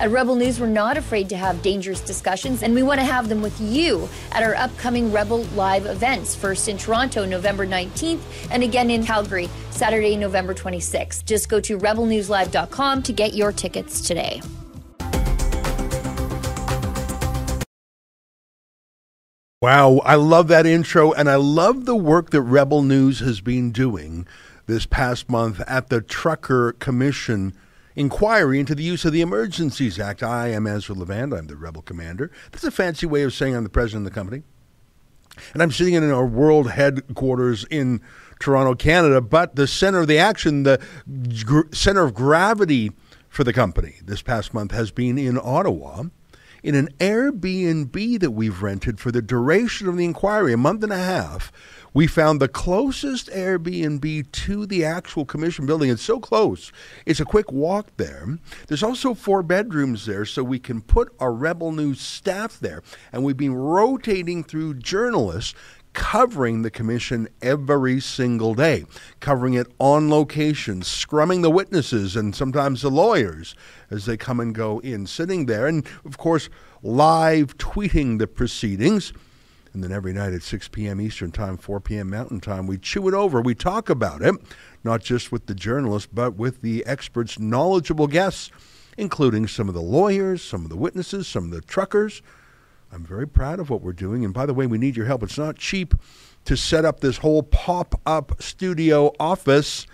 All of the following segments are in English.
At Rebel News, we're not afraid to have dangerous discussions, and we want to have them with you at our upcoming Rebel Live events. First in Toronto, November 19th, and again in Calgary, Saturday, November 26th. Just go to rebelnewslive.com to get your tickets today. Wow, I love that intro, and I love the work that Rebel News has been doing this past month at the Trucker Commission inquiry into the use of the Emergencies Act. I am Ezra Levant. I'm the Rebel Commander. That's a fancy way of saying I'm the president of the company. And I'm sitting in our world headquarters in Toronto, Canada, but the center of the action, the gr- center of gravity for the company this past month has been in Ottawa in an Airbnb that we've rented for the duration of the inquiry, a month and a half. We found the closest Airbnb to the actual commission building. It's so close. It's a quick walk there. There's also four bedrooms there, so we can put our Rebel News staff there. And we've been rotating through journalists covering the commission every single day, covering it on location, scrumming the witnesses and sometimes the lawyers as they come and go in, sitting there, and of course, live tweeting the proceedings. And then every night at 6 p.m. Eastern Time, 4 p.m. Mountain Time, we chew it over. We talk about it, not just with the journalists, but with the experts, knowledgeable guests, including some of the lawyers, some of the witnesses, some of the truckers. I'm very proud of what we're doing. And by the way, we need your help. It's not cheap to set up this whole pop up studio office.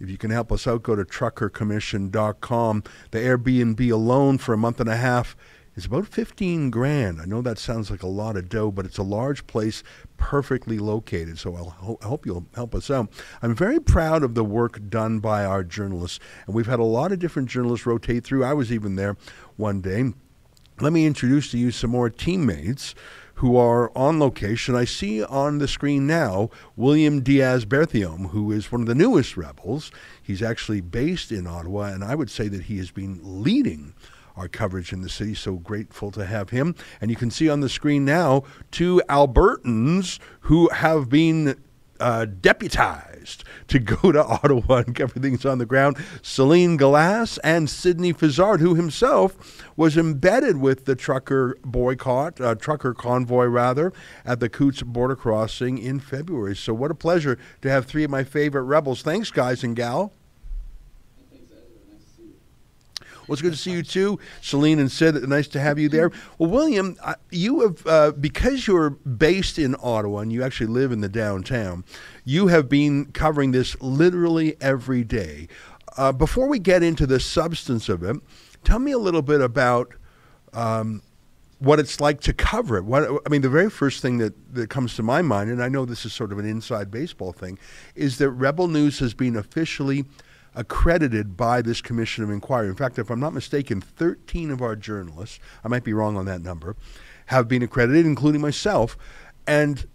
If you can help us out, go to truckercommission.com. The Airbnb alone for a month and a half is about 15 grand. I know that sounds like a lot of dough, but it's a large place, perfectly located. So I'll ho- I hope you'll help us out. I'm very proud of the work done by our journalists, and we've had a lot of different journalists rotate through. I was even there one day. Let me introduce to you some more teammates who are on location. I see on the screen now William Diaz Berthiaume, who is one of the newest rebels. He's actually based in Ottawa, and I would say that he has been leading our coverage in the city. So grateful to have him. And you can see on the screen now two Albertans who have been uh, deputized to go to Ottawa and cover things on the ground. Celine Glass and Sidney Fizzard, who himself was embedded with the trucker boycott, uh, trucker convoy rather, at the Coutts border crossing in February. So what a pleasure to have three of my favorite rebels. Thanks, guys and gal. Well, it's good to see you too, Celine and Sid. Nice to have you there. Well, William, you have uh, because you're based in Ottawa and you actually live in the downtown. You have been covering this literally every day. Uh, before we get into the substance of it, tell me a little bit about. Um, what it's like to cover it. What, I mean, the very first thing that, that comes to my mind, and I know this is sort of an inside baseball thing, is that Rebel News has been officially accredited by this Commission of Inquiry. In fact, if I'm not mistaken, 13 of our journalists, I might be wrong on that number, have been accredited, including myself. And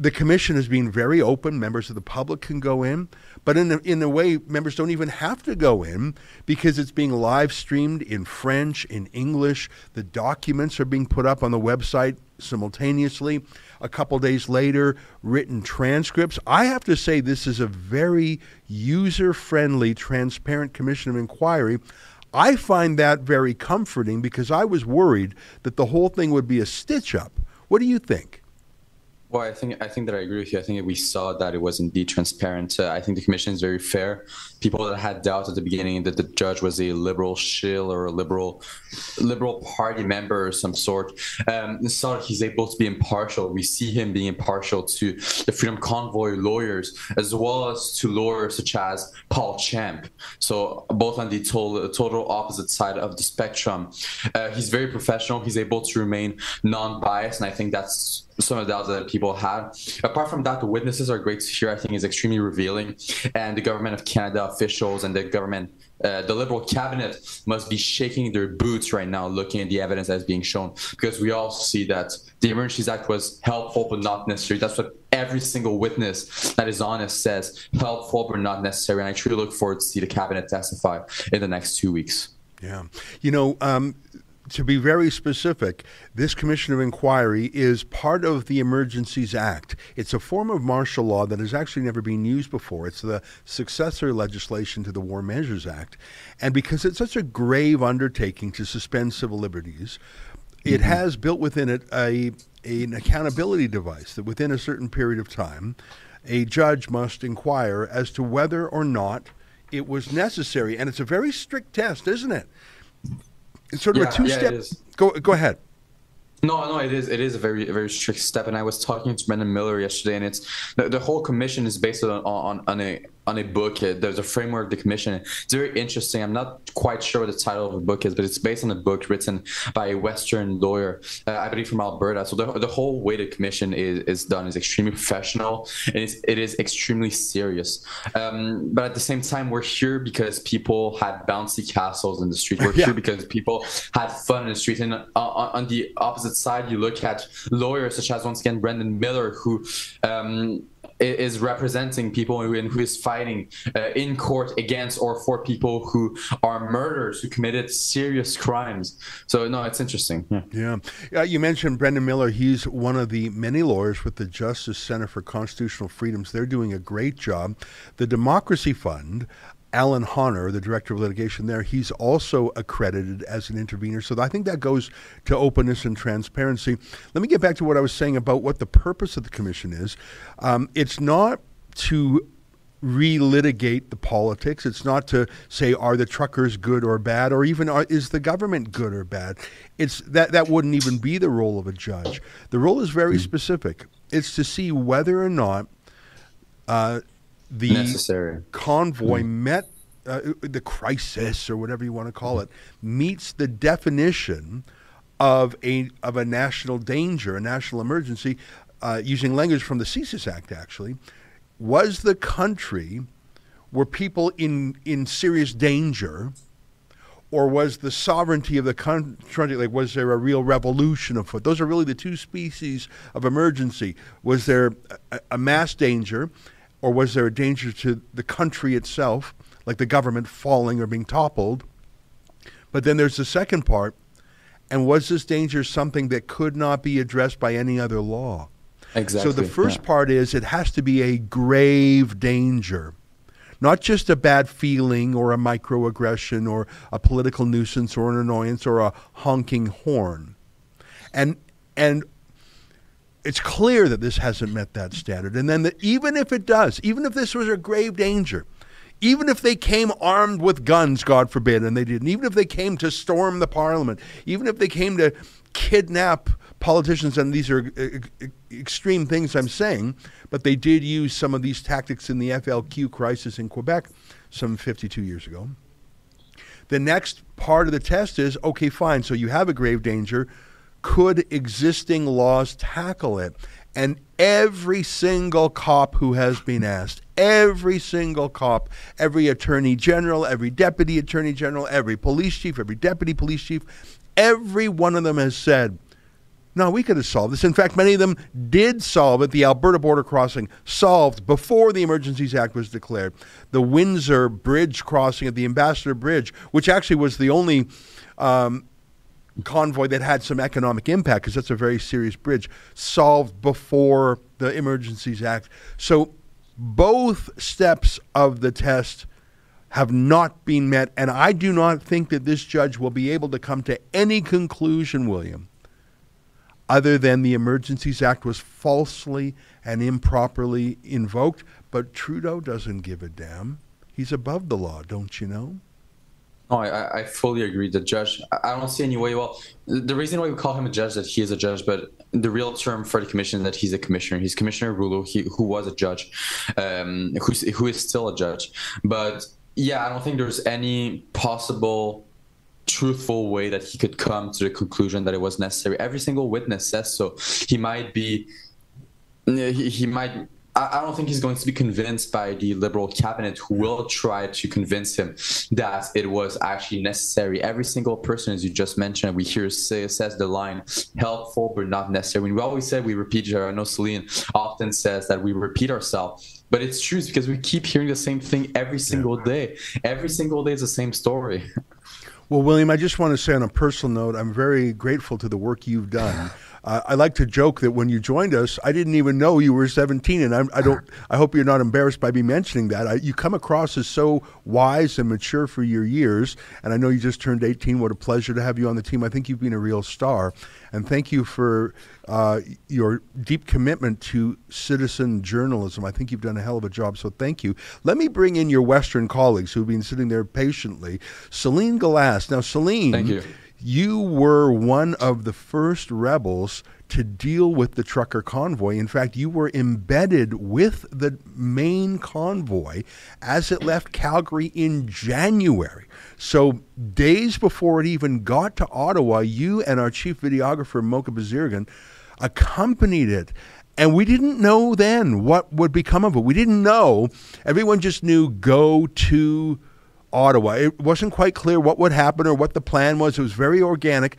the commission has been very open. Members of the public can go in, but in a, in a way, members don't even have to go in because it's being live streamed in French, in English. The documents are being put up on the website simultaneously. A couple days later, written transcripts. I have to say, this is a very user friendly, transparent commission of inquiry. I find that very comforting because I was worried that the whole thing would be a stitch up. What do you think? Well, I think I think that I agree with you. I think we saw that it was indeed transparent. Uh, I think the commission is very fair. People that had doubts at the beginning that the judge was a liberal shill or a liberal liberal party member or some sort, um, saw he's able to be impartial. We see him being impartial to the Freedom Convoy lawyers as well as to lawyers such as Paul Champ. So both on the total, total opposite side of the spectrum. Uh, he's very professional. He's able to remain non-biased, and I think that's some of the doubts that people had. Apart from that, the witnesses are great to hear. I think is extremely revealing, and the government of Canada officials and the government, uh, the Liberal cabinet, must be shaking their boots right now, looking at the evidence that's being shown, because we all see that the Emergencies Act was helpful but not necessary. That's what every single witness that is honest says: helpful but not necessary. And I truly look forward to see the cabinet testify in the next two weeks. Yeah, you know. Um, to be very specific, this Commission of Inquiry is part of the Emergencies Act. It's a form of martial law that has actually never been used before. It's the successor legislation to the War Measures Act. And because it's such a grave undertaking to suspend civil liberties, it mm-hmm. has built within it a, a, an accountability device that within a certain period of time, a judge must inquire as to whether or not it was necessary. And it's a very strict test, isn't it? It's sort of yeah, a two yeah, step. Go, go ahead. No, no, it is. It is a very, very strict step. And I was talking to Brendan Miller yesterday, and it's the, the whole commission is based on on, on a on a book. There's a framework of the commission. It's very interesting. I'm not quite sure what the title of the book is, but it's based on a book written by a Western lawyer, uh, I believe from Alberta. So the, the whole way the commission is, is done is extremely professional and it's, it is extremely serious. Um, but at the same time, we're here because people had bouncy castles in the street. We're yeah. here because people had fun in the street. And uh, on the opposite side, you look at lawyers such as once again Brendan Miller, who um, is representing people who, who is fighting uh, in court against or for people who are murderers who committed serious crimes. So no, it's interesting. Yeah. Yeah. Uh, you mentioned Brendan Miller. He's one of the many lawyers with the Justice Center for Constitutional Freedoms. They're doing a great job. The Democracy Fund Alan Honner, the director of litigation there, he's also accredited as an intervener. So I think that goes to openness and transparency. Let me get back to what I was saying about what the purpose of the commission is. Um, it's not to relitigate the politics. It's not to say are the truckers good or bad, or even are, is the government good or bad. It's that that wouldn't even be the role of a judge. The role is very mm. specific. It's to see whether or not uh, the necessary convoy mm. met uh, the crisis or whatever you want to call it meets the definition of a of a national danger, a national emergency, uh, using language from the CSIS Act. Actually, was the country were people in in serious danger, or was the sovereignty of the country like was there a real revolution afoot? Those are really the two species of emergency. Was there a, a mass danger? Or was there a danger to the country itself, like the government falling or being toppled? But then there's the second part. And was this danger something that could not be addressed by any other law? Exactly. So the first yeah. part is it has to be a grave danger, not just a bad feeling or a microaggression or a political nuisance or an annoyance or a honking horn. And and it's clear that this hasn't met that standard. And then the, even if it does, even if this was a grave danger, even if they came armed with guns, God forbid, and they didn't, even if they came to storm the parliament, even if they came to kidnap politicians, and these are uh, extreme things I'm saying, but they did use some of these tactics in the FLQ crisis in Quebec some 52 years ago. The next part of the test is okay, fine, so you have a grave danger could existing laws tackle it? And every single cop who has been asked, every single cop, every attorney general, every deputy attorney general, every police chief, every deputy police chief, every one of them has said, no, we could have solved this. In fact, many of them did solve it. The Alberta border crossing solved before the Emergencies Act was declared. The Windsor Bridge crossing at the Ambassador Bridge, which actually was the only um, convoy that had some economic impact because that's a very serious bridge solved before the Emergencies Act. So both steps of the test have not been met, and I do not think that this judge will be able to come to any conclusion, William, other than the Emergencies Act was falsely and improperly invoked. But Trudeau doesn't give a damn. He's above the law, don't you know? No, I, I fully agree. The judge, I don't see any way. Well, the reason why we call him a judge is that he is a judge, but the real term for the commission is that he's a commissioner. He's Commissioner Rouleau, he, who was a judge, um, who's, who is still a judge. But yeah, I don't think there's any possible truthful way that he could come to the conclusion that it was necessary. Every single witness says so. He might be, he, he might I don't think he's going to be convinced by the liberal cabinet who will try to convince him that it was actually necessary. Every single person, as you just mentioned, we hear say says the line helpful but not necessary. we always say we repeat. I know Celine often says that we repeat ourselves. But it's true because we keep hearing the same thing every single yeah. day. Every single day is the same story. Well, William, I just want to say on a personal note, I'm very grateful to the work you've done. Uh, I like to joke that when you joined us, I didn't even know you were 17, and I'm, I don't. I hope you're not embarrassed by me mentioning that. I, you come across as so wise and mature for your years, and I know you just turned 18. What a pleasure to have you on the team. I think you've been a real star, and thank you for uh, your deep commitment to citizen journalism. I think you've done a hell of a job, so thank you. Let me bring in your Western colleagues who've been sitting there patiently. Celine Gallass. Now, Celine. Thank you you were one of the first rebels to deal with the trucker convoy. In fact, you were embedded with the main convoy as it left Calgary in January. So, days before it even got to Ottawa, you and our chief videographer, Mocha Bezirgan, accompanied it. And we didn't know then what would become of it. We didn't know. Everyone just knew go to Ottawa. It wasn't quite clear what would happen or what the plan was. It was very organic.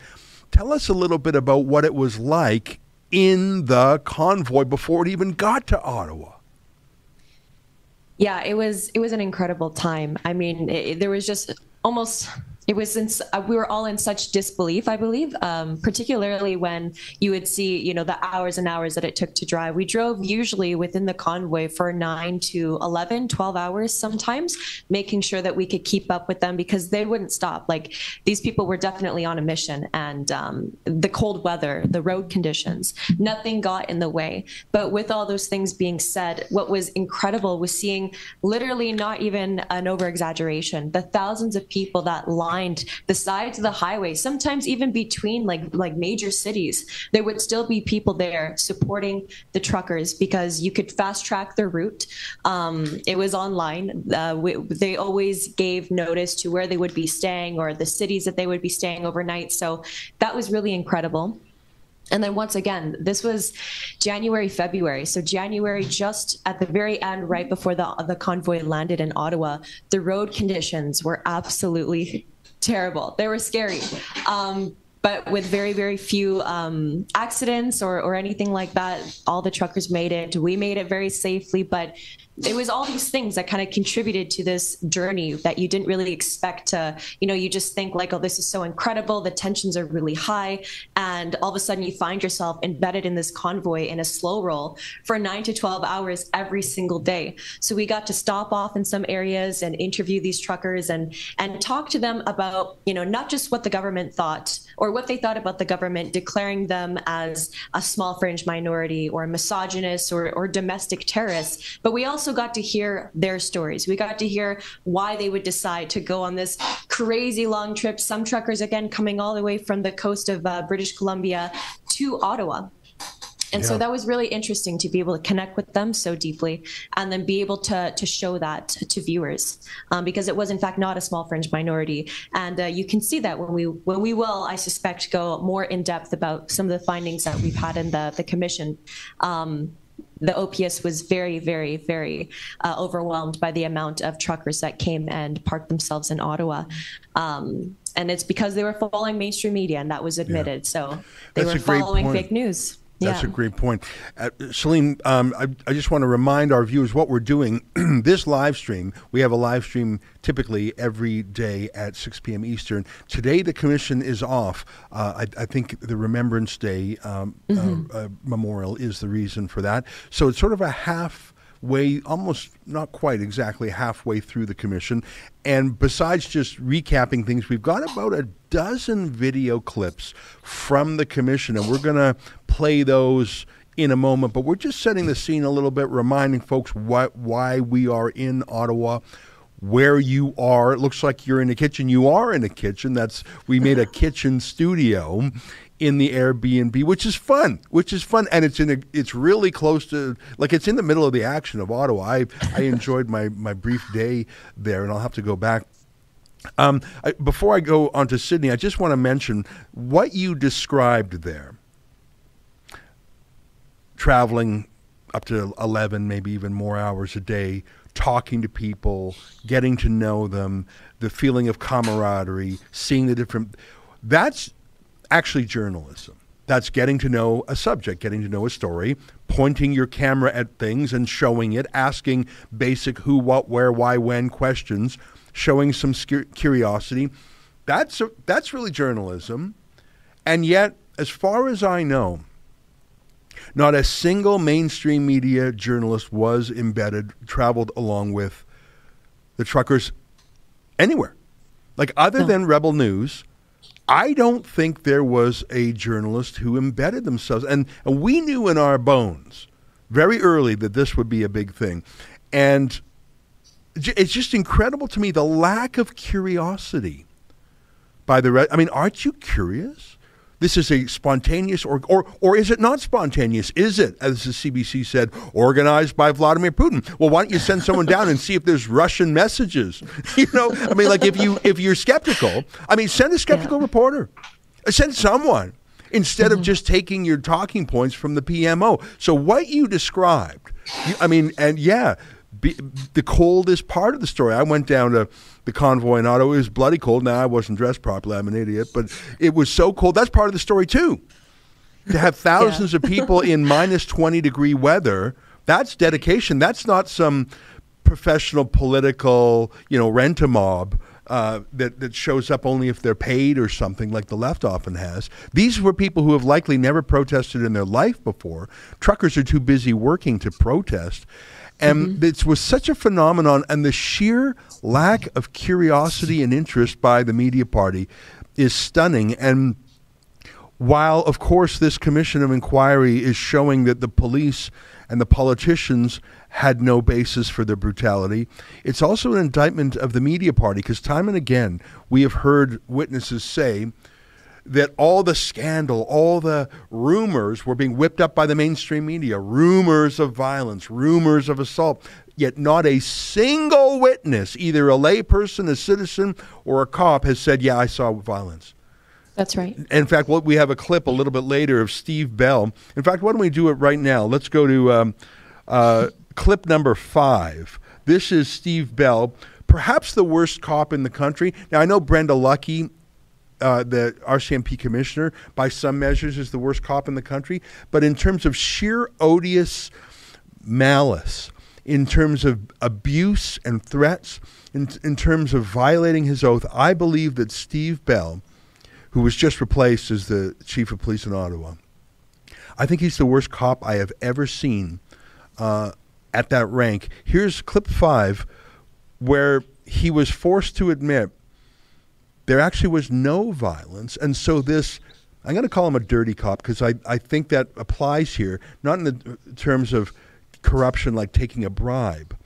Tell us a little bit about what it was like in the convoy before it even got to Ottawa. Yeah, it was it was an incredible time. I mean, it, there was just almost it was in, uh, we were all in such disbelief i believe um, particularly when you would see you know the hours and hours that it took to drive. We drove usually within the convoy for 9 to 11 12 hours sometimes making sure that we could keep up with them because they wouldn't stop. Like these people were definitely on a mission and um, the cold weather the road conditions nothing got in the way. But with all those things being said what was incredible was seeing literally not even an over exaggeration the thousands of people that lined lined the sides of the highway, sometimes even between like like major cities. There would still be people there supporting the truckers because you could fast track their route. Um, it was online. Uh, we, they always gave notice to where they would be staying or the cities that they would be staying overnight. So that was really incredible. And then once again, this was January, February. So January, just at the very end, right before the the convoy landed in Ottawa, the road conditions were absolutely terrible. They were scary. Um, but with very very few um, accidents or, or anything like that all the truckers made it we made it very safely but it was all these things that kind of contributed to this journey that you didn't really expect to you know you just think like oh this is so incredible. The tensions are really high. And all of a sudden you find yourself embedded in this convoy in a slow roll for 9 to 12 hours every single day. So we got to stop off in some areas and interview these truckers and and talk to them about you know not just what the government thought or what they thought about the government declaring them as a small fringe minority or misogynist or, or domestic terrorists but we also also got to hear their stories. We got to hear why they would decide to go on this crazy long trip. Some truckers, again, coming all the way from the coast of uh, British Columbia to Ottawa. And yeah. so that was really interesting to be able to connect with them so deeply and then be able to, to show that to viewers um, because it was in fact not a small fringe minority. And uh, you can see that when we when we will, I suspect, go more in depth about some of the findings that we've had in the, the commission. Um, the OPS was very, very, very uh, overwhelmed by the amount of truckers that came and parked themselves in Ottawa. Um, and it's because they were following mainstream media, and that was admitted. Yeah. So they That's were following fake news. That's yeah. a great point. Uh, Celine, um, I, I, just want to remind our viewers what we're doing. this live stream, we have a live stream typically every day at 6 p.m. Eastern. Today, the commission is off. Uh, I, I, think the Remembrance Day um, uh, mm-hmm. uh, memorial is the reason for that. So it's sort of a half way, almost not quite exactly halfway through the commission. And besides just recapping things, we've got about a dozen video clips from the commission, and we're going to play those in a moment. But we're just setting the scene a little bit, reminding folks what, why we are in Ottawa where you are. It looks like you're in a kitchen. You are in a kitchen. That's we made a kitchen studio in the Airbnb, which is fun, which is fun, and it's in a, it's really close to like it's in the middle of the action of Ottawa. I I enjoyed my my brief day there, and I'll have to go back. Um, I, before I go on to Sydney, I just want to mention what you described there. Traveling up to 11, maybe even more hours a day, talking to people, getting to know them, the feeling of camaraderie, seeing the different. That's actually journalism. That's getting to know a subject, getting to know a story, pointing your camera at things and showing it, asking basic who, what, where, why, when questions, showing some curiosity, That's a, that's really journalism. And yet, as far as I know, not a single mainstream media journalist was embedded, traveled along with the truckers anywhere. Like other no. than Rebel News, I don't think there was a journalist who embedded themselves. And, and we knew in our bones very early that this would be a big thing. And it's just incredible to me the lack of curiosity by the re- I mean, aren't you curious? This is a spontaneous, or, or, or is it not spontaneous? Is it, as the CBC said, organized by Vladimir Putin? Well, why don't you send someone down and see if there's Russian messages? You know, I mean, like if you if you're skeptical, I mean, send a skeptical yeah. reporter, send someone instead mm-hmm. of just taking your talking points from the PMO. So what you described, you, I mean, and yeah, be, the coldest part of the story. I went down to the convoy in Ottawa. It was bloody cold. Now I wasn't dressed properly. I'm an idiot, but it was so cold. That's part of the story too. To have thousands yeah. of people in minus 20 degree weather, that's dedication. That's not some professional political, you know, rent a mob. Uh, that, that shows up only if they're paid or something, like the left often has. These were people who have likely never protested in their life before. Truckers are too busy working to protest. And mm-hmm. it was such a phenomenon, and the sheer lack of curiosity and interest by the media party is stunning. And while, of course, this commission of inquiry is showing that the police and the politicians had no basis for their brutality, it's also an indictment of the media party because time and again we have heard witnesses say that all the scandal, all the rumors were being whipped up by the mainstream media rumors of violence, rumors of assault. Yet not a single witness, either a layperson, a citizen, or a cop, has said, Yeah, I saw violence. That's right. In fact, what we have a clip a little bit later of Steve Bell. In fact, why don't we do it right now? Let's go to um, uh, clip number five. This is Steve Bell, perhaps the worst cop in the country. Now, I know Brenda Lucki uh, the RCMP commissioner, by some measures, is the worst cop in the country. But in terms of sheer odious malice, in terms of abuse and threats, in, in terms of violating his oath, I believe that Steve Bell, who was just replaced as the chief of police in Ottawa, I think he's the worst cop I have ever seen uh, at that rank. Here's clip five, where he was forced to admit there actually was no violence. And so this, I'm going to call him a dirty cop because I, I think that applies here, not in the terms of corruption like taking a bribe,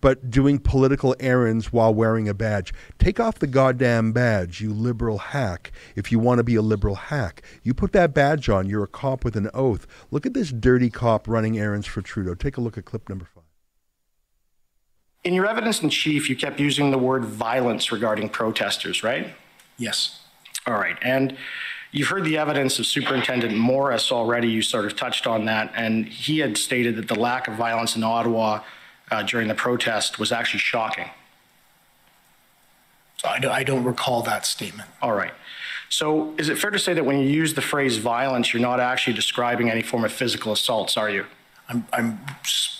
but doing political errands while wearing a badge. Take off the goddamn badge, you liberal hack, if you want to be a liberal hack. You put that badge on, you're a cop with an oath. Look at this dirty cop running errands for Trudeau. Take a look at clip number five. In your evidence in chief, you kept using the word violence regarding protesters, right? Yes. All right. And you've heard the evidence of Superintendent Morris already. You sort of touched on that. And he had stated that the lack of violence in Ottawa uh, during the protest was actually shocking. So I, do, I don't recall that statement. All right. So is it fair to say that when you use the phrase violence, you're not actually describing any form of physical assaults, are you? I'm, I'm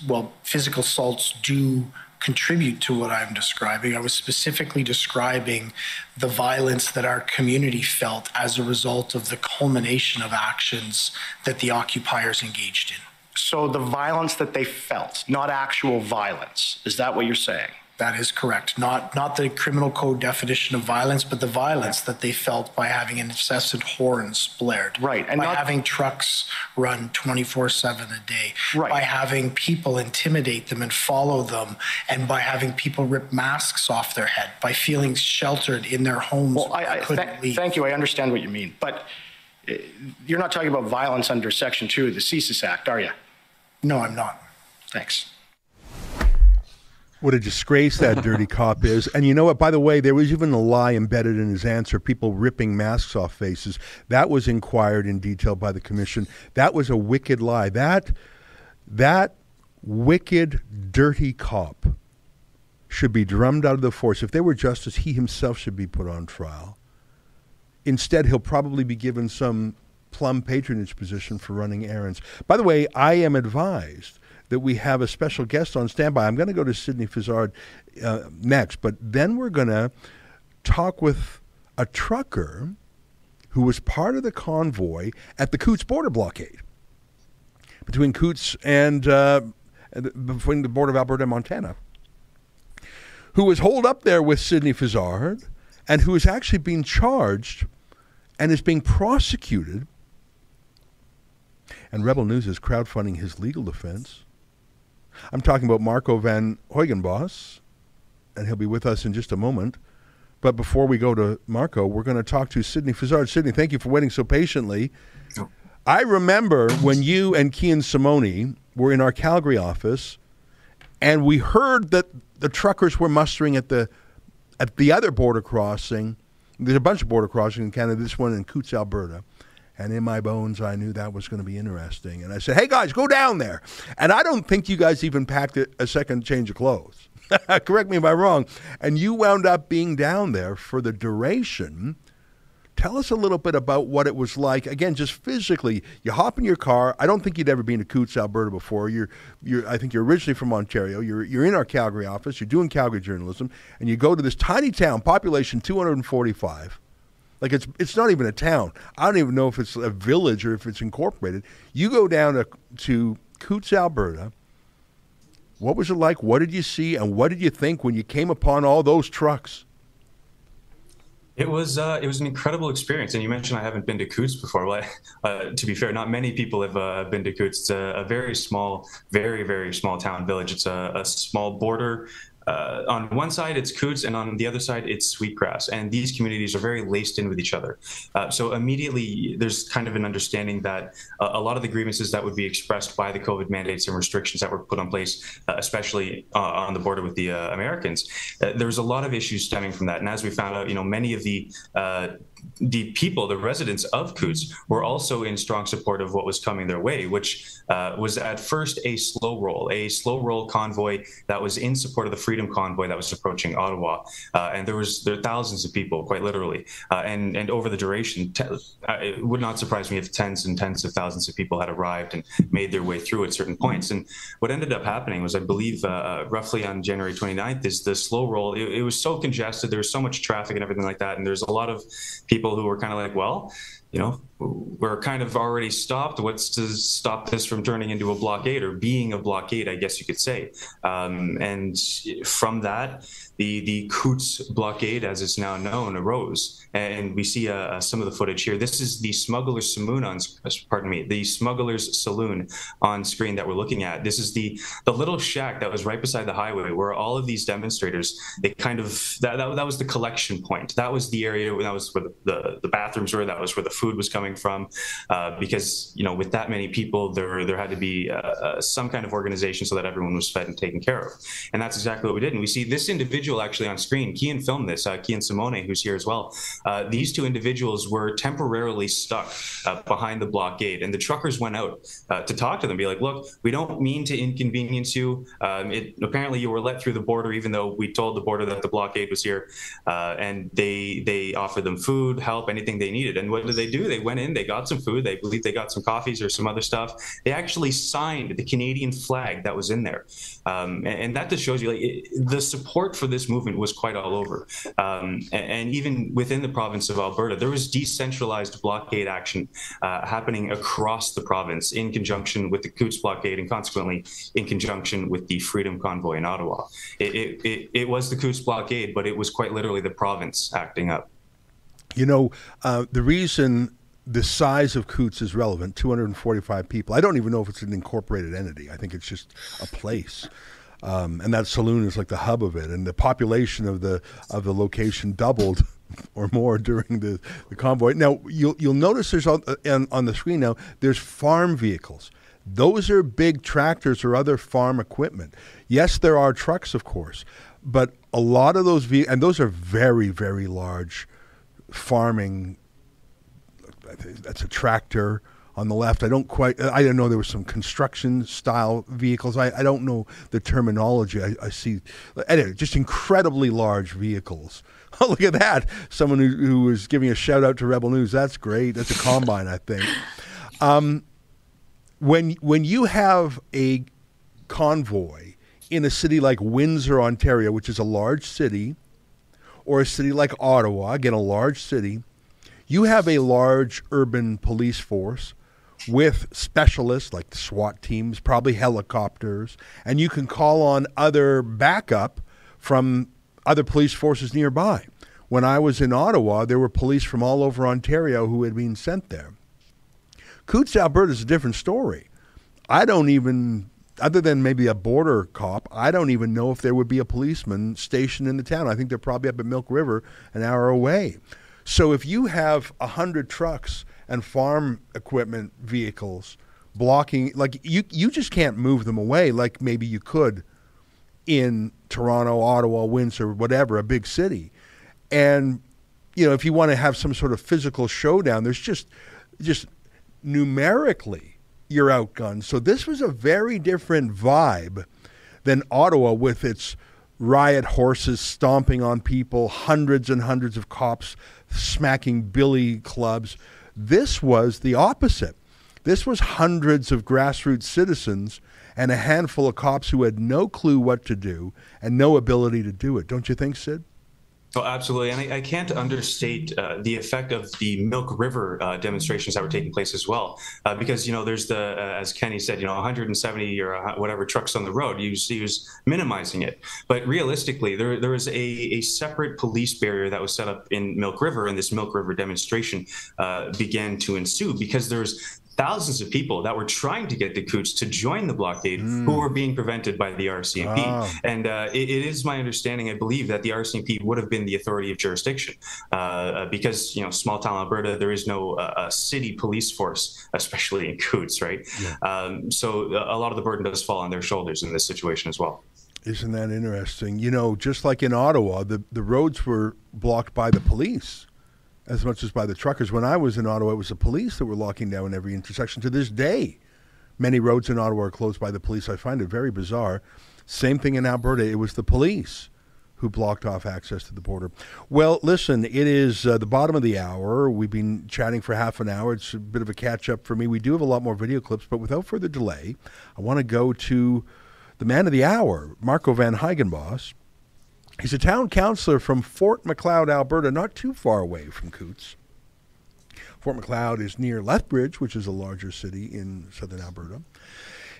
well, physical assaults do contribute to what I'm describing. I was specifically describing the violence that our community felt as a result of the culmination of actions that the occupiers engaged in. So the violence that they felt, not actual violence, is that what you're saying? That is correct. Not not the criminal code definition of violence, but the violence that they felt by having incessant horns blared. Right. And by not, having trucks run 24-7 a day. Right. By having people intimidate them and follow them. And by having people rip masks off their head. By feeling sheltered in their homes. Well, I, I th- thank you. I understand what you mean. But uh, you're not talking about violence under Section 2 of the CSIS Act, are you? No, I'm not. Thanks. What a disgrace that dirty cop is. And you know what? By the way, there was even a lie embedded in his answer people ripping masks off faces. That was inquired in detail by the commission. That was a wicked lie. That, that wicked, dirty cop should be drummed out of the force. If there were justice, he himself should be put on trial. Instead, he'll probably be given some plum patronage position for running errands. By the way, I am advised that we have a special guest on standby. I'm going to go to Sydney Fizzard uh, next, but then we're going to talk with a trucker who was part of the convoy at the Coutts border blockade between Coutts and uh, between the border of Alberta and Montana, who was holed up there with Sidney Fizzard and who is actually being charged and is being prosecuted. And Rebel News is crowdfunding his legal defense. I'm talking about Marco van Huigenbos, and he'll be with us in just a moment. But before we go to Marco, we're going to talk to Sidney Fizzard. Sidney, thank you for waiting so patiently. I remember when you and Kian Simone were in our Calgary office, and we heard that the truckers were mustering at the at the other border crossing. There's a bunch of border crossings in Canada. This one in Coutts, Alberta. And in my bones, I knew that was going to be interesting. And I said, "Hey guys, go down there." And I don't think you guys even packed a second change of clothes. Correct me if I'm wrong. And you wound up being down there for the duration. Tell us a little bit about what it was like. Again, just physically, you hop in your car. I don't think you'd ever been to Coutts, Alberta before. You're, you're, I think you're originally from Ontario. You're, you're in our Calgary office. You're doing Calgary journalism, and you go to this tiny town, population 245. Like it's, it's not even a town. I don't even know if it's a village or if it's incorporated. You go down to, to Coutts, Alberta, what was it like? What did you see, and what did you think when you came upon all those trucks? It was uh, it was an incredible experience, and you mentioned I haven't been to Coutts before. Well, uh, to be fair, not many people have uh, been to Coutts. It's a, a, very small, very very small town village. It's a, a small border uh, on one side it's Coutts and on the other side it's Sweetgrass, and these communities are very laced in with each other. Uh, so immediately there's kind of an understanding that uh, a lot of the grievances that would be expressed by the COVID mandates and restrictions that were put in place, uh, especially uh, on the border with the uh, Americans, there's a lot of issues stemming from that. And as we found out, you know, many of the the people, the residents of Coutts, were also in strong support of what was coming their way, which uh, was at first a slow roll, a slow roll convoy that was in support of the Freedom Convoy that was approaching Ottawa, uh, and there was there were thousands of people, quite literally, uh, and and over the duration, uh, it would not surprise me if tens and tens of thousands of people had arrived and made their way through at certain points. And what ended up happening was, I believe, uh, uh, roughly on January 29th, is the slow roll. It, it was so congested, there was so much traffic and everything like that, and there's a lot of people who were kind of like, well, you know, we're kind of already stopped. What's to stop this from turning into a blockade or being a blockade, I guess you could say. Um, and from that, the the Coutts blockade, as it's now known, arose, and we see uh, some of the footage here. This is the smuggler's saloon on, pardon me, the smuggler's saloon on screen that we're looking at. This is the the little shack that was right beside the highway where all of these demonstrators, they kind of that that, that was the collection point. That was the area that was where the, the, the bathrooms were. That was where the food was coming from, uh, because you know with that many people, there there had to be uh, uh some kind of organization so that everyone was fed and taken care of, and that's exactly what we did. And we see this individual individual actually on screen. Kian filmed this. Uh, Kian Simone, who's here as well. Uh, these two individuals were temporarily stuck uh, behind the blockade, and the truckers went out uh, to talk to them, be like, "Look, we don't mean to inconvenience you. Um, it, apparently, you were let through the border, even though we told the border that the blockade was here." Uh, and they they offered them food, help, anything they needed. And what did they do? They went in, they got some food. They believe they got some coffees or some other stuff. They actually signed the Canadian flag that was in there, um, and, and, that just shows you like it, the support for this this movement was quite all over. Um, and, and, even within the province of Alberta, there was decentralized blockade action uh, happening across the province in conjunction with the Coutts blockade and consequently in conjunction with the Freedom Convoy in Ottawa. It, it, it, it was the Coutts blockade, but it was quite literally the province acting up. You know, uh, the reason the size of Coutts is relevant 245 people. I don't even know if it's an incorporated entity. I think it's just a place. Um, and that saloon is like the hub of it, and the population of the of the location doubled or more during the, the convoy. Now you'll you'll notice there's on, on, on the screen now there's farm vehicles. Those are big tractors or other farm equipment. Yes, there are trucks, of course, but a lot of those ve- and those are very very large farming. That's a tractor on the left. I don't quite. I didn't know there were some construction style vehicles. I, I don't know the terminology. I, I see. Anyway, just incredibly large vehicles. Oh, look at that! Someone who, who was giving a shout out to Rebel News. That's great. That's a combine, I think. Um, when when you have a convoy in a city like Windsor, Ontario, which is a large city, or a city like Ottawa, again, a large city, you have a large urban police force with specialists like the SWAT teams, probably helicopters, and you can call on other backup from other police forces nearby. When I was in Ottawa, there were police from all over Ontario who had been sent there. Coutts, Alberta is a different story. I don't even, other than maybe a border cop, I don't even know if there would be a policeman stationed in the town. I think they're probably up at Milk River, an hour away. So if you have a hundred trucks and farm equipment vehicles blocking, like you, you just can't move them away like maybe you could in Toronto, Ottawa, Windsor, whatever, a big city. And you know, if you want to have some sort of physical showdown, there's just just numerically you're outgunned. So this was a very different vibe than Ottawa with its riot horses stomping on people, hundreds and hundreds of cops smacking billy clubs. This was the opposite. This was hundreds of grassroots citizens and a handful of cops who had no clue what to do and no ability to do it. Don't you think, Sid? Oh, absolutely. And I, I can't understate uh, the effect of the Milk River uh, demonstrations that were taking place as well. Uh, because, you know, there's the, uh, as Kenny said, you know, 170 or whatever trucks on the road. He was, he was minimizing it. But realistically, there, there was a, a separate police barrier that was set up in Milk River, and this Milk River demonstration uh, began to ensue because there's thousands of people that were trying to get the Coutts to join the blockade mm. who were being prevented by the RCMP. Oh. And uh, it, it is my understanding, I believe, that the RCMP would have been the authority of jurisdiction uh, uh because, you know, small town Alberta, there is no uh, city police force, especially in Coutts, right? Yeah. Um, so uh, a lot of the burden does fall on their shoulders in this situation as well. Isn't that interesting? You know, just like in Ottawa, the, the roads were blocked by the police as much as by the truckers. When I was in Ottawa, it was the police that were locking down every intersection. To this day, many roads in Ottawa are closed by the police. I find it very bizarre. Same thing in Alberta. It was the police who blocked off access to the border. Well, listen, it is uh, the bottom of the hour. We've been chatting for half an hour. It's a bit of a catch up for me. We do have a lot more video clips, but without further delay, I want to go to the man of the hour, Marco Van Huigenbos. He's a town councillor from Fort Macleod, Alberta, not too far away from Coutts. Fort Macleod is near Lethbridge, which is a larger city in southern Alberta.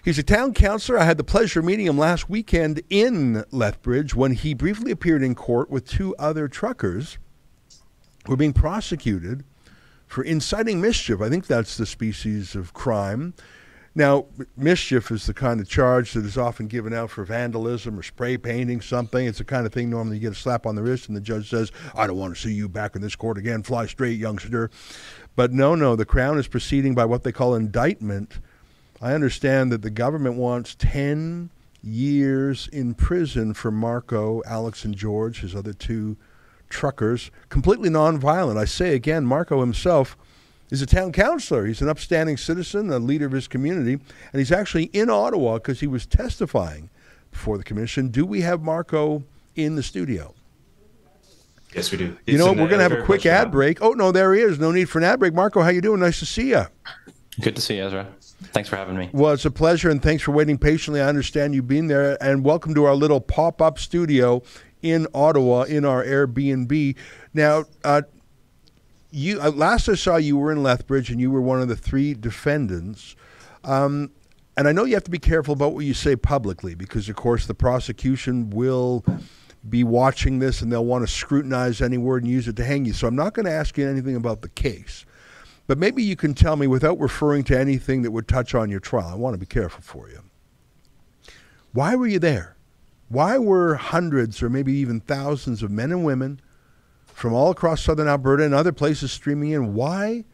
He's a town councillor. I had the pleasure of meeting him last weekend in Lethbridge when he briefly appeared in court with two other truckers who were being prosecuted for inciting mischief. I think that's the species of crime now, mischief is the kind of charge that is often given out for vandalism or spray painting something. It's the kind of thing normally you get a slap on the wrist and the judge says, I don't want to see you back in this court again. Fly straight, youngster. But no, no, the Crown is proceeding by what they call indictment. I understand that the government wants 10 years in prison for Marco, Alex, and George, his other two truckers, completely nonviolent. I say again, Marco himself is a town councillor. He's an upstanding citizen, a leader of his community, and he's actually in Ottawa because he was testifying before the commission. Do we have Marco in the studio? Yes, we do. It's you know, we're going to have a quick ad break. Oh no, there he is. No need for an ad break. Marco, how you doing? Nice to see you. Good to see you, Ezra. Thanks for having me. Well, it's a pleasure, and thanks for waiting patiently. I understand you being there, and welcome to our little pop-up studio in Ottawa in our Airbnb. Now, uh, you uh, last I saw you were in Lethbridge and you were one of the three defendants. Um, and I know you have to be careful about what you say publicly because, of course, the prosecution will be watching this and they'll want to scrutinize any word and use it to hang you. So I'm not going to ask you anything about the case. But maybe you can tell me without referring to anything that would touch on your trial. I want to be careful for you. Why were you there? Why were hundreds or maybe even thousands of men and women from all across southern Alberta and other places streaming in. Why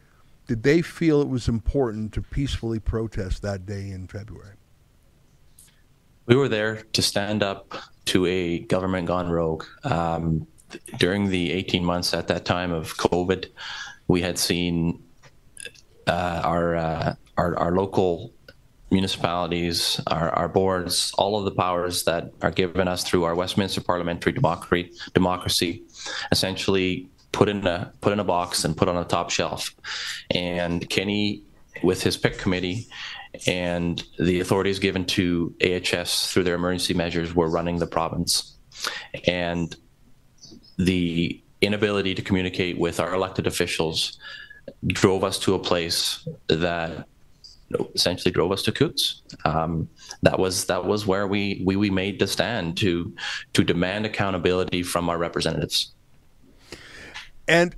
did they feel it was important to peacefully protest that day in February? We were there to stand up to a government gone rogue. Um, during the 18 months at that time of COVID, we had seen uh, our, uh, our, our local municipalities, our, our boards, all of the powers that are given us through our Westminster parliamentary democracy, democracy essentially put in a put in a box and put on a top shelf. And Kenney, with his pick committee and the authorities given to AHS through their emergency measures, were running the province. And the inability to communicate with our elected officials drove us to a place that essentially drove us to Coutts. Um, that was that was where we, we we made the stand to to demand accountability from our representatives. And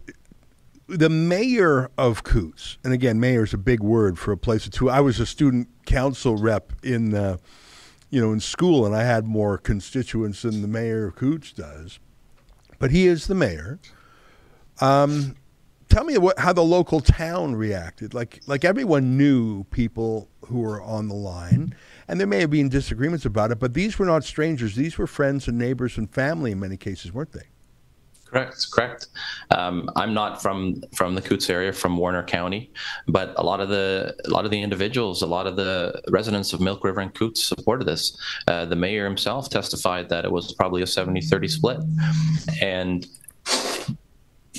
the mayor of Coutts, and again, mayor is a big word for a place of two. I was a student council rep in, uh, you know, in school, and I had more constituents than the mayor of Coutts does. But he is the mayor. Um, tell me what, how the local town reacted. Like, like everyone knew people who were on the line, and there may have been disagreements about it. But these were not strangers; these were friends and neighbors and family in many cases, weren't they? Correct, correct. Um, I'm not from from the Coutts area, from Warner County, but a lot of the a lot of the individuals, a lot of the residents of Milk River and Coutts supported this. Uh, the mayor himself testified that it was probably a 70-30 split, and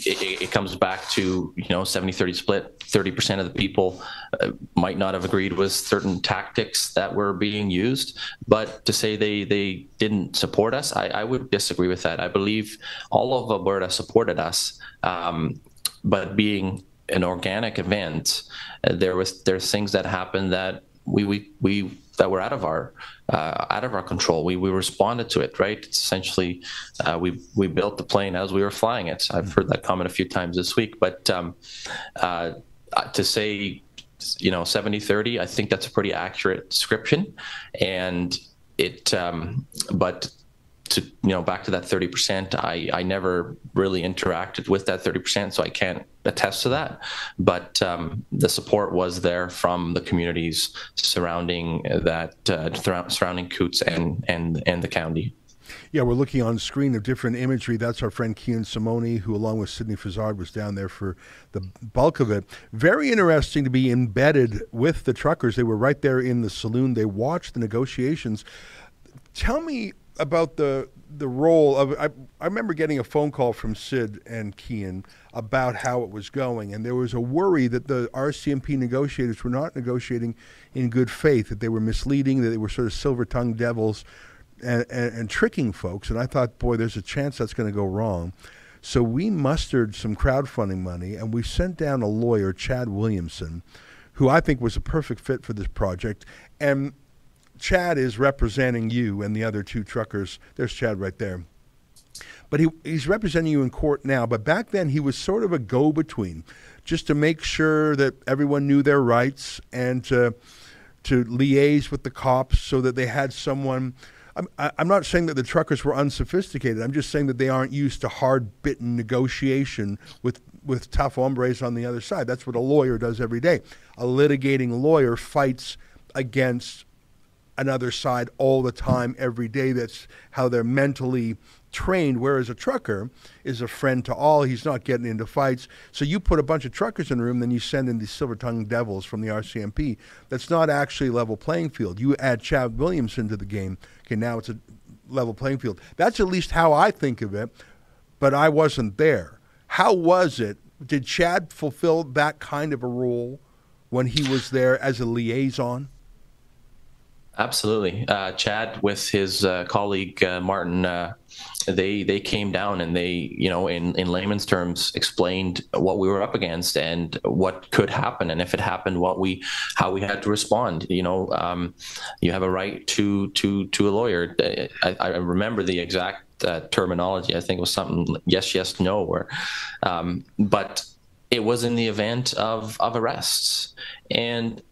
it, it, comes back to you know 70 30 split 30% of the people uh, might not have agreed with certain tactics that were being used. But to say they they didn't support us i, I would disagree with that. I believe all of alberta supported us um, but being an organic event uh, there was there's things that happened that we we we that were out of our uh, out of our control. We we responded to it, right? It's essentially, uh, we we built the plane as we were flying it. I've heard that comment a few times this week, but um, uh, to say, you know, 70-30, I think that's a pretty accurate description, and it. Um, but to you know back to that 30% i i never really interacted with that 30% so i can't attest to that but um, the support was there from the communities surrounding that uh, surrounding Coutts and and and the county yeah, we're looking on screen of different imagery. That's our friend Kian Simone, who, along with Sydney Fizzard, was down there for the bulk of it. Very interesting to be embedded with the truckers. They were right there in the saloon. They watched the negotiations. Tell me about the the role of I, I remember getting a phone call from Sid and Kian about how it was going, and there was a worry that the RCMP negotiators were not negotiating in good faith, that they were misleading, that they were sort of silver-tongued devils, and, and, and tricking folks. And I thought, boy, there's a chance that's going to go wrong. So we mustered some crowdfunding money, and we sent down a lawyer, Chad Williamson, who I think was a perfect fit for this project, and Chad is representing you and the other two truckers. There's Chad right there. But he, he's representing you in court now. But back then, he was sort of a go between, just to make sure that everyone knew their rights and to, to liaise with the cops so that they had someone. I'm, I'm not saying that the truckers were unsophisticated. I'm just saying that they aren't used to hard bitten negotiation with, with tough hombres on the other side. That's what a lawyer does every day. A litigating lawyer fights against another side all the time, every day. That's how they're mentally trained. Whereas a trucker is a friend to all. He's not getting into fights. So you put a bunch of truckers in a room, then you send in these silver tongued devils from the RCMP. That's not actually level playing field. You add Chad Williamson to the game. Okay, now it's a level playing field. That's at least how I think of it, but I wasn't there. How was it? Did Chad fulfill that kind of a role when he was there as a liaison? Absolutely, uh, Chad with his uh, colleague uh, Martin, uh, they they came down and they you know in in layman's terms explained what we were up against and what could happen and if it happened what we how we had to respond. You know, um, you have a right to to to a lawyer. I, I remember the exact uh, terminology. I think it was something yes yes no or, um, but it was in the event of of arrests and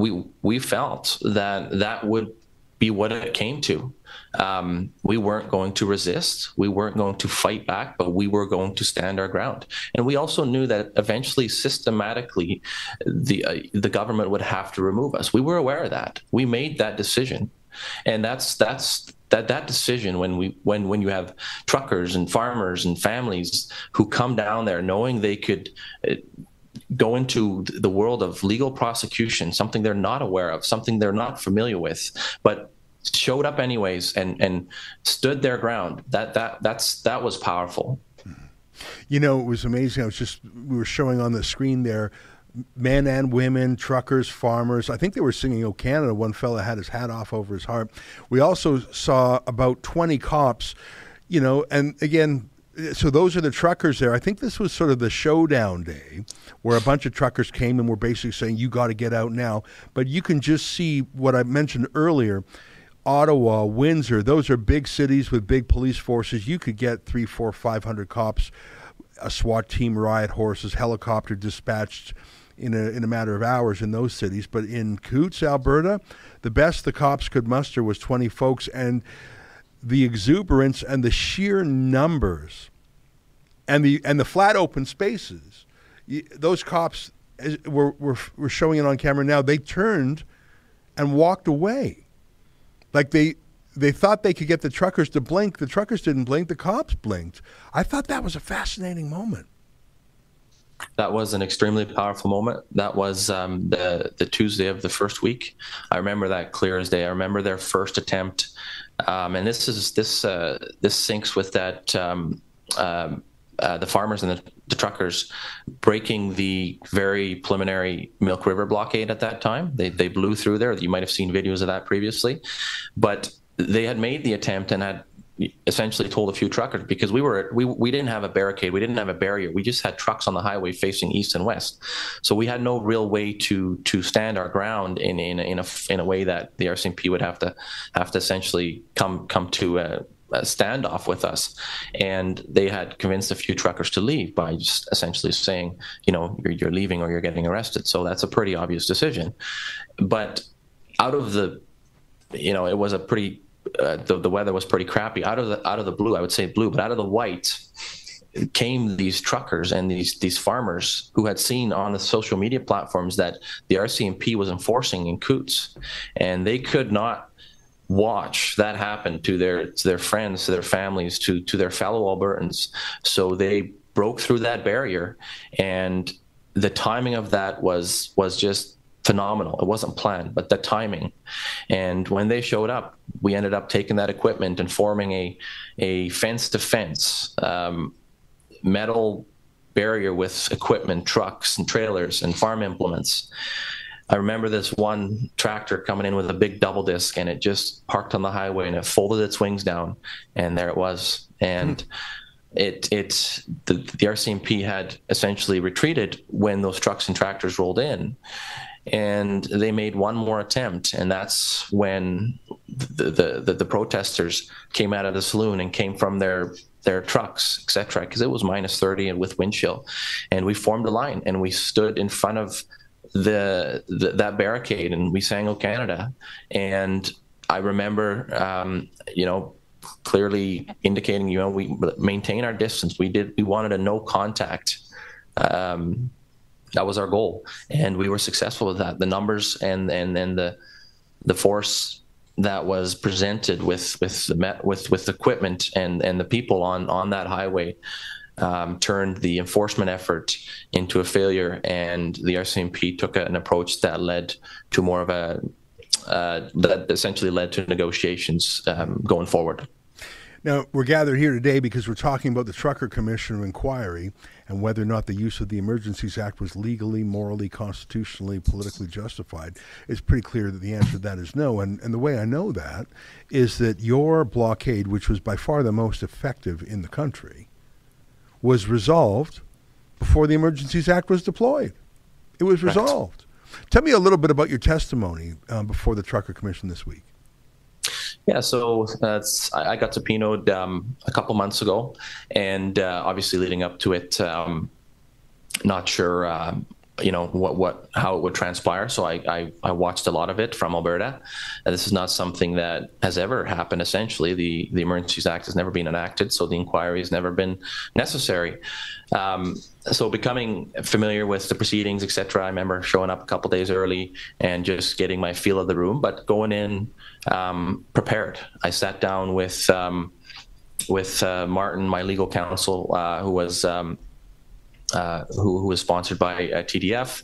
we we felt that that would be what it came to. Um, we weren't going to resist. We weren't going to fight back, but we were going to stand our ground. And we also knew that eventually, systematically, the uh, the government would have to remove us. We were aware of that. We made that decision, and that's that's that that decision when we when when you have truckers and farmers and families who come down there knowing they could uh, go into the world of legal prosecution, something they're not aware of, something they're not familiar with, but showed up anyways and and stood their ground. That that that's that was powerful. You know, it was amazing. I was just we were showing on the screen there men and women, truckers, farmers. I think they were singing "O Canada." One fella had his hat off over his heart. We also saw about 20 cops, you know, and again, so those are the truckers there. I think this was sort of the showdown day where a bunch of truckers came and were basically saying, you got to get out now. But you can just see what I mentioned earlier. Ottawa, Windsor, those are big cities with big police forces. You could get three, four, five hundred cops, a SWAT team, riot horses, helicopter dispatched in a, in a matter of hours in those cities. But in Coutts, Alberta, the best the cops could muster was 20 folks. And the exuberance and the sheer numbers and the and the flat open spaces. Those cops were, were were showing it on camera now. They turned and walked away, like they they thought they could get the truckers to blink. The truckers didn't blink. The cops blinked. I thought that was a fascinating moment. That was an extremely powerful moment. That was um, the the Tuesday of the first week. I remember that clear as day. I remember their first attempt, um, and this is this uh, this syncs with that um, um uh, the farmers and the, the, truckers breaking the very preliminary Milk River blockade at that time. They, they blew through there. You might have seen videos of that previously. But they had made the attempt and had essentially told a few truckers because we were we, we didn't have a barricade we didn't have a barrier we just had trucks on the highway facing east and west so we had no real way to to stand our ground in in, in a in a way that the RCMP would have to have to essentially come come to a, a standoff with us. And they had convinced a few truckers to leave by just essentially saying, you know, you're, you're leaving or you're getting arrested. So that's a pretty obvious decision. But out of the, you know, it was a pretty, uh, the, the weather was pretty crappy. Out of the out of the blue, I would say blue, but out of the white came these truckers and these these farmers who had seen on the social media platforms that the RCMP was enforcing in Coutts, and they could not watch that happen to their to their friends, to their families, to to their fellow Albertans. So they broke through that barrier, and the timing of that was was just phenomenal. It wasn't planned, but the timing. And when they showed up, we ended up taking that equipment and forming a a fence to fence um, metal barrier with equipment, trucks and trailers and farm implements. I remember this one tractor coming in with a big double disc and it just parked on the highway and it folded its wings down and there it was. And hmm. it it the, the RCMP had essentially retreated when those trucks and tractors rolled in. And they made one more attempt, and that's when the, the, the, the protesters came out of the saloon and came from their their trucks, etc., because it was minus 30 and with wind chill. And we formed a line and we stood in front of the, the, that barricade and we sang "O Canada," and I remember, um, you know, clearly indicating, you know, we maintain our distance. We did. We wanted a no contact. Um, that was our goal, and we were successful with that. The numbers and and and the the force that was presented with with the met, with with equipment and and the people on on that highway um, turned the enforcement effort into a failure, and the RCMP took an approach that led to more of a uh, that essentially led to negotiations um, going forward. Now, we're gathered here today because we're talking about the Trucker Commission inquiry and whether or not the use of the Emergencies Act was legally, morally, constitutionally, politically justified. It's pretty clear that the answer to that is no. And, and the way I know that is that your blockade, which was by far the most effective in the country, was resolved before the Emergencies Act was deployed. It was resolved. Right. Tell me a little bit about your testimony uh, before the Trucker Commission this week. Yeah, so that's I got subpoenaed um, a couple months ago, and uh, obviously leading up to it, um, not sure um, you know what what how it would transpire. So I, I, I watched a lot of it from Alberta. And this is not something that has ever happened. Essentially, the the Emergencies Act has never been enacted, so the inquiry has never been necessary. Um, so becoming familiar with the proceedings, etc. I remember showing up a couple days early and just getting my feel of the room, but going in um, prepared. I sat down with um, with uh, Martin, my legal counsel, uh, who was um, uh, who, who was sponsored by uh, TDF,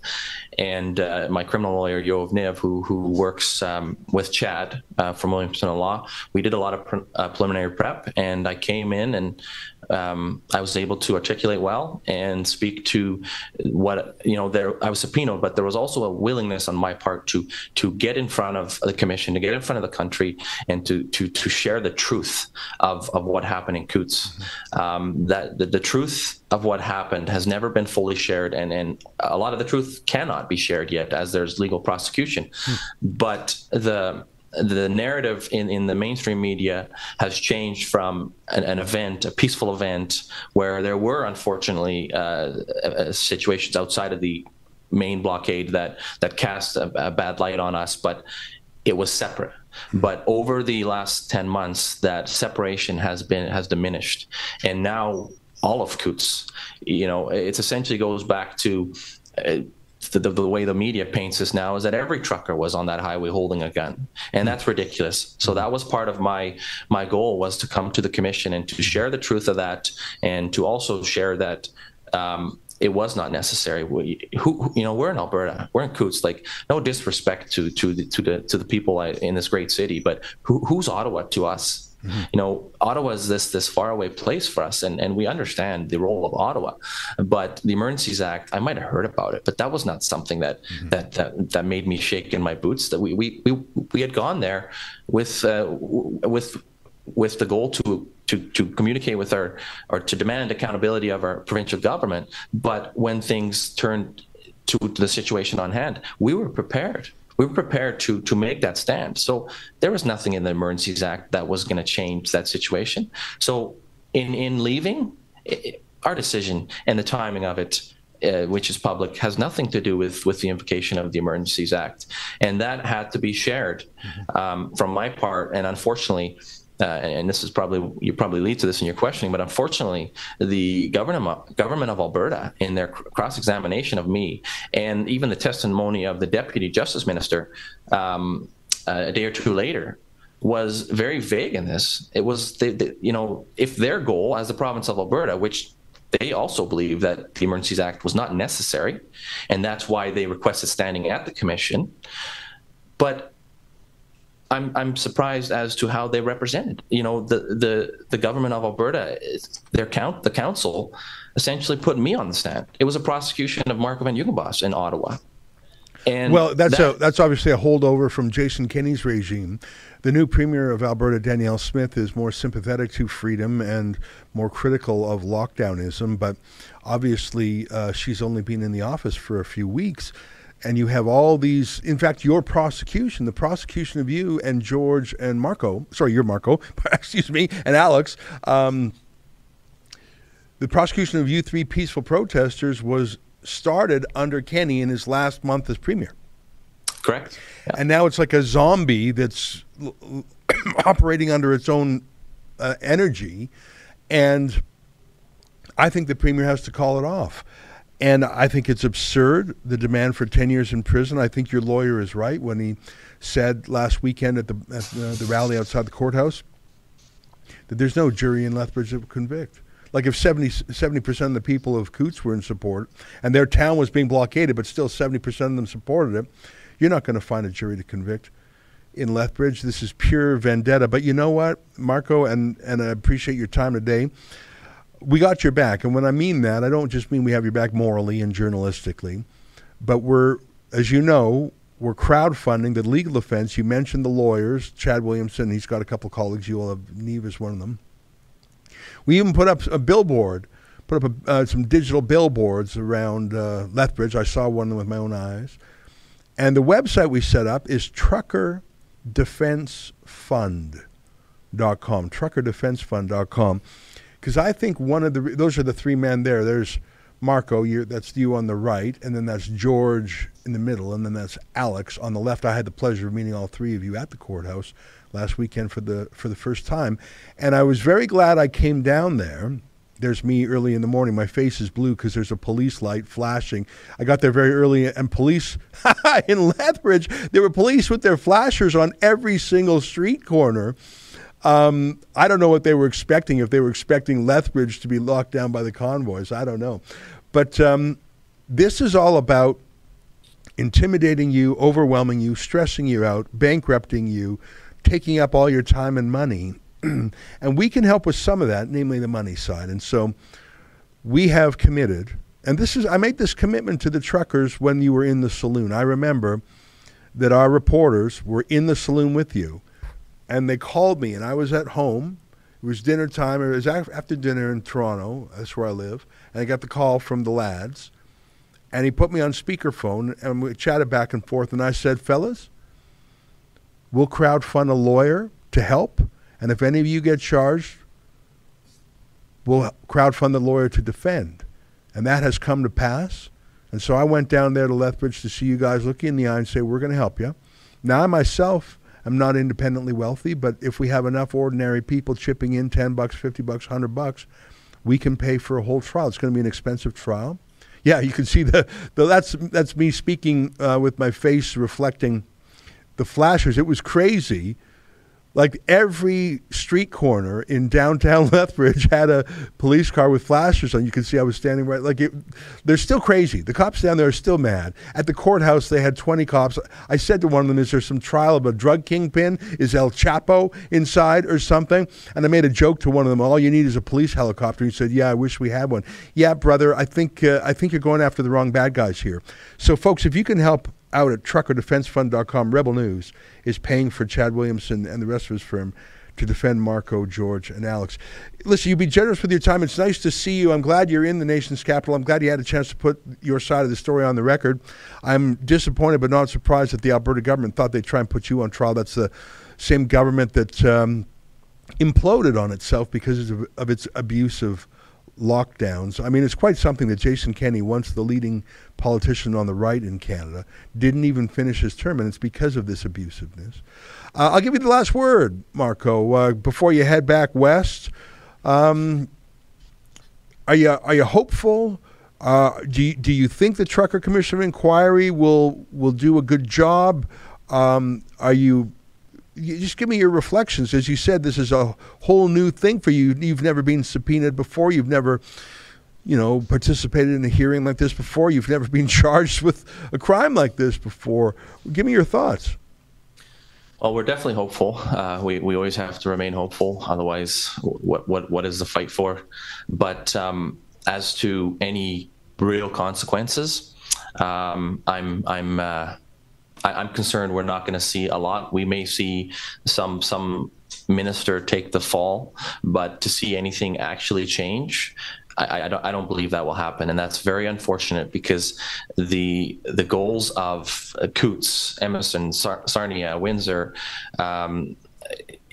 and uh, my criminal lawyer Yoav Niv, who who works um, with Chad uh, from Williamson Law. We did a lot of pre- uh, preliminary prep, and I came in and um, I was able to articulate well and speak to what you know. There, I was subpoenaed, but there was also a willingness on my part to to get in front of the commission, to get in front of the country, and to to to share the truth of of what happened in Coutts. Mm-hmm. Um, that the, the truth of what happened has never been fully shared, and and a lot of the truth cannot be shared yet, as there's legal prosecution. Hmm. But the the narrative in, in the mainstream media has changed from an, an event, a peaceful event, where there were unfortunately uh, uh, situations outside of the main blockade that that cast a, a bad light on us, but it was separate. But over the last ten months, that separation has been has diminished, and now all of Coutts, you know, it essentially goes back to. Uh, the, the, the, way the media paints this now is that every trucker was on that highway holding a gun and that's ridiculous so that was part of my my goal was to come to the commission and to share the truth of that and to also share that um, it was not necessary. We, who, you know, we're in Alberta, we're in Coutts. Like, no disrespect to to the to the to the people in this great city, but who, who's Ottawa to us? Mm-hmm. You know, Ottawa is this this faraway place for us, and, and we understand the role of Ottawa. But the Emergencies Act, I might have heard about it, but that was not something that mm-hmm. that, that that made me shake in my boots. That we we we, we had gone there with uh, with with the goal to to to communicate with our or to demand accountability of our provincial government. But when things turned to the situation on hand, we were prepared we were prepared to to make that stand. So there was nothing in the Emergencies Act that was going to change that situation. So in in leaving, it, our decision and the timing of it. Uh, which is public has nothing to do with with the invocation of the Emergencies Act, and that had to be shared mm-hmm. um, from my part. And unfortunately, uh, and this is probably you probably lead to this in your questioning, but unfortunately, the government government of Alberta, in their cross examination of me, and even the testimony of the deputy justice minister um, a day or two later, was very vague in this. It was, they, they, you know, if their goal as the province of Alberta, which they also believe that the Emergencies Act was not necessary, and that's why they requested standing at the commission. But I'm I'm surprised as to how they represented. You know, the the the government of Alberta, their count the council, essentially put me on the stand. It was a prosecution of Marco van Huigenbos in Ottawa. And well, that's that, a that's obviously a holdover from Jason Kenney's regime. The new premier of Alberta, Danielle Smith, is more sympathetic to freedom and more critical of lockdownism. But obviously, uh, she's only been in the office for a few weeks and you have all these in fact your prosecution the prosecution of you and george and marco sorry you're marco excuse me and alex um, the prosecution of you three peaceful protesters was started under Kenney in his last month as premier. Correct. Yeah. and now it's like a zombie that's operating under its own uh, energy and i think the premier has to call it off and I think it's absurd, the demand for 10 years in prison. I think your lawyer is right when he said last weekend at the, at the, the rally outside the courthouse that there's no jury in Lethbridge that would convict. Like if 70, percent of the people of Coutts were in support and their town was being blockaded, but still 70% of them supported it, you're not going to find a jury to convict in Lethbridge. This is pure vendetta. But you know what, Marco, and, and I appreciate your time today we got your back. And when I mean that, I don't just mean we have your back morally and journalistically, but we're, as you know, we're crowdfunding the legal defense. You mentioned the lawyers, Chad Williamson. He's got a couple of colleagues. Yoav Niv is one of them. We even put up a billboard, put up a, uh, some digital billboards around uh, Lethbridge. I saw one with my own eyes. And the website we set up is truckerdefensefund.com, truckerdefensefund.com because I think one of the those are the three men there. There's Marco, that's you on the right, and then that's George in the middle, and then that's Alex on the left. I had the pleasure of meeting all three of you at the courthouse last weekend for the for the first time, and I was very glad I came down there. There's me early in the morning. My face is blue because there's a police light flashing. I got there very early, and police in Lethbridge, there were police with their flashers on every single street corner um, I don't know what they were expecting, if they were expecting Lethbridge to be locked down by the convoys. I don't know. But um, this is all about intimidating you, overwhelming you, stressing you out, bankrupting you, taking up all your time and money. and we can help with some of that, namely the money side. And so we have committed, and this is, I made this commitment to the truckers when you were in the saloon. I remember that our reporters were in the saloon with you, and they called me, and I was at home. It was dinner time. It was after dinner in Toronto. That's where I live. And I got the call from the lads and he put me on speakerphone and we chatted back and forth and I said, "Fellas, we'll crowdfund a lawyer to help, and if any of you get charged, we'll crowdfund the lawyer to defend." And that has come to pass. And so I went down there to Lethbridge to see you guys look you in the eye and say, "We're going to help you." Now I myself am not independently wealthy, but if we have enough ordinary people chipping in 10 bucks, 50 bucks, 100 bucks, we can pay for a whole trial. It's going to be an expensive trial yeah, you can see the, the that's that's me speaking uh, with my face reflecting the flashers. It was crazy like every street corner in downtown Lethbridge had a police car with flashers on. You can see I was standing right like it, they're still crazy. The cops down there are still mad. At the courthouse, they had 20 cops. I said to one of them, "Is there some trial of a drug kingpin? Is El Chapo inside or something?" And I made a joke to one of them. All you need is a police helicopter. He said, "Yeah, I wish we had one." Yeah, brother, I think uh, I think you're going after the wrong bad guys here. So, folks, if you can help out at truckerdefensefund.com, Rebel News is paying for Chad Williamson and the rest of his firm to defend Marco, George, and Alex. Listen, you be generous with your time. It's nice to see you. I'm glad you're in the nation's capital. I'm glad you had a chance to put your side of the story on the record. I'm disappointed but not surprised that the Alberta government thought they'd try and put you on trial. That's the same government that um, imploded on itself because of, of its abuse of lockdowns. I mean, it's quite something that Jason Kenney, once the leading politician on the right in Canada, didn't even finish his term, and it's because of this abusiveness. Uh, I'll give you the last word, Marco, uh, before you head back west. Um, are you are you hopeful? Uh, do you, do you think the Trucker Commission of Inquiry will will do a good job? Um, are you just give me your reflections. As you said, this is a whole new thing for you. You've never been subpoenaed before. You've never, you know, participated in a hearing like this before. You've never been charged with a crime like this before. Give me your thoughts. Well, we're definitely hopeful. Uh, we we always have to remain hopeful. Otherwise, what what what is the fight for? But um, as to any real consequences, um, I'm I'm. Uh, I, am concerned we're not going to see a lot. We may see some some minister take the fall, but to see anything actually change, I, I, don't, I don't believe that will happen, and that's very unfortunate because the the goals of Coutts, Emerson, Sar- Sarnia, Windsor, um,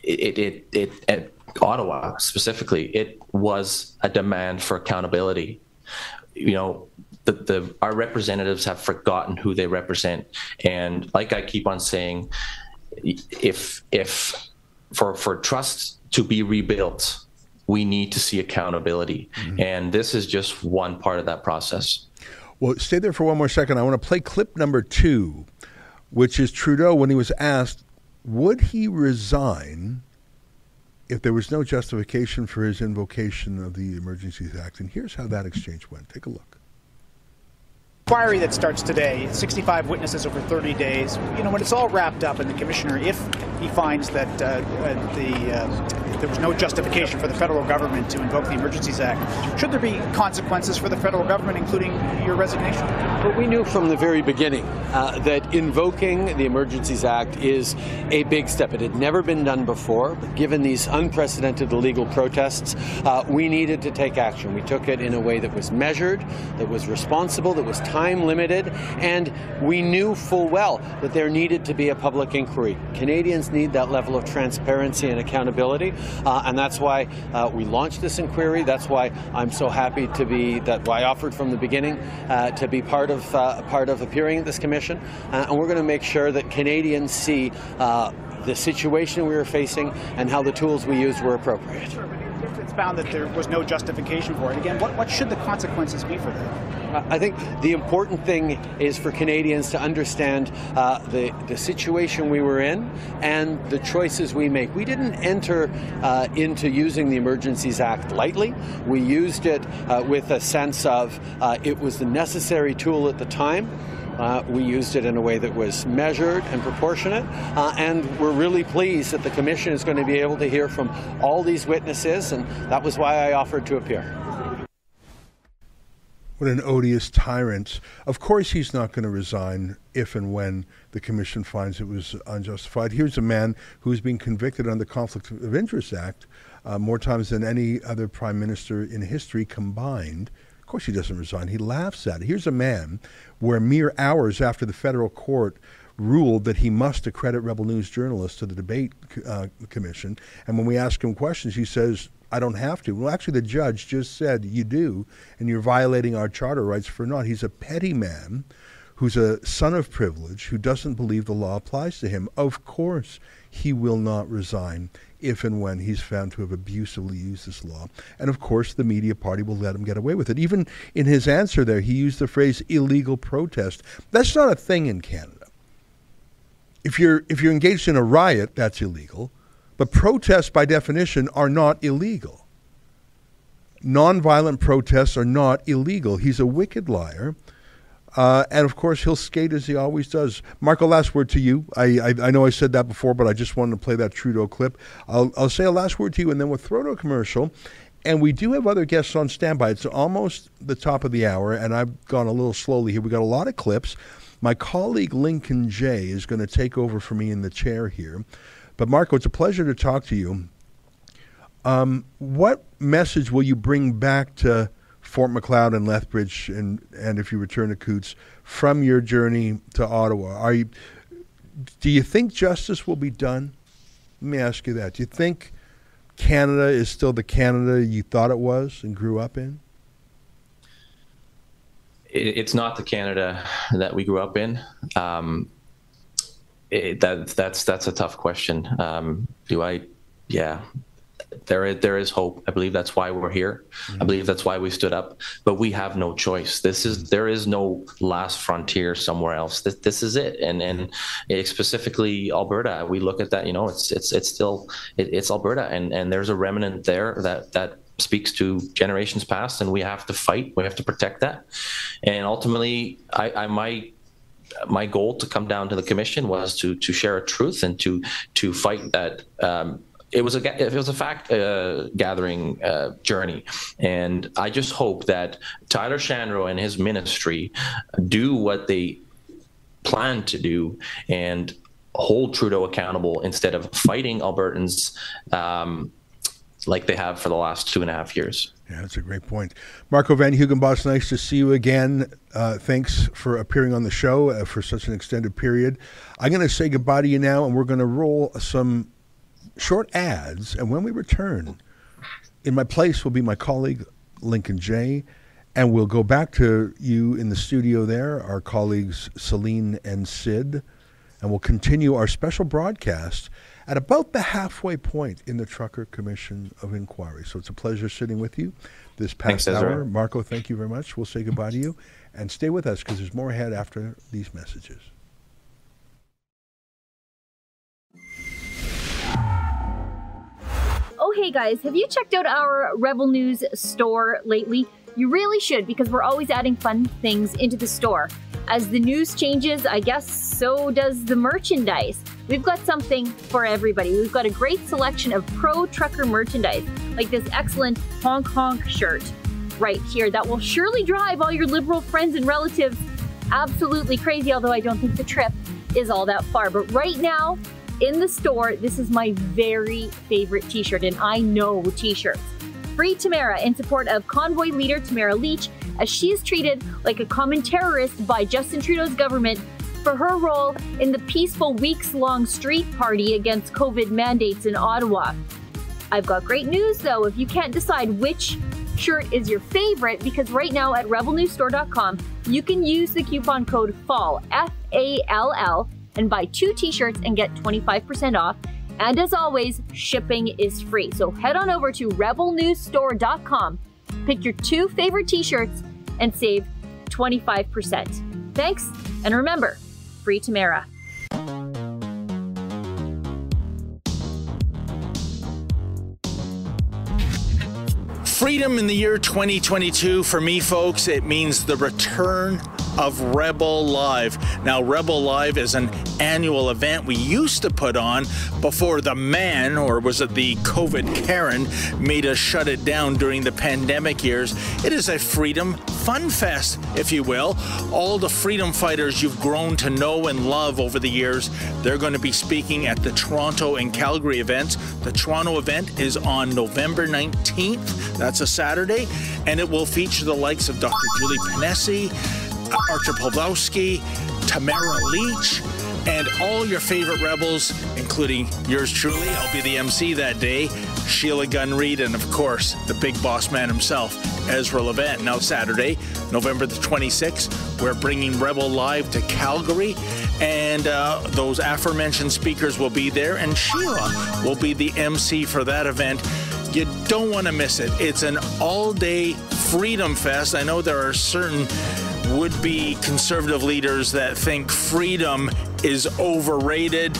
it, it, it, it Ottawa specifically, it was a demand for accountability. You know, the, the our representatives have forgotten who they represent, and like I keep on saying, if if for for trust to be rebuilt, we need to see accountability, mm-hmm. and this is just one part of that process. Well, stay there for one more second. I want to play clip number two, which is Trudeau when he was asked, would he resign if there was no justification for his invocation of the Emergencies Act? And here's how that exchange went. Take a look inquiry that starts today, 65 witnesses over 30 days. You know, when it's all wrapped up, and the commissioner, if he finds that uh, uh, the uh, there was no justification for the federal government to invoke the Emergencies Act, should there be consequences for the federal government, including your resignation? Well, we knew from the very beginning uh, that invoking the Emergencies Act is a big step. It had never been done before, but given these unprecedented illegal protests, uh, we needed to take action. We took it in a way that was measured, that was responsible, that was time limited, and we knew full well that there needed to be a public inquiry. Canadians need that level of transparency and accountability, uh, and that's why uh, we launched this inquiry. That's why I'm so happy to be that why I offered from the beginning uh, to be part of uh, part of appearing at this commission, uh, and we're going to make sure that Canadians see uh, the situation we were facing and how the tools we used were appropriate. It's found that there was no justification for it. Again, what, what should the consequences be for that? I think the important thing is for Canadians to understand uh, the, the situation we were in and the choices we make. We didn't enter uh, into using the Emergencies Act lightly. We used it uh, with a sense of uh, it was the necessary tool at the time. Uh, we used it in a way that was measured and proportionate, uh, and we're really pleased that the Commission is going to be able to hear from all these witnesses, and that was why I offered to appear. What an odious tyrant. Of course, he's not going to resign if and when the Commission finds it was unjustified. Here's a man who's been convicted under the Conflict of Interest Act uh, more times than any other prime minister in history combined. Of course, he doesn't resign. He laughs at it. Here's a man where mere hours after the federal court ruled that he must accredit Rebel News journalists to the debate uh, commission, and when we ask him questions, he says, I don't have to. Well, actually, the judge just said you do, and you're violating our charter rights for not. He's a petty man who's a son of privilege who doesn't believe the law applies to him. Of course, he will not resign if and when he's found to have abusively used this law. And of course, the media party will let him get away with it. Even in his answer there, he used the phrase illegal protest. That's not a thing in Canada. If you're if you're engaged in a riot, that's illegal. But protests, by definition, are not illegal. Nonviolent protests are not illegal. He's a wicked liar. Uh, and of course, he'll skate as he always does. Marco, last word to you. I, I, I know I said that before, but I just wanted to play that Trudeau clip. I'll, I'll say a last word to you, and then we'll throw to a commercial. And we do have other guests on standby. It's almost the top of the hour, and I've gone a little slowly here. We got a lot of clips. My colleague Lincoln Jay is going to take over for me in the chair here. But Marco, it's a pleasure to talk to you. Um, what message will you bring back to Fort Macleod and Lethbridge, and and if you return to Coutts from your journey to Ottawa? Are you? Do you think justice will be done? Let me ask you that. Do you think Canada is still the Canada you thought it was and grew up in? It's not the Canada that we grew up in. Um, it, that that's that's a tough question. Um, do I? Yeah, there is, there is hope. I believe that's why we're here. Mm-hmm. I believe that's why we stood up. But we have no choice. This is there is no last frontier somewhere else. This, this is it. And and specifically Alberta, we look at that. You know, it's it's it's still it, it's Alberta, and and there's a remnant there that that speaks to generations past, and we have to fight. We have to protect that. And ultimately, I, I might my goal to come down to the commission was to to share a truth and to to fight that. Um, it was a it was a fact uh, gathering uh, journey, and I just hope that Tyler Shandro and his ministry do what they plan to do and hold Trudeau accountable instead of fighting Albertans um, like they have for the last two and a half years. Yeah, that's a great point. Marco Van Huigenbos, nice to see you again. Uh, thanks for appearing on the show uh, for such an extended period. I'm going to say goodbye to you now, and we're going to roll some short ads. And when we return, in my place will be my colleague, Lincoln Jay. And we'll go back to you in the studio there, our colleagues Celine and Sid. And we'll continue our special broadcast at about the halfway point in the Trucker Commission of Inquiry. So it's a pleasure sitting with you this past Thanks, hour. Marco, thank you very much. We'll say goodbye to you and stay with us because there's more ahead after these messages. Hey guys, have you checked out our Rebel News store lately? You really should because we're always adding fun things into the store. As the news changes, I guess so does the merchandise. We've got something for everybody. We've got a great selection of pro trucker merchandise, like this excellent honk honk shirt right here that will surely drive all your liberal friends and relatives absolutely crazy, although I don't think the trip is all that far. But right now, in the store, this is my very favorite t shirt, and I know t shirts. Free Tamara in support of convoy leader Tamara Lich as she is treated like a common terrorist by Justin Trudeau's government for her role in the peaceful weeks long street party against COVID mandates in Ottawa. I've got great news though if you can't decide which shirt is your favorite because right now at rebelnewsstore.com you can use the coupon code FALL F A L L and buy two t-shirts and get 25% off And as always, shipping is free. So head on over to rebelnewsstore.com, pick your two favorite t shirts, and save 25%. Thanks, and remember, free Tamara. Freedom in the year 2022 for me, folks, it means the return of Rebel Live. Now, Rebel Live is an annual event we used to put on before the man, or was it the COVID Karen, made us shut it down during the pandemic years. It is a freedom fun fest, if you will. All the freedom fighters you've grown to know and love over the years, they're going to be speaking at the Toronto and Calgary events. The Toronto event is on November 19th. That's a Saturday, and it will feature the likes of Dr. Julie Ponesse, Artur Pawlowski, Tamara Lich, and all your favorite rebels, including yours truly. I'll be the MC that day, Sheila Gunn Reid, and of course, the big boss man himself, Ezra Levant. Now, Saturday, November the 26th, we're bringing Rebel Live to Calgary, and uh, those aforementioned speakers will be there, and Sheila will be the MC for that event. You don't want to miss it. It's an all day freedom fest. I know there are certain would be conservative leaders that think freedom is overrated.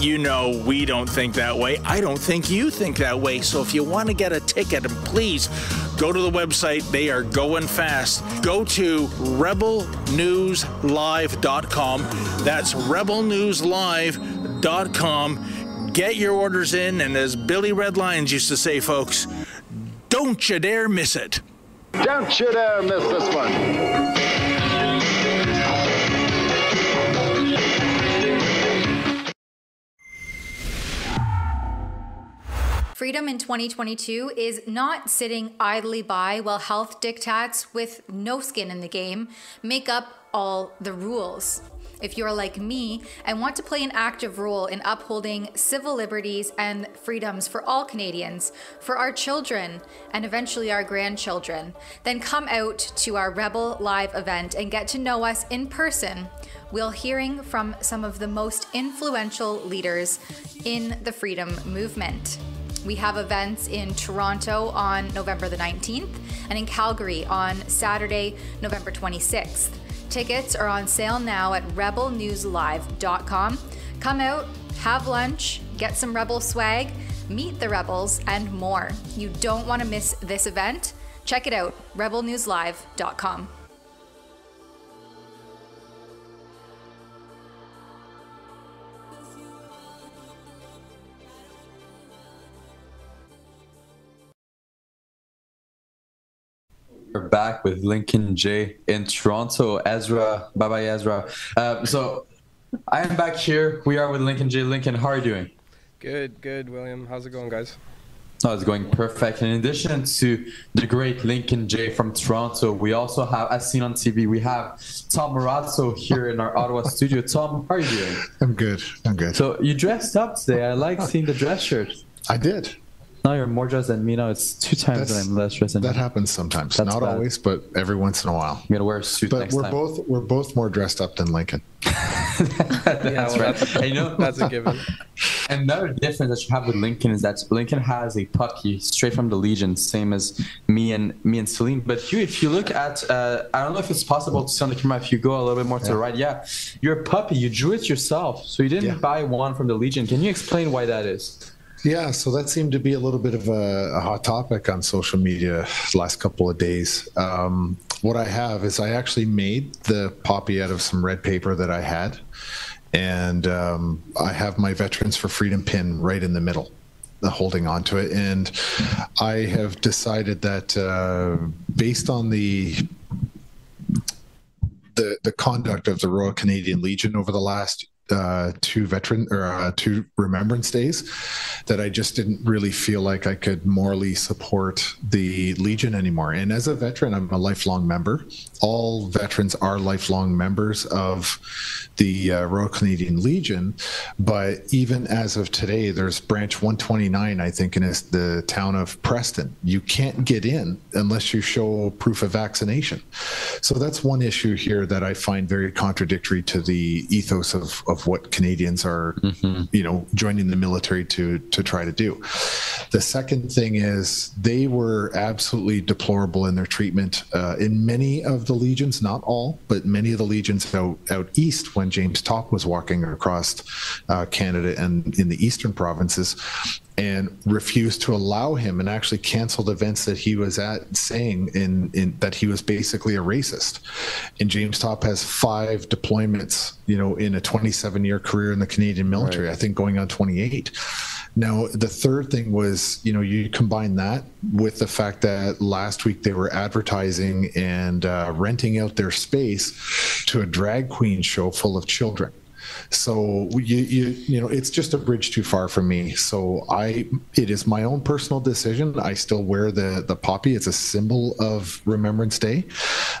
You know, we don't think that way. I don't think you think that way. So if you want to get a ticket, please go to the website. They are going fast. Go to rebelnewslive.com. That's rebelnewslive.com. Get your orders in. And as Billy Red Lyons used to say, folks, don't you dare miss it. Don't you dare miss this one. Freedom in 2022 is not sitting idly by while health diktats with no skin in the game make up all the rules. If you're like me and want to play an active role in upholding civil liberties and freedoms for all Canadians, for our children, and eventually our grandchildren, then come out to our Rebel Live event and get to know us in person. We'll hearing from some of the most influential leaders in the freedom movement. We have events in Toronto on November the 19th and in Calgary on Saturday, November 26th. Tickets are on sale now at rebelnewslive.com. Come out, have lunch, get some Rebel swag, meet the Rebels, and more. You don't want to miss this event. Check it out, rebelnewslive.com. We're back with Lincoln Jay in Toronto. Ezra, bye bye, Ezra. Uh, so I am back here. We are with Lincoln Jay. Lincoln, how are you doing? Good, good, William. How's it going, guys? Oh, it's going perfect. In addition to the great Lincoln Jay from Toronto, we also have, as seen on TV, we have Tom Marazzo here in our Ottawa studio. Tom, how are you doing? I'm good. I'm good. So you dressed up today. I like seeing the dress shirt. I did. Now you're more dressed than me. Now it's two times that I'm less dressed than That you. happens sometimes. That's Not bad. always, but every once in a while. I'm gonna wear a suit But next we're time. both we're both more dressed up than Lincoln. that's right. And you know, That's a given. Another difference that you have with Lincoln is that Lincoln has a puppy straight from the Legion, same as me and me and Celine. But Hugh, if you look at, uh, I don't know if it's possible to see on the camera if you go a little bit more to the right. Yeah, your puppy, you drew it yourself, so you didn't buy one from the Legion. Can you explain why that is? Yeah, so that seemed to be a little bit of a, a hot topic on social media last couple of days. Um, what I have is I actually made the poppy out of some red paper that I had, and um, I have my Veterans for Freedom pin right in the middle, holding on to it. And I have decided that uh, based on the the the conduct of the Royal Canadian Legion over the last uh, two veteran or uh, two remembrance days that I just didn't really feel like I could morally support the Legion anymore. And as a veteran, I'm a lifelong member. All veterans are lifelong members of the uh, Royal Canadian Legion. But even as of today, there's branch 129, I think, in the town of Preston. You can't get in unless you show proof of vaccination. So that's one issue here that I find very contradictory to the ethos of, of what Canadians are, mm-hmm. you know, joining the military to to try to do. The second thing is they were absolutely deplorable in their treatment uh, in many of the legions, not all, but many of the legions out out east when James Topp was walking across uh, Canada and in the eastern provinces and refused to allow him and actually canceled events that he was at saying in, in that he was basically a racist and james Topp has five deployments you know in a 27 year career in the canadian military right. i think going on 28 now the third thing was you know you combine that with the fact that last week they were advertising and uh, renting out their space to a drag queen show full of children so you, you you know it's just a bridge too far for me. So I it is my own personal decision. I still wear the the poppy. It's a symbol of Remembrance Day,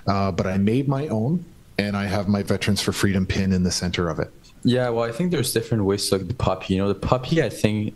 uh, but I made my own, and I have my Veterans for Freedom pin in the center of it. Yeah, well, I think there's different ways to look at the poppy. You know, the poppy, I think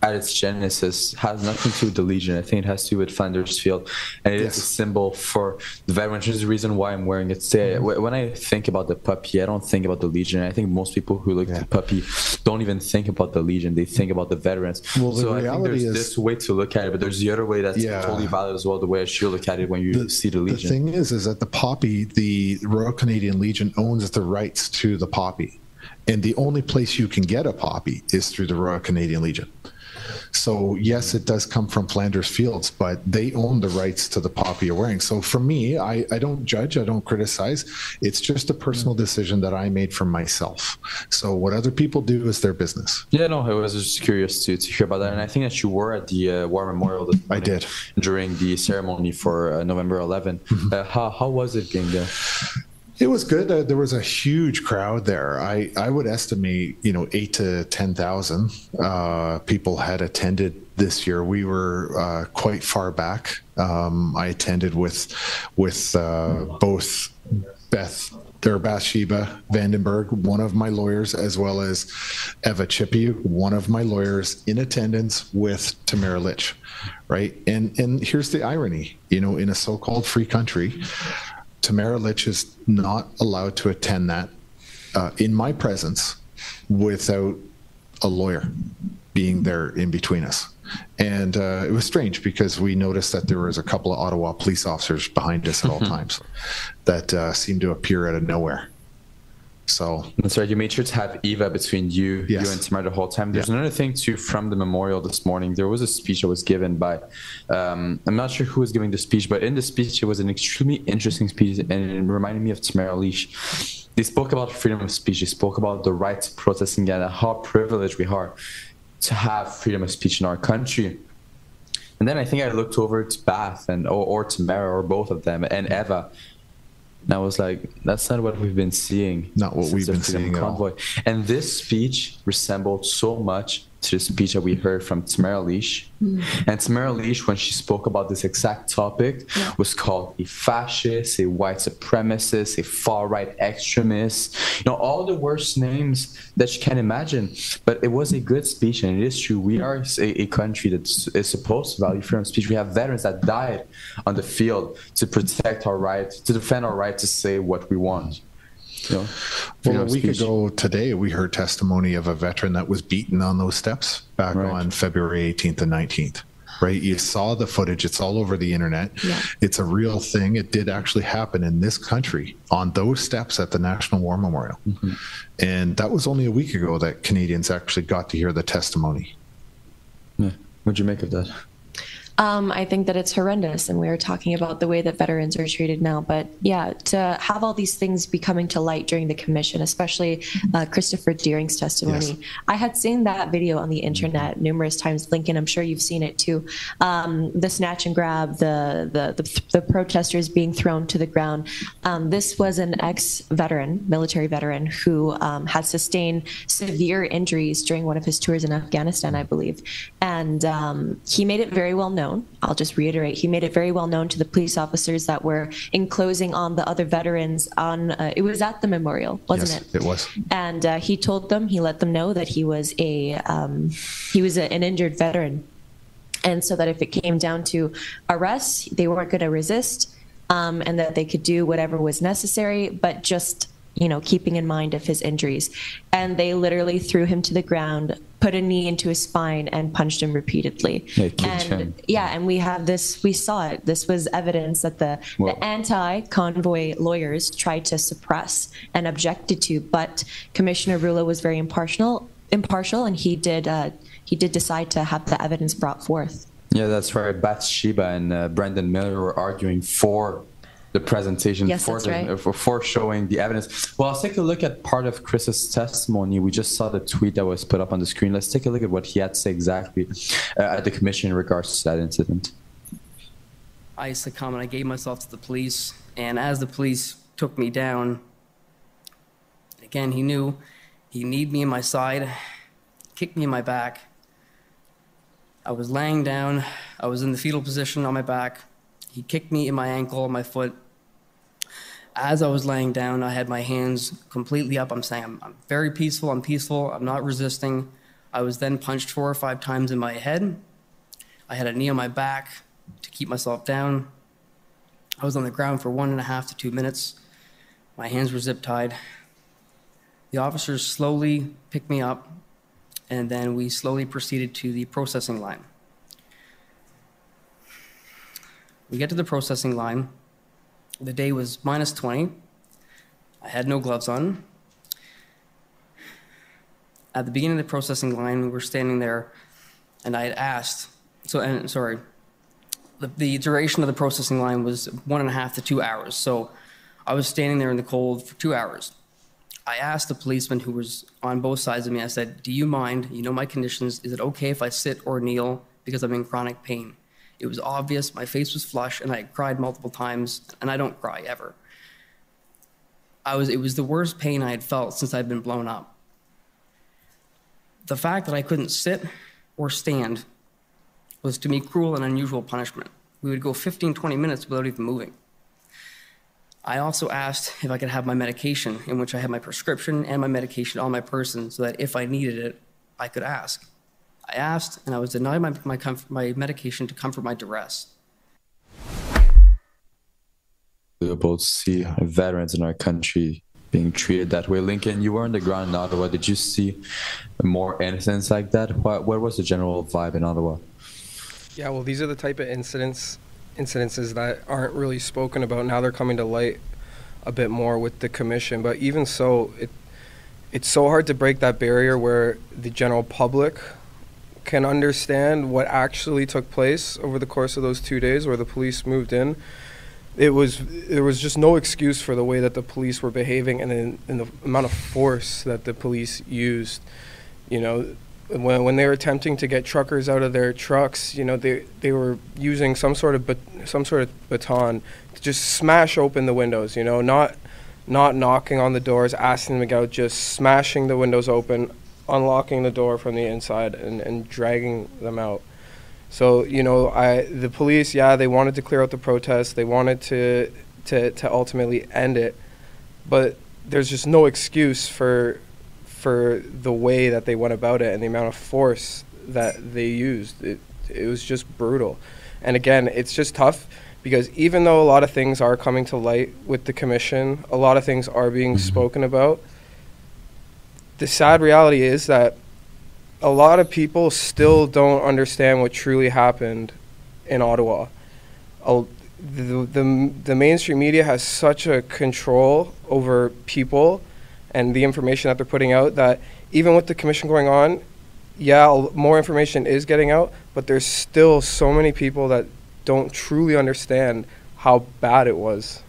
at its genesis has nothing to do with the Legion. I think it has to do with Flanders Field, and it yes. is a symbol for the veterans. Which is the reason why I'm wearing it today. Mm-hmm. When I think about the puppy, I don't think about the Legion. I think most people who look yeah. at the puppy don't even think about the Legion. They think about the veterans. Well, the so I think there's is, this way to look at it, but there's the other way that's yeah. totally valid as well. The way I should look at it when you the, see the Legion. The thing is, is that the poppy, the Royal Canadian Legion owns the rights to the poppy, and the only place you can get a poppy is through the Royal Canadian Legion. So yes, it does come from Flanders Fields, but they own the rights to the poppy you're wearing. So for me, I, I don't judge, I don't criticize. It's just a personal decision that I made for myself. So what other people do is their business. Yeah, no, I was just curious to, to hear about that. And I think that you were at the uh, War Memorial. I did during the ceremony for uh, November 11. Mm-hmm. Uh, how how was it being there? It was good. Uh, there was a huge crowd there. I, I would estimate, you know, eight to 10,000 uh, people had attended this year. We were uh, quite far back. Um, I attended with with uh, both Beth or Bathsheba Vandenberg, one of my lawyers, as well as Eva Chipiuk, one of my lawyers, in attendance with Tamara Lich, right? And and here's the irony, you know, in a so-called free country, Tamara Lich is not allowed to attend that uh, in my presence without a lawyer being there in between us. And uh, it was strange because we noticed that there was a couple of Ottawa police officers behind us at all times that uh, seemed to appear out of nowhere. So that's right. You made sure to have Eva between you, yes. you and Tamara the whole time. There's yeah. another thing too from the memorial this morning. There was a speech that was given by, um, I'm not sure who was giving the speech, but in the speech it was an extremely interesting speech, and it reminded me of Tamara Lich. They spoke about freedom of speech. They spoke about the right to protest in Canada, how privileged we are to have freedom of speech in our country. And then I think I looked over to Bath and or, or Tamara or both of them and Eva and I was like, that's not what we've been seeing. Not what we've been seeing convoy. And this speech resembled so much to the speech that we heard from Tamara Lich. Mm. And Tamara Lich, when she spoke about this exact topic, yeah. was called a fascist, a white supremacist, a far right extremist, you know, all the worst names that you can imagine. But it was a good speech, and it is true. We are a, a country that is supposed to value freedom of speech. We have veterans that died on the field to protect our right, to defend our right to say what we want. You know, well, a week speech. ago today, we heard testimony of a veteran that was beaten on those steps back right. on February 18th and 19th. Right, you saw the footage. It's all over the internet. Yeah. It's a real thing. It did actually happen in this country on those steps at the National War Memorial, mm-hmm. and that was only a week ago that Canadians actually got to hear the testimony. Yeah. What'd you make of that? Um, I think that it's horrendous, and we were talking about the way that veterans are treated now. But yeah, to have all these things be coming to light during the commission, especially uh, Christopher Deering's testimony, yes. I had seen that video on the internet numerous times. Lincoln, I'm sure you've seen it too. Um, the snatch and grab, the, the the, the protesters being thrown to the ground. Um, this was an ex-veteran, military veteran, who um, had sustained severe injuries during one of his tours in Afghanistan, I believe, and um, he made it very well known known. I'll just reiterate. He made it very well known to the police officers that were enclosing on the other veterans. On uh, it was at the memorial, wasn't yes, it? It was. And uh, he told them, he let them know that he was a um, he was a, an injured veteran, and so that if it came down to arrest, they weren't going to resist, um, and that they could do whatever was necessary, but just you know, keeping in mind of his injuries. And they literally threw him to the ground, put a knee into his spine, and punched him repeatedly. Yeah, and him. yeah, and we have this. We saw it. This was evidence that the, the anti-convoy lawyers tried to suppress and objected to, but Commissioner Rouleau was very impartial. Impartial, and he did. Uh, he did decide to have the evidence brought forth. Yeah, that's right. Bathsheba and uh, Brendan Miller were arguing for the presentation Yes, for, the, right. for for showing the evidence. Well, let's take a look at part of Chris's testimony. We just saw the tweet that was put up on the screen. Let's take a look at what he had to say exactly uh, at the commission in regards to that incident. I succumbed and I gave myself to the police. And as the police took me down, again, he knew he kneed me in my side, kicked me in my back. I was laying down, I was in the fetal position on my back. He kicked me in my ankle, my foot. As I was laying down, I had my hands completely up. I'm saying, I'm, I'm very peaceful, I'm peaceful, I'm not resisting. I was then punched four or five times in my head. I had a knee on my back to keep myself down. I was on the ground for one and a half to two minutes. My hands were zip tied. The officers slowly picked me up, and then we slowly proceeded to the processing line. We get to the processing line. The day was minus 20. I had no gloves on. At the beginning of the processing line, we were standing there, and I had asked, so, and sorry, the, the duration of the processing line was one and a half to two hours. So I was standing there in the cold for two hours. I asked the policeman who was on both sides of me, I said, Do you mind? You know my conditions. Is it okay if I sit or kneel because I'm in chronic pain? It was obvious. My face was flush, and I cried multiple times, and I don't cry ever. I was, it was the worst pain I had felt since I'd been blown up. The fact that I couldn't sit or stand was to me cruel and unusual punishment. We would go 15, 20 minutes without even moving. I also asked if I could have my medication, in which I had my prescription and my medication on my person, so that if I needed it, I could ask. I asked, and I was denied my, my, comf- my medication to comfort my duress. We both see veterans in our country being treated that way. Lincoln, you were on the ground in Ottawa. Did you see more incidents like that? What, what was the general vibe in Ottawa? Yeah, well, these are the type of incidents incidences that aren't really spoken about. Now they're coming to light a bit more with the commission. But even so, it it's so hard to break that barrier where the general public can understand what actually took place over the course of those two days where the police moved in. It was there was just no excuse for the way that the police were behaving and in, in the amount of force that the police used. You know, when, when they were attempting to get truckers out of their trucks, you know, they, they were using some sort of bat- some sort of baton to just smash open the windows. You know, not not knocking on the doors, asking them to out, just smashing the windows open, unlocking the door from the inside, and, and dragging them out. So you know, I the police, yeah, they wanted to clear out the protest. They wanted to to to ultimately end it, but there's just no excuse for for the way that they went about it and the amount of force that they used. It it was just brutal. And again, it's just tough because even though a lot of things are coming to light with the commission, a lot of things are being mm-hmm. spoken about. The sad reality is that a lot of people still don't understand what truly happened in Ottawa. A- The, the, the mainstream media has such a control over people and the information that they're putting out that even with the commission going on, yeah, more information is getting out, but there's still so many people that don't truly understand how bad it was.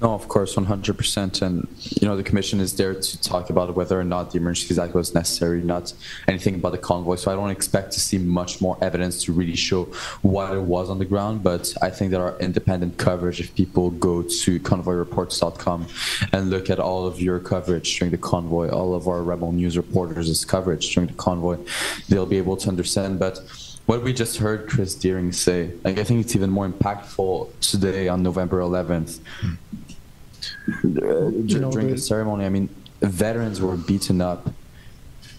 No, of course, 100%. And, you know, the commission is there to talk about whether or not the Emergencies Act was necessary, not anything about the convoy. So I don't expect to see much more evidence to really show what it was on the ground. But I think there are independent coverage. If people go to convoyreports.com and look at all of your coverage during the convoy, all of our Rebel News reporters' coverage during the convoy, they'll be able to understand. But what we just heard Chris Deering say, like I think it's even more impactful today on November 11th. Uh, Uh, know, during the the- ceremony, I mean, veterans were beaten up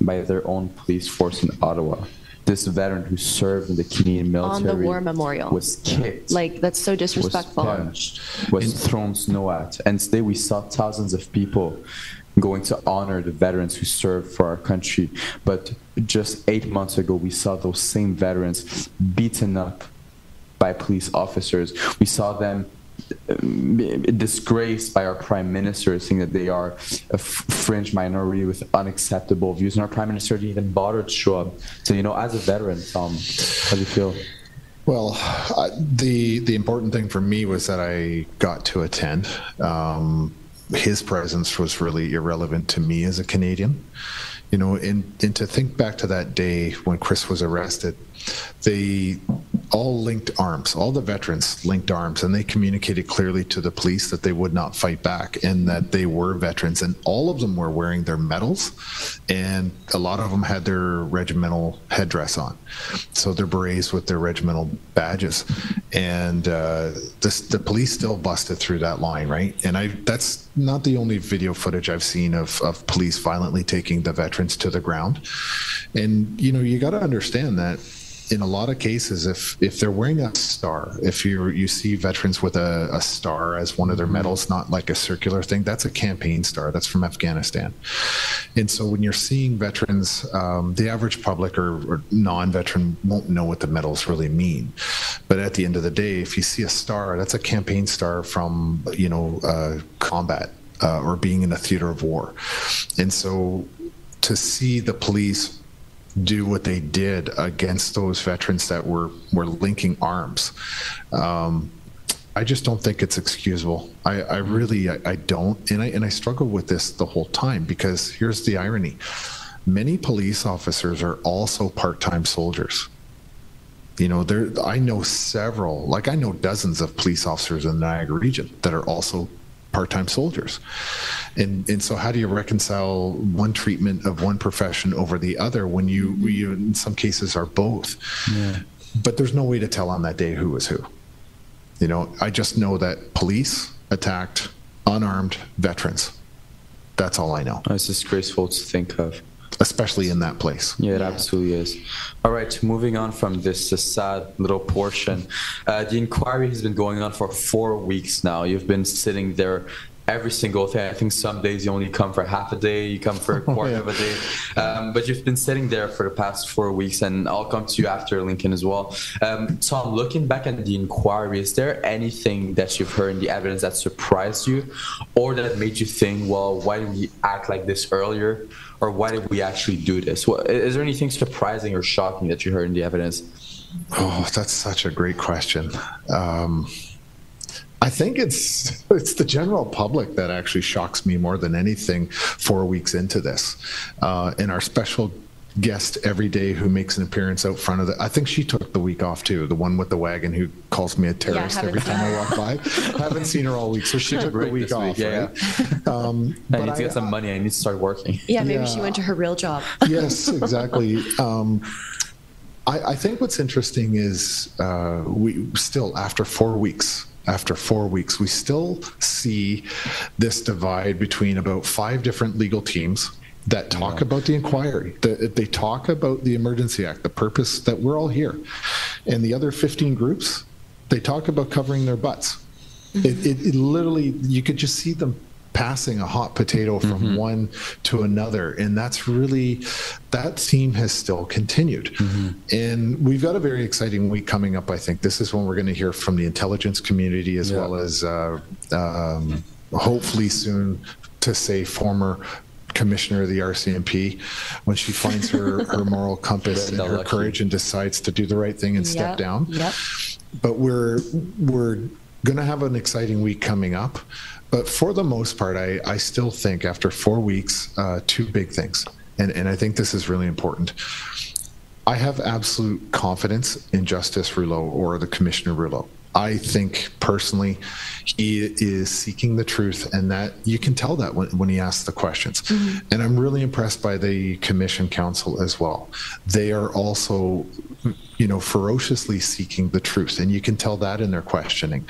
by their own police force in Ottawa. This veteran who served in the Canadian military On the war memorial. was kicked Like, that's so disrespectful. was punched, was thrown snow at. And today we saw thousands of people going to honor the veterans who served for our country. But just eight months ago, we saw those same veterans beaten up by police officers. We saw them disgraced by our prime minister, saying that they are a fringe minority with unacceptable views. And our prime minister didn't even bother to show up. So, you know, as a veteran, Tom, how do you feel? Well, I, the the important thing for me was that I got to attend. Um, his presence was really irrelevant to me as a Canadian. You know, and, and to think back to that day when Chris was arrested, they all linked arms. All the veterans linked arms, and they communicated clearly to the police that they would not fight back and that they were veterans. And all of them were wearing their medals, and a lot of them had their regimental headdress on, so their berets with their regimental badges. And uh, this, the police still busted through that line, right? And I that's not the only video footage I've seen of, of police violently taking the veterans to the ground. And you know, you got to understand that in a lot of cases, if if they're wearing a star, if you you see veterans with a, a star as one of their medals, not like a circular thing, that's a campaign star. That's from Afghanistan. And so when you're seeing veterans, um, the average public or, or non-veteran won't know what the medals really mean. But at the end of the day, if you see a star, that's a campaign star from you know uh, combat uh, or being in a theater of war. And so to see the police do what they did against those veterans that were were linking arms. Um, I just don't think it's excusable. I, I really I, I don't, and I and I struggle with this the whole time because here's the irony: many police officers are also part-time soldiers. You know, there I know several, like I know dozens of police officers in the Niagara region that are also part-time soldiers. And and so how do you reconcile one treatment of one profession over the other when you mm-hmm. you in some cases are both? Yeah. But there's no way to tell on that day who was who. You know, I just know that police attacked unarmed veterans. That's all I know. It's disgraceful to think of. Especially in that place. Yeah, it absolutely is. All right, moving on from this sad little portion. Uh, the inquiry has been going on for four weeks now. You've been sitting there every single day. I think some days you only come for half a day, you come for a quarter of a day. Um, but you've been sitting there for the past four weeks, and I'll come to you after Lincoln as well. Um, Tom, looking back at the inquiry, is there anything that you've heard in the evidence that surprised you or that made you think, well, why did we act like this earlier? Or why did we actually do this? What, is there anything surprising or shocking that you heard in the evidence? Oh, that's such a great question. Um, I think it's it's the general public that actually shocks me more than anything. Four weeks into this, uh, and our special guest every day who makes an appearance out front of the. I think she took the week off too. The one with the wagon who calls me a terrorist haven't every time I walk by. I haven't seen her all week, so she took the Break week this off. yeah. right? Um, I but need to get some money. I need to start working. Yeah, maybe she went to her real job. yes, exactly. Um, I, I think what's interesting is uh, we still, after four weeks, after four weeks, we still see this divide between about five different legal teams that talk about the inquiry. The, they talk about the Emergency Act, the purpose that we're all here. And the other 15 groups, they talk about covering their butts. Mm-hmm. It, it, it literally, you could just see them passing a hot potato from one to another. And that's really, that theme has still continued. And we've got a very exciting week coming up, I think. This is when we're going to hear from the intelligence community as Yeah. well as uh, um, hopefully soon to say former commissioner of the RCMP when she finds her, her moral compass and her Lucky. courage and decides to do the right thing and step down Yep. but we're we're going to have an exciting week coming up. But for the most part, I, I still think after four weeks, uh, two big things, and and I think this is really important. I have absolute confidence in Justice Rouleau or the Commissioner Rouleau. I think personally, he is seeking the truth, and that you can tell that when, when he asks the questions. Mm-hmm. And I'm really impressed by the Commission Counsel as well. They are also, you know, ferociously seeking the truth, and you can tell that in their questioning.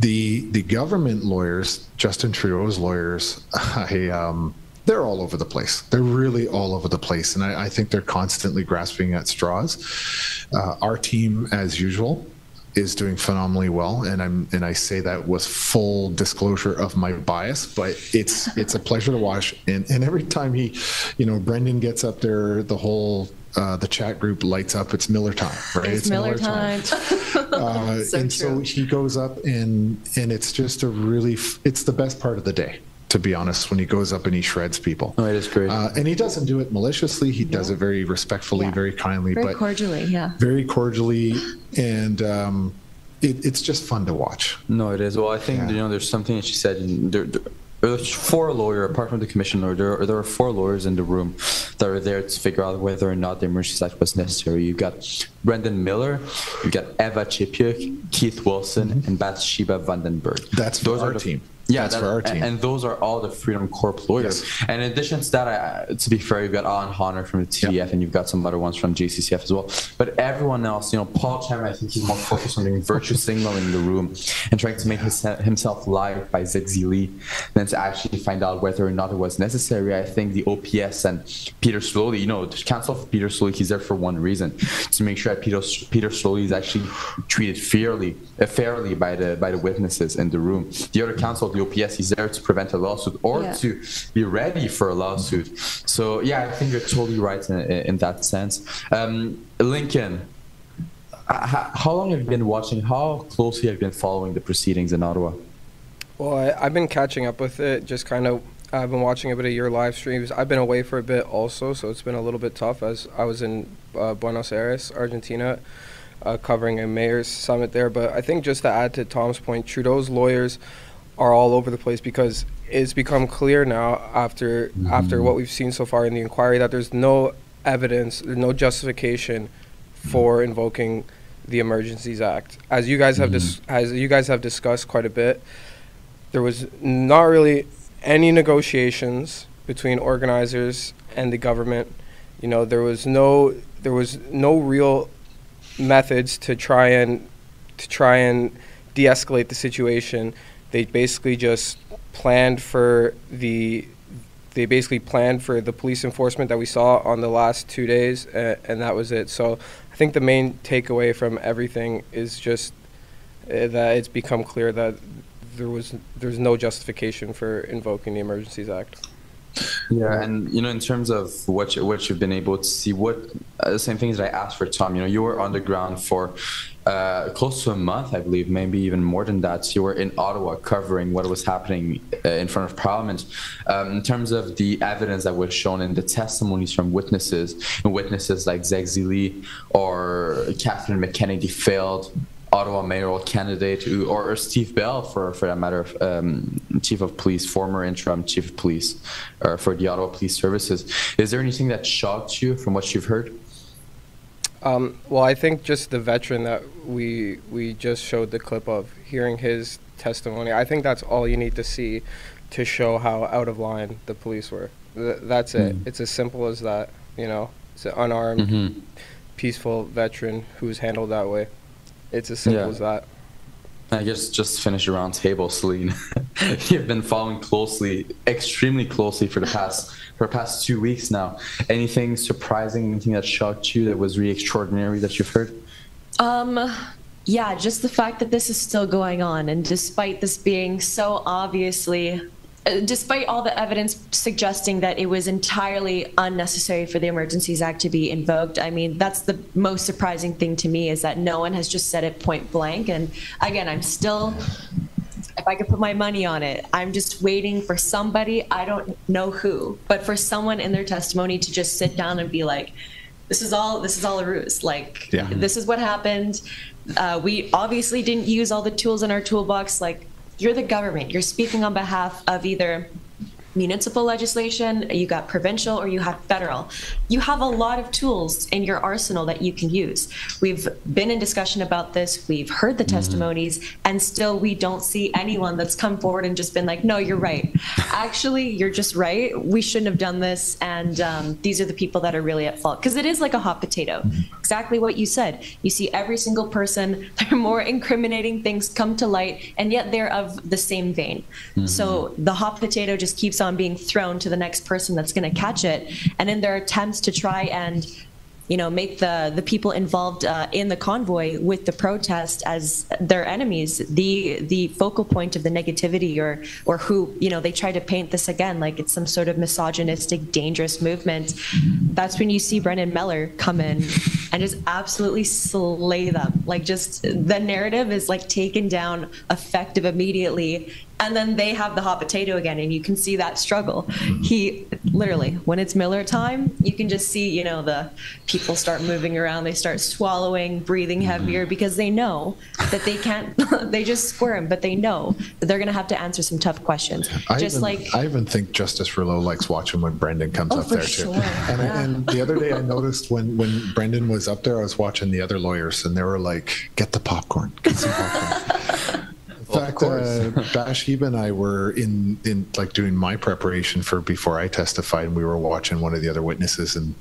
The the government lawyers, Justin Trudeau's lawyers, I um, they're all over the place. They're really all over the place, and I, I think they're constantly grasping at straws. Uh, our team, as usual, is doing phenomenally well, and I'm and I say that with full disclosure of my bias, but it's it's a pleasure to watch. And and every time he, you know, Brendan gets up there, the whole uh, the chat group lights up. It's Miller time, right? It's, it's Miller, Miller, time. time. uh, so and true. so he goes up, and and it's just a really f- it's the best part of the day to be honest, when he goes up and he shreds people. Oh, it is great. Uh, and he doesn't do it maliciously. He yeah. does it very respectfully, yeah. very kindly, very but cordially, yeah. Very cordially. And um, it, it's just fun to watch. No, it is. Well, I think, yeah. you know, there's something that she said. There, there, there's four lawyers apart from the commissioner there are, there are four lawyers in the room that are there to figure out whether or not the emergency act was necessary. You've got brendan miller you've got eva chipiuk keith wilson mm-hmm. and bathsheba vandenberg. That's those our are the, team yeah, it's for our team. And those are all the Freedom Corp lawyers. Yes. And in addition to that, I, to be fair, you've got Alan Honner from the TDF and you've got some other ones from JCCF as well. But everyone else, you know, Paul Champ, I think he's more focused on doing virtue signaling in the room and trying to make his, himself live by Zexi Li than to actually find out whether or not it was necessary. I think the OPS and Peter Sloly, you know, the counsel for Peter Sloly, he's there for one reason to make sure that Peter, Peter Sloly is actually treated fairly, uh, fairly by the by the witnesses in the room. The other counsel, the OPS, he's there to prevent a lawsuit or yeah. to be ready for a lawsuit. So yeah, I think you're totally right in, in that sense. Um, Lincoln, how long have you been watching? How closely have you been following the proceedings in Ottawa? Well, I, have been catching up with it. Just kind of, I've been watching a bit of your live streams. I've been away for a bit also, so it's been a little bit tough as I was in uh, Buenos Aires, Argentina, uh, covering a mayor's summit there. But I think just to add to Tom's point, Trudeau's lawyers are all over the place because it's become clear now after mm-hmm. after what we've seen so far in the inquiry that there's no evidence, there's no justification for mm-hmm. invoking the Emergencies Act. As you guys have mm-hmm. dis- as you guys have discussed quite a bit, there was not really any negotiations between organizers and the government. You know, there was no there was no real methods to try and to try and de-escalate the situation they basically just planned for the they basically planned for the police enforcement that we saw on the last two days, uh, and that was it. So I think the main takeaway from everything is just uh, that it's become clear that there was there's no justification for invoking the Emergencies Act. Yeah, and you know, in terms of what you, what you've been able to see, what uh, the same things that I asked for Tom. You know, you were on the ground for uh, close to a month, I believe, maybe even more than that. You were in Ottawa covering what was happening uh, in front of Parliament. Um, in terms of the evidence that was shown in the testimonies from witnesses, and witnesses like Zexi Li or Catherine McKenney failed Ottawa mayoral candidate, or, Steve Bell, for for that matter, um, chief of police, former interim chief of police, for the Ottawa Police Services. Is there anything that shocked you from what you've heard? Um, well, I think just the veteran that we we just showed the clip of, hearing his testimony, I think that's all you need to see to show how out of line the police were. Th- that's it. Mm. It's as simple as that. You know, it's an unarmed, mm-hmm. peaceful veteran who's handled that way. It's as simple yeah. as that. I guess just finish around table, Celine. You've been following closely, extremely closely for the past for the past two weeks now. Anything surprising? Anything that shocked you? That was really extraordinary that you've heard? Um, yeah, just the fact that this is still going on, and despite this being so obviously despite all the evidence suggesting that it was entirely unnecessary for the Emergencies Act to be invoked, I mean, that's the most surprising thing to me is that no one has just said it point blank. And again, I'm still, if I could put my money on it, I'm just waiting for somebody, I don't know who, but for someone in their testimony to just sit down and be like, this is all this is all a ruse like yeah. this is what happened uh, we obviously didn't use all the tools in our toolbox like you're the government. You're speaking on behalf of either municipal legislation, you got provincial, or you have federal. You have a lot of tools in your arsenal that you can use. We've been in discussion about this, we've heard the mm-hmm. testimonies, and still we don't see anyone that's come forward and just been like, no, you're right. Actually, you're just right. We shouldn't have done this, and um, these are the people that are really at fault. Because it is like a hot potato. Mm-hmm. Exactly what you said. You see every single person, their more incriminating things come to light, and yet they're of the same vein. Mm-hmm. So the hot potato just keeps on being thrown to the next person that's going to catch it. And in their attempts to try and you know, make the the people involved uh, in the convoy with the protest as their enemies, the the focal point of the negativity, or or who you know they try to paint this again like it's some sort of misogynistic, dangerous movement. That's when you see Brendan Miller come in and just absolutely slay them. Like just the narrative is like taken down, effective immediately, and then they have the hot potato again, and you can see that struggle. Mm-hmm. He literally, when it's Miller time, you can just see, you know, the people start moving around, they start swallowing, breathing mm-hmm. heavier because they know that they can't, they just squirm, but they know that they're going to have to answer some tough questions. I just even, like, I even think Justice Low likes watching when Brendan comes Oh, up there sure. too. And, I, and the other day I noticed when when Brendan was up there, I was watching the other lawyers, and they were like, "Get the popcorn, get some popcorn." In fact, uh, Bathsheba and I were in in like doing my preparation for before I testified, and we were watching one of the other witnesses and.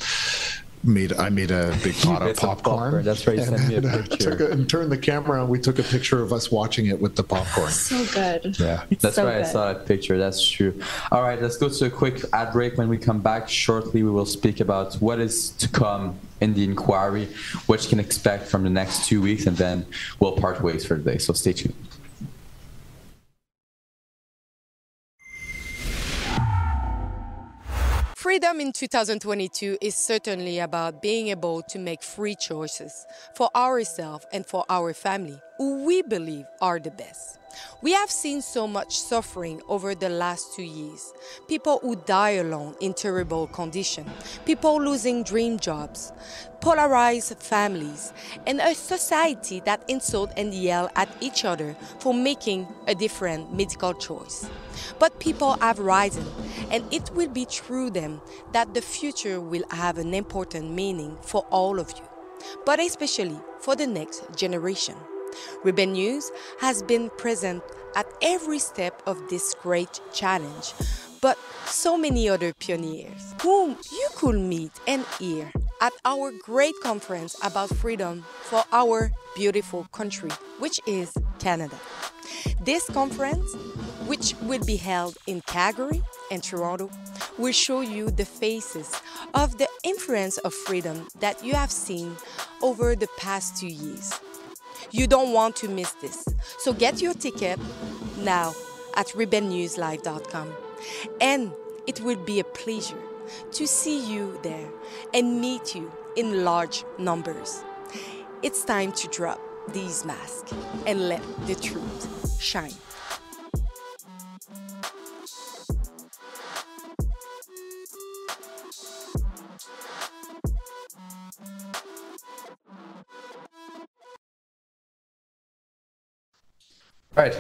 Made I made a big pot of popcorn. popcorn. That's right, you And, sent me a and I picture. took a, and turned the camera on. We took a picture of us watching it with the popcorn. so good. Yeah, That's so right. I saw that picture. That's true. All right, let's go to a quick ad break. When we come back shortly, we will speak about what is to come in the inquiry, what you can expect from the next two weeks, and then we'll part ways for today. So stay tuned. Freedom in 2022 is certainly about being able to make free choices for ourselves and for our family, who we believe are the best. We have seen so much suffering over the last two years. People who die alone in terrible condition, people losing dream jobs, polarized families, and a society that insult and yell at each other for making a different medical choice. But people have risen, and it will be through them that the future will have an important meaning for all of you, but especially for the next generation. Rebel News has been present at every step of this great challenge, but so many other pioneers whom you could meet and hear at our great conference about freedom for our beautiful country, which is Canada. This conference, which will be held in Calgary and Toronto, will show you the faces of the influence of freedom that you have seen over the past two years. You don't want to miss this. So get your ticket now at rebelnewslive.com. And it will be a pleasure to see you there and meet you in large numbers. It's time to drop these masks and let the truth shine. All right.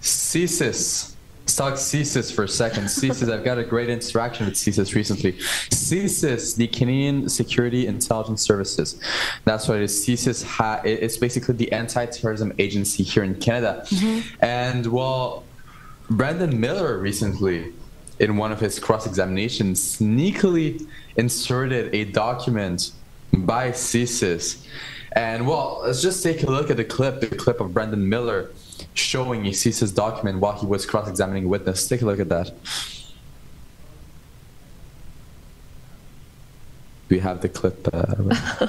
CSIS. Let's talk CSIS for a second. CSIS, I've got a great interaction with CSIS recently. CSIS, the Canadian Security Intelligence Services. That's what it is. CSIS, ha- it's basically the anti-terrorism agency here in Canada. Mm-hmm. And well, Brendan Miller recently, in one of his cross-examinations, sneakily inserted a document by CSIS. And well, let's just take a look at the clip, the clip of Brendan Miller showing a CSIS document while he was cross-examining a witness. Take a look at that. We have the clip? Uh,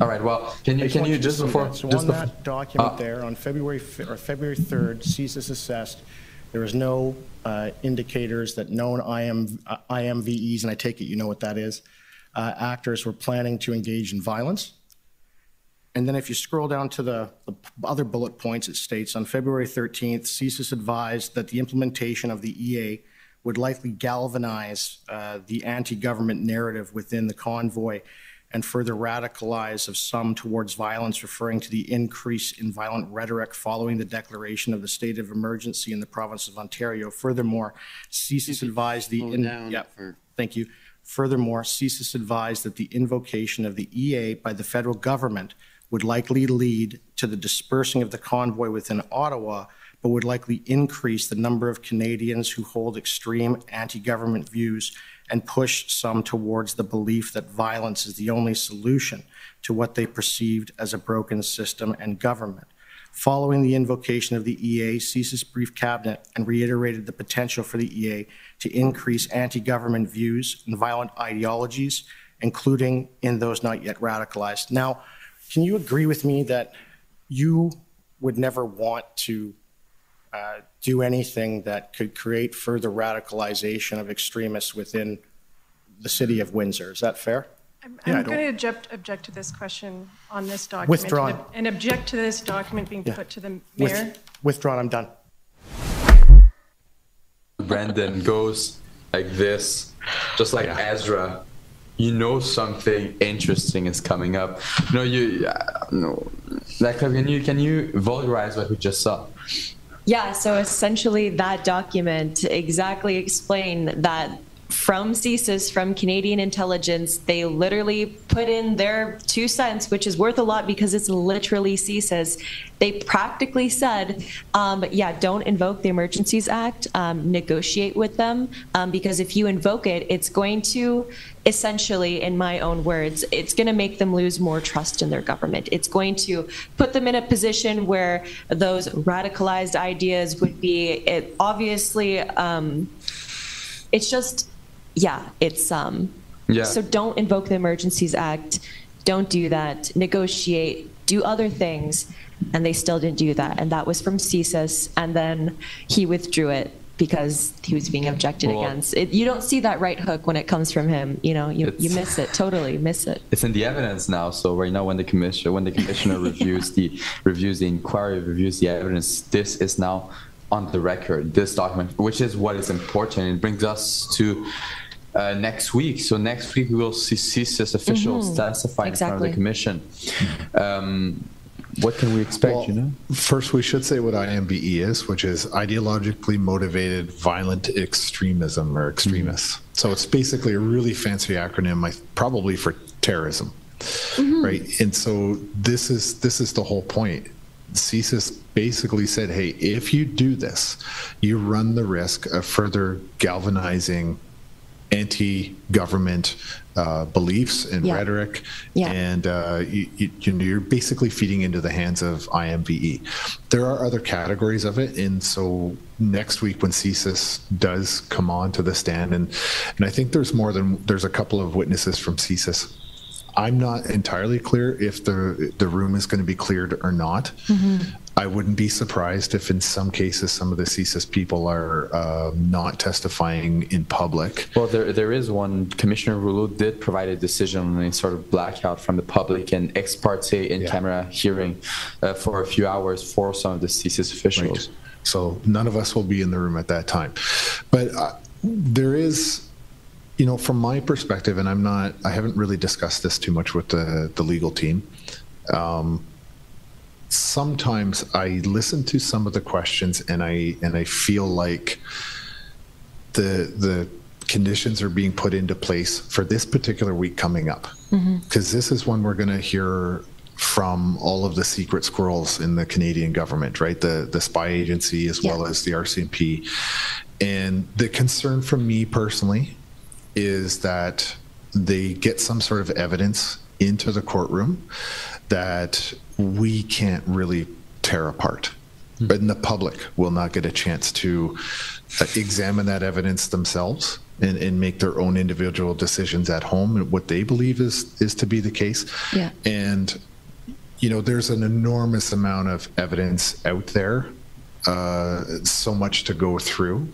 All right. Well, can you can you just before. So just on before, that document Uh, there, on February or February 3rd, CSIS assessed there was no uh, indicators that known IM, uh, IMVEs, and I take it you know what that is, uh, actors were planning to engage in violence. And then if you scroll down to the, the other bullet points, it states on February 13th, CSIS advised that the implementation of the EA would likely galvanize uh, the anti-government narrative within the convoy and further radicalize of some towards violence, referring to the increase in violent rhetoric following the declaration of the state of emergency in the province of Ontario. Furthermore, CSIS advised the in, yeah, thank you. Furthermore, CSIS advised that the invocation of the EA by the federal government would likely lead to the dispersing of the convoy within Ottawa, but would likely increase the number of Canadians who hold extreme anti government views and push some towards the belief that violence is the only solution to what they perceived as a broken system and government. Following the invocation of the EA, CSIS briefed Cabinet and reiterated the potential for the EA to increase anti government views and violent ideologies, including in those not yet radicalized. Now, can you agree with me that you would never want to uh, do anything that could create further radicalization of extremists within the city of Windsor? Is that fair? I'm, Yeah, I I'm going to object, object to this question on this document. Withdrawn. and object to this document being Yeah. put to the With- mayor. Withdrawn, I'm done. Brendan goes like this, just like Ezra. You know something interesting is coming up. No, you no. Like, can you can you vulgarize what we just saw? Yeah, so essentially that document exactly explained that from CSIS, from Canadian intelligence, they literally put in their two cents, which is worth a lot because it's literally CSIS. They practically said, um, yeah, don't invoke the Emergencies Act, um, negotiate with them, um, because if you invoke it, it's going to essentially, in my own words, it's going to make them lose more trust in their government. It's going to put them in a position where those radicalized ideas would be it, obviously. Um, it's just yeah it's um Yeah. so don't invoke the emergencies act. Don't do that. Negotiate. Do other things. And they still didn't do that. And that was from CSIS and then he withdrew it because he was being objected Well- against. It, you don't see that right hook when it comes from him. You know you, you miss it. Totally miss it. It's in the evidence now. So right now, when the commissioner when the commissioner reviews the reviews the inquiry, reviews the evidence, this is now on the record. This document, which is what is important, it brings us to. Uh, next week, so next week we will see CSIS officials Mhm. testifying in front of the commission. Um, what can we expect? you know, First, we should say what IMVE is, which is ideologically motivated violent extremism or extremists. So it's basically a really fancy acronym, probably for terrorism, right? And so this is this is the whole point. CSIS basically said, "Hey, if you do this, you run the risk of further galvanizing anti-government uh, beliefs and Yeah. rhetoric, Yeah. and uh, you, you, you know, you're basically feeding into the hands of IMVE. There are other categories of it, and so next week when CSIS does come on to the stand, and and I think there's more than there's a couple of witnesses from CSIS. I'm not entirely clear if the the room is going to be cleared or not. I wouldn't be surprised if, in some cases, some of the CSIS people are uh, not testifying in public. Well, there there is one. Commissioner Rouleau did provide a decision on a sort of blackout from the public and ex parte in camera hearing uh, for a few hours for some of the CSIS officials. So none of us will be in the room at that time. But uh, there is, you know, from my perspective, and I'm not, I haven't really discussed this too much with the, the legal team. Um, sometimes I listen to some of the questions and I and I feel like the the conditions are being put into place for this particular week coming up mm-hmm. because this is when we're going to hear from all of the secret squirrels in the Canadian government, right? The the spy agency as well as the RCMP. And the concern from me personally is that they get some sort of evidence into the courtroom that we can't really tear apart. But the public will not get a chance to uh, examine that evidence themselves and, and make their own individual decisions at home and what they believe is is to be the case. Yeah. And you know, there's an enormous amount of evidence out there, uh, so much to go through.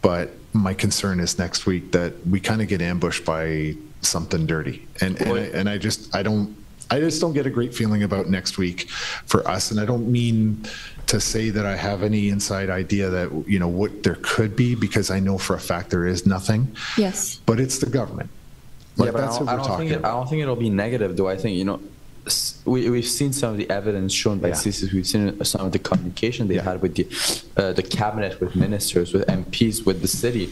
But my concern is next week that we kind of get ambushed by something dirty, and and I, and I just I don't I just don't get a great feeling about next week for us, and I don't mean to say that I have any inside idea that you know what there could be because I know for a fact there is nothing. Yes. But it's the government. Like, yeah, but that's I don't, what I we're don't talking think it, I don't think it'll be negative, Do I think you know, s- we we've seen some of the evidence shown by Yeah. CSIS. We've seen some of the communication they had with the uh, the cabinet, with ministers, with MPs, with the city.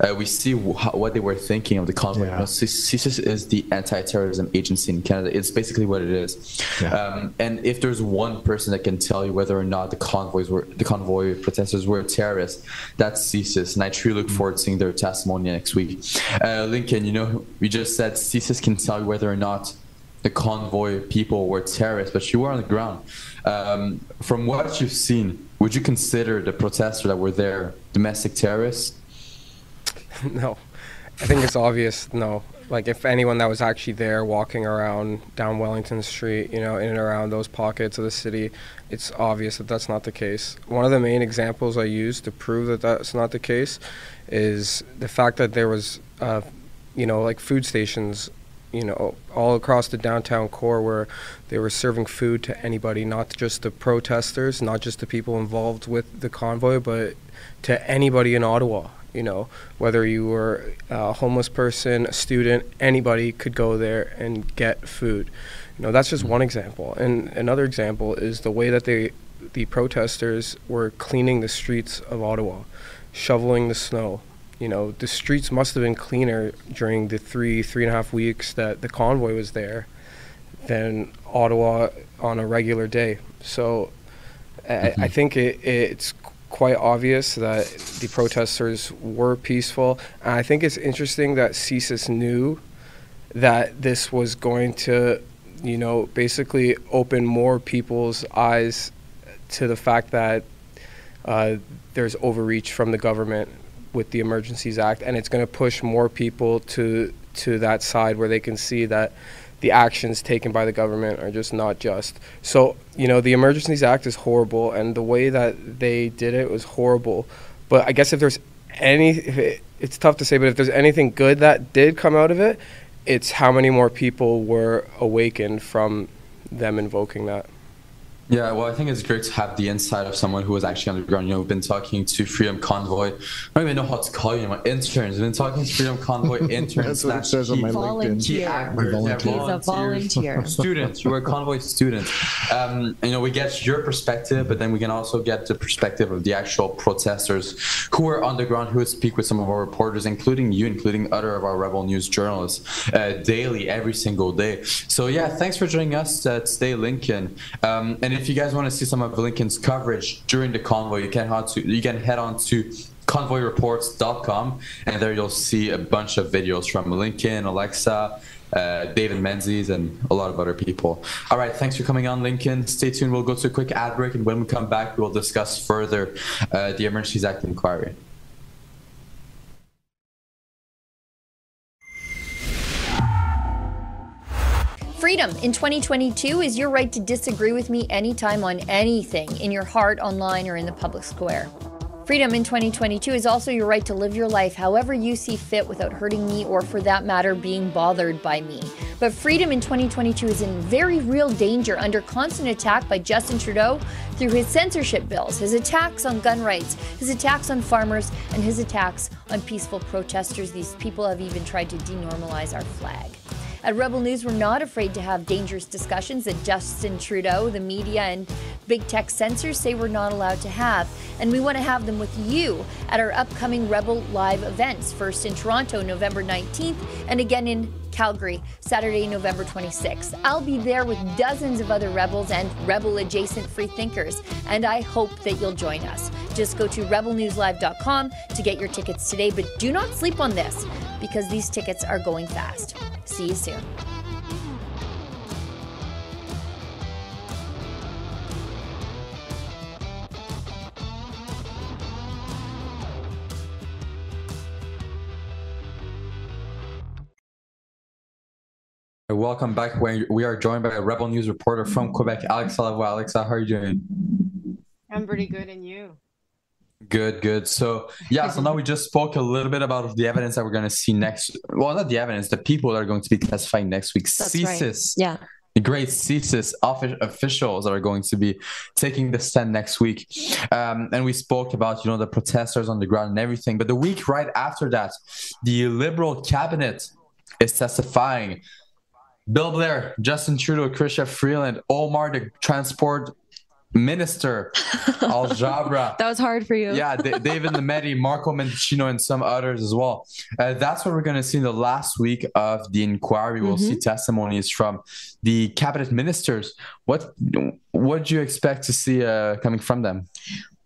Uh, we see wh- what they were thinking of the convoy. You know, C- CSIS is the anti-terrorism agency in Canada. It's basically what it is. Um, and if there's one person that can tell you whether or not the convoys were the convoy protesters were terrorists, that's CSIS. And I truly look forward to seeing their testimony next week. Uh, Lincoln, you know, we just said CSIS can tell you whether or not the convoy people were terrorists, but you were on the ground. Um, from what you've seen, would you consider the protesters that were there domestic terrorists? no, I think it's obvious. No, like if anyone that was actually there walking around down Wellington Street, you know, in and around those pockets of the city, it's obvious that that's not the case. One of the main examples I use to prove that that's not the case is the fact that there was, uh, you know, like food stations. You know, all across the downtown core where they were serving food to anybody, not just the protesters, not just the people involved with the convoy, but to anybody in Ottawa. You know, whether you were a homeless person, a student, anybody could go there and get food. You know, that's just one example. And another example is the way that they, the protesters were cleaning the streets of Ottawa, shoveling the snow. You know, the streets must have been cleaner during the three, three and a half weeks that the convoy was there than Ottawa on a regular day. So I, I think it, it's quite obvious that the protesters were peaceful. And I think it's interesting that CSIS knew that this was going to, you know, basically open more people's eyes to the fact that uh, there's overreach from the government with the Emergencies Act, and it's going to push more people to to that side where they can see that the actions taken by the government are just not just. So, you know, the Emergencies Act is horrible, and the way that they did it was horrible. But I guess if there's any, if it, it's tough to say, but if there's anything good that did come out of it, it's how many more people were awakened from them invoking that. Yeah, well, I think it's great to have the insight of someone who was actually on the ground. You know, we've been talking to Freedom Convoy. I don't even know how to call you anymore. Interns. We've been talking to Freedom Convoy interns. That's what it slash says on my Volunteer. key actors, yeah, He's a volunteers, volunteer. students. You were convoy students. Um, you know, we get your perspective, but then we can also get the perspective of the actual protesters who are on the ground, who would speak with some of our reporters, including you, including other of our Rebel News journalists, uh, daily, every single day. So yeah, thanks for joining us uh, today, Lincoln. Um, and if you guys want to see some of Lincoln's coverage during the convoy, you can head to you can head on to convoyreports.com and there you'll see a bunch of videos from Lincoln, Alexa, uh, David Menzies, and a lot of other people. All right, thanks for coming on, Lincoln. Stay tuned. We'll go to a quick ad break, and when we come back, we'll discuss further uh, the Emergencies Act inquiry. Freedom in 2022 is your right to disagree with me anytime on anything in your heart, online, or in the public square. Freedom in 2022 is also your right to live your life however you see fit without hurting me or, for that matter, being bothered by me. But freedom in 2022 is in very real danger under constant attack by Justin Trudeau through his censorship bills, his attacks on gun rights, his attacks on farmers, and his attacks on peaceful protesters. These people have even tried to denormalize our flag. At Rebel News, we're not afraid to have dangerous discussions that Justin Trudeau, the media, and big tech censors say we're not allowed to have. And we want to have them with you at our upcoming Rebel Live events, first in Toronto, November 19th, and again in Calgary, Saturday, November 26th. I'll be there with dozens of other rebels and rebel adjacent free thinkers, and I hope that you'll join us. Just go to rebelnewslive.com to get your tickets today, but do not sleep on this because these tickets are going fast. See you soon. Welcome back. We we are joined by a Rebel News reporter from Quebec, Alexa Lavoie. Alexa, how are you doing? I'm pretty good, and you? Good, good. So yeah, so now we just spoke a little bit about the evidence that we're going to see next. Well, not the evidence, the people that are going to be testifying next week. That's right. Yeah. the great CSIS offi- officials that are going to be taking the stand next week. Um, and we spoke about you know the protesters on the ground and everything. But the week right after that, the Liberal cabinet is testifying. Bill Blair, Justin Trudeau, Chrystia Freeland, Omar the transport minister, Alghabra. that was hard for you. yeah, D- David Lametti, Marco Mendicino, and some others as well. Uh, that's what we're going to see in the last week of the inquiry. We'll see testimonies from the cabinet ministers. What what do you expect to see uh, coming from them?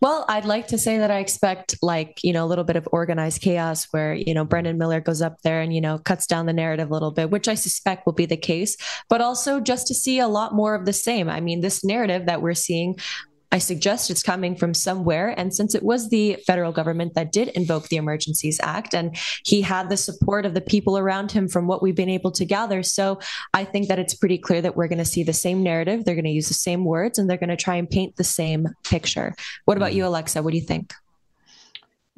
Well, I'd like to say that I expect like, you know, a little bit of organized chaos where, you know, Brendan Miller goes up there and, you know, cuts down the narrative a little bit, which I suspect will be the case, but also just to see a lot more of the same. I mean, this narrative that we're seeing I suggest it's coming from somewhere. And since it was the federal government that did invoke the Emergencies Act, and he had the support of the people around him from what we've been able to gather. So I think that it's pretty clear that we're going to see the same narrative. They're going to use the same words and they're going to try and paint the same picture. What about mm-hmm. you, Alexa? What do you think?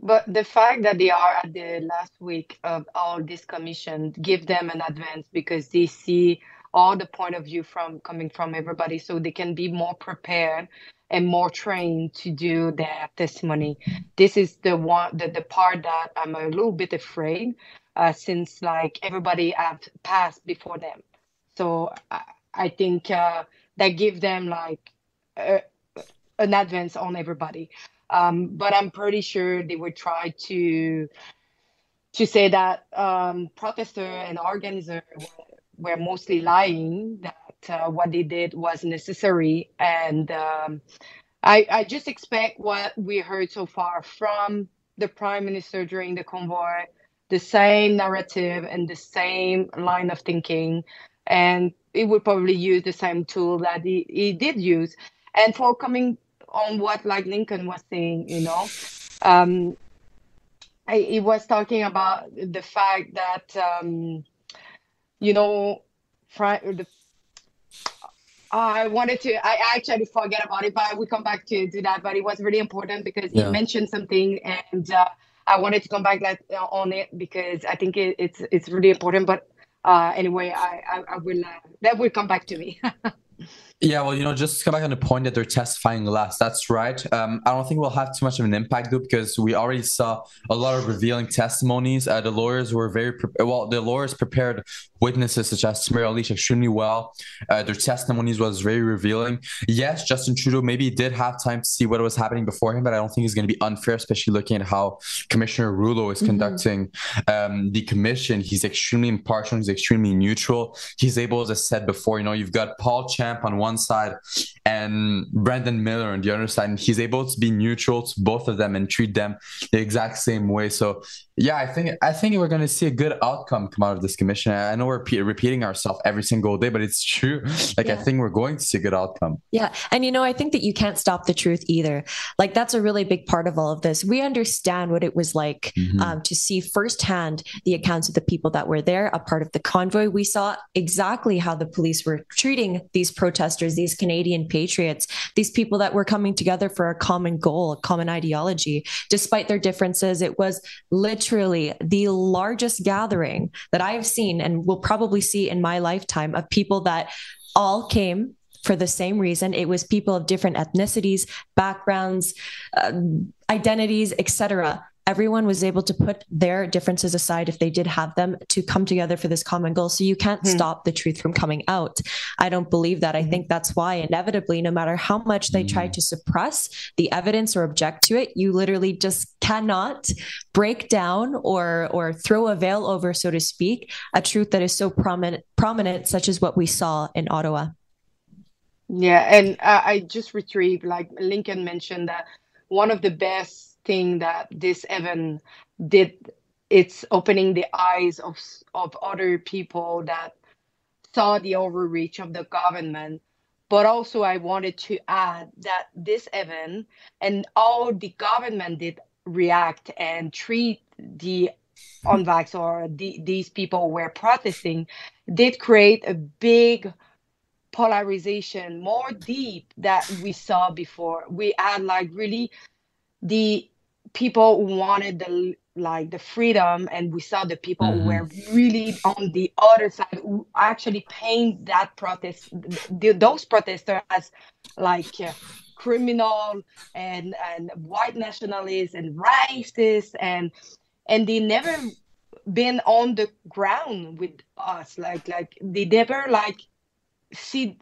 But the fact that they are at the last week of all this commission give them an advance because they see all the point of view from coming from everybody so they can be more prepared and more trained to do their testimony. This is the one the, the part that I'm a little bit afraid uh, since like everybody have passed before them. So I, I think uh, that give them like uh, an advance on everybody. Um, but I'm pretty sure they would try to to say that um, protester and organizer were, were mostly lying that uh, what they did was necessary. And um, I, I just expect what we heard so far from the prime minister during the convoy the same narrative and the same line of thinking. And it would probably use the same tool that he, he did use. And for coming on what like lincoln was saying you know um, I, he was talking about the fact that um, you know the I wanted to. I actually forget about it, but we come back to, do that. But it was really important because Yeah. he mentioned something, and uh, I wanted to come back that, uh, on it because I think it, it's it's really important. But uh, anyway, I I, I will uh, that will come back to me. Yeah, well, you know, just to come back on the point that they're testifying less. That's right. Um, I don't think we'll have too much of an impact though, because we already saw a lot of revealing testimonies. Uh, the lawyers were very pre- well. The lawyers prepared witnesses such as Samir Alish extremely well. Uh, their testimonies was very revealing. Yes, Justin Trudeau maybe did have time to see what was happening before him, but I don't think it's going to be unfair, especially looking at how Commissioner Rouleau is Mhm. conducting um, the commission. He's extremely impartial. He's extremely neutral. He's able, as I said before, you know, you've got Paul Champ on one side and Brendan Miller on the other side, and he's able to be neutral to both of them and treat them the exact same way. So, yeah, I think I think we're going to see a good outcome come out of this commission. I know we're repeat, repeating ourselves every single day, but it's true. Like I think we're going to see a good outcome. Yeah. And you know, I think that you can't stop the truth either. Like, that's a really big part of all of this. We understand what it was like Mhm. um, to see firsthand the accounts of the people that were there, a part of the convoy. We saw exactly how the police were treating these protesters, these Canadian patriots, these people that were coming together for a common goal, a common ideology. Despite their differences, it was literally the largest gathering that I have seen and will probably see in my lifetime of people that all came for the same reason. It was people of different ethnicities, backgrounds, um, identities, etc. Everyone was able to put their differences aside if they did have them to come together for this common goal. So you can't stop the truth from coming out. I don't believe that. I think that's why, inevitably, no matter how much they try to suppress the evidence or object to it, you literally just cannot break down or or throw a veil over, so to speak, a truth that is so prominent, prominent, such as what we saw in Ottawa. Yeah, and uh, I just retrieved like Lincoln mentioned that one of the best thing that this event did it's opening the eyes of of other people that saw the overreach of the government. But also, I wanted to add that this event and all the government did react and treat the unvax or the, these people were protesting did create a big polarization more deep that we saw before we had like really the people wanted the like the freedom and we saw the people who were really on the other side. Who actually paint that protest th- those protesters as like uh, criminal and and white nationalists and racists and and they never been on the ground with us. Like like they never like see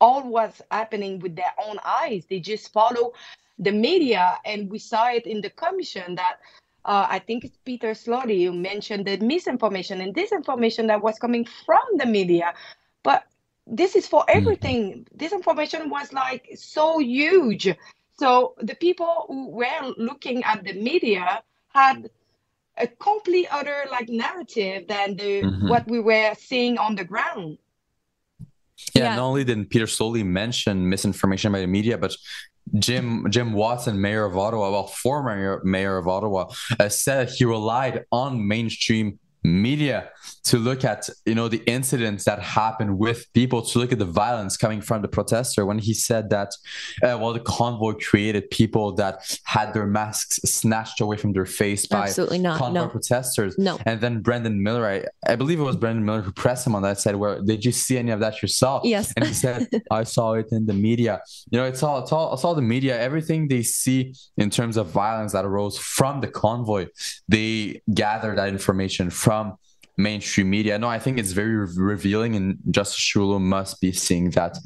all what's happening with their own eyes. They just follow the media and we saw it in the commission that uh, I think it's Peter Sloly who mentioned the misinformation and disinformation that was coming from the media. But this is for everything. Disinformation was like so huge. So the people who were looking at the media had a complete other like narrative than the Mhm. what we were seeing on the ground. Yeah, not only did Peter Sloly mention misinformation by the media, but Jim Jim Watson, mayor of Ottawa, well, former mayor, of Ottawa, uh, said he relied on mainstream media to look at you know the incidents that happened with people to look at the violence coming from the protester when he said that uh, well the convoy created people that had their masks snatched away from their face by Absolutely not, convoy no. protesters No. and then Brendan Miller I, I believe it was Brendan Miller who pressed him on that said where did you see any of that yourself Yes. and he said I saw it in the media you know it's all it's all it's all the media everything they see in terms of violence that arose from the convoy they gather that information from mainstream media. No I think it's very re- revealing and Justice Rouleau must be seeing that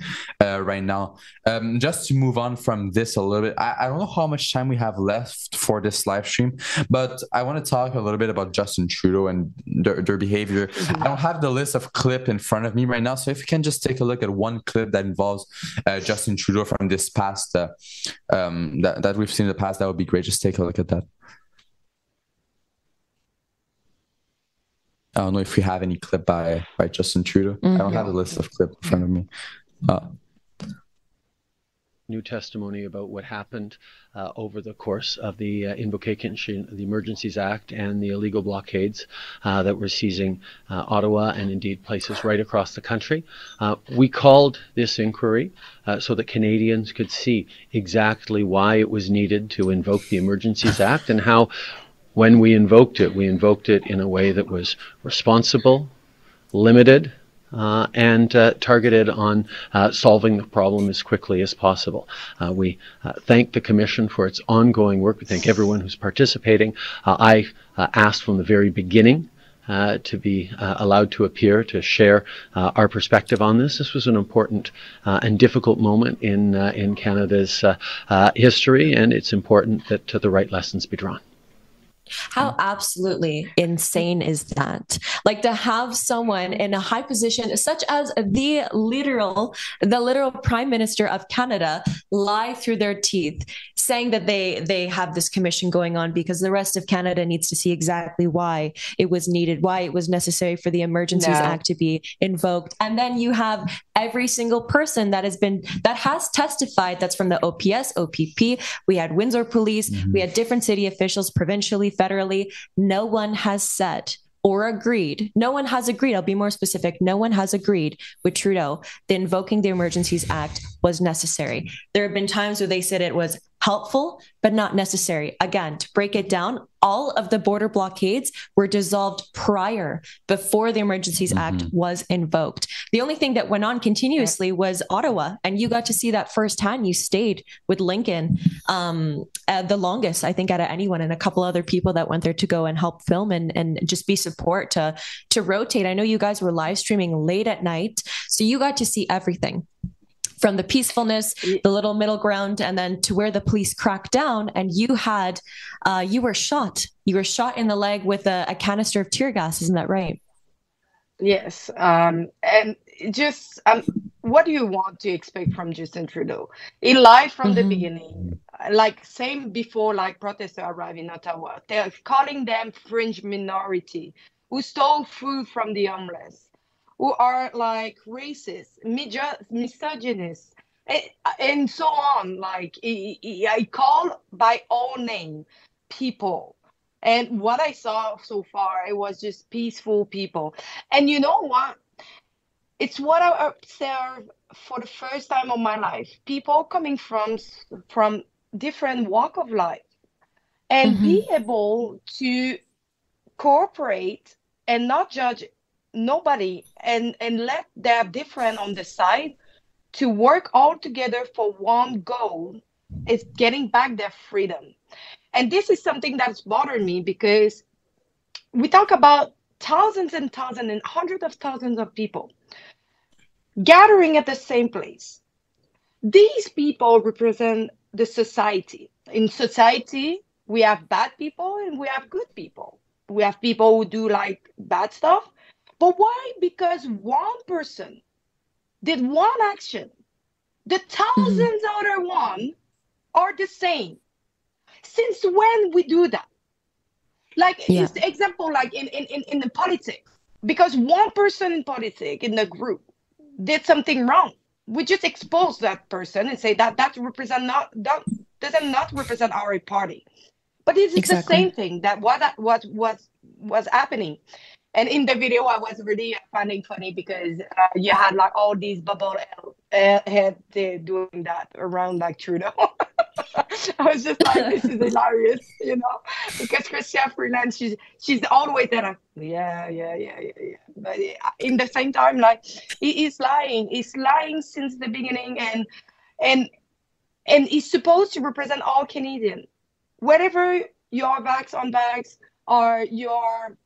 uh, right now. Um, just to move on from this a little bit I, I don't know how much time we have left for this live stream but I want to talk a little bit about Justin Trudeau and their, their behavior. I don't have the list of clip in front of me right now so if you can just take a look at one clip that involves uh, Justin Trudeau from this past uh, um, that, that we've seen in the past that would be great. Just take a look at that I don't know if we have any clip by by Justin Trudeau. I don't have the list of clip in front of me. Uh, new testimony about what happened uh, over the course of the uh, invocation of the Emergencies Act and the illegal blockades uh, that were seizing uh, Ottawa and indeed places right across the country. Uh, we called this inquiry uh, so that Canadians could see exactly why it was needed to invoke the Emergencies Act and how, when we invoked it, we invoked it in a way that was responsible, limited, uh, and uh, targeted on uh, solving the problem as quickly as possible. Uh, we uh, thank the Commission for its ongoing work. We thank everyone who's participating. Uh, I asked from the very beginning. Uh, to be uh, allowed to appear to share uh, our perspective on this. This was an important and difficult moment in in Canada's history, and it's important that the right lessons be drawn. How absolutely insane is that? Like to have someone in a high position, such as the literal, the literal prime minister of Canada, lie through their teeth, saying that they they have this commission going on because the rest of Canada needs to see exactly why it was needed, why it was necessary for the Emergencies No. Act to be invoked, and then you have every single person that has been that has testified that's from the OPS, OPP. We had Windsor Police, mm-hmm. we had different city officials, provincially, federally. No one has said or agreed. No one has agreed. I'll be more specific. No one has agreed with Trudeau that invoking the Emergencies Act was necessary. There have been times where they said it was helpful, but not necessary. Again, to break it down, all of the border blockades were dissolved prior, before the Emergencies Act was invoked. The only thing that went on continuously was Ottawa, and you got to see that firsthand. You stayed with Lincoln um, uh, the longest, I think, out of anyone, and a couple other people that went there to go and help film and, and just be support to to rotate. I know you guys were live streaming late at night, so you got to see everything from the peacefulness, the little middle ground, and then to where the police cracked down. And you had, uh, you were shot. You were shot in the leg with a, a canister of tear gas. Isn't that right? Yes, um, and just um, what do you want to expect from Justin Trudeau? He lied from the beginning, like same before like protesters arrived in Ottawa. They're calling them fringe minority who stole food from the homeless, who are like racist, miso- misogynist, and, so on. Like I call by all name people. And what I saw so far, it was just peaceful people. And you know what? It's what I observed for the first time of my life. People coming from from different walk of life, and be mm-hmm. able to cooperate and not judge nobody, and and let their different on the side to work all together for one goal is getting back their freedom. And this is something that's bothered me because we talk about thousands and thousands and hundreds of thousands of people gathering at the same place. These people represent the society. In society, we have bad people and we have good people. We have people who do like bad stuff. But why? Because one person did one action. The 1000s mm-hmm. other one are the same. Since when we do that? Like yeah. example, like in, in, in, in the politics, because one person in politics in the group did something wrong. We just expose that person and say that that represent not that doesn't not represent our party. But it's exactly. the same thing that what what was was happening. And in the video, I was really finding funny because uh, you had like all these bubble head doing that around like Trudeau. I was just like, this is hilarious, you know, because Chrystia Freeland, she's she's always there, yeah, yeah, yeah, yeah, yeah. But in the same time, like he is lying. He's lying since the beginning, and and and he's supposed to represent all Canadian. Whatever your backs on backs or your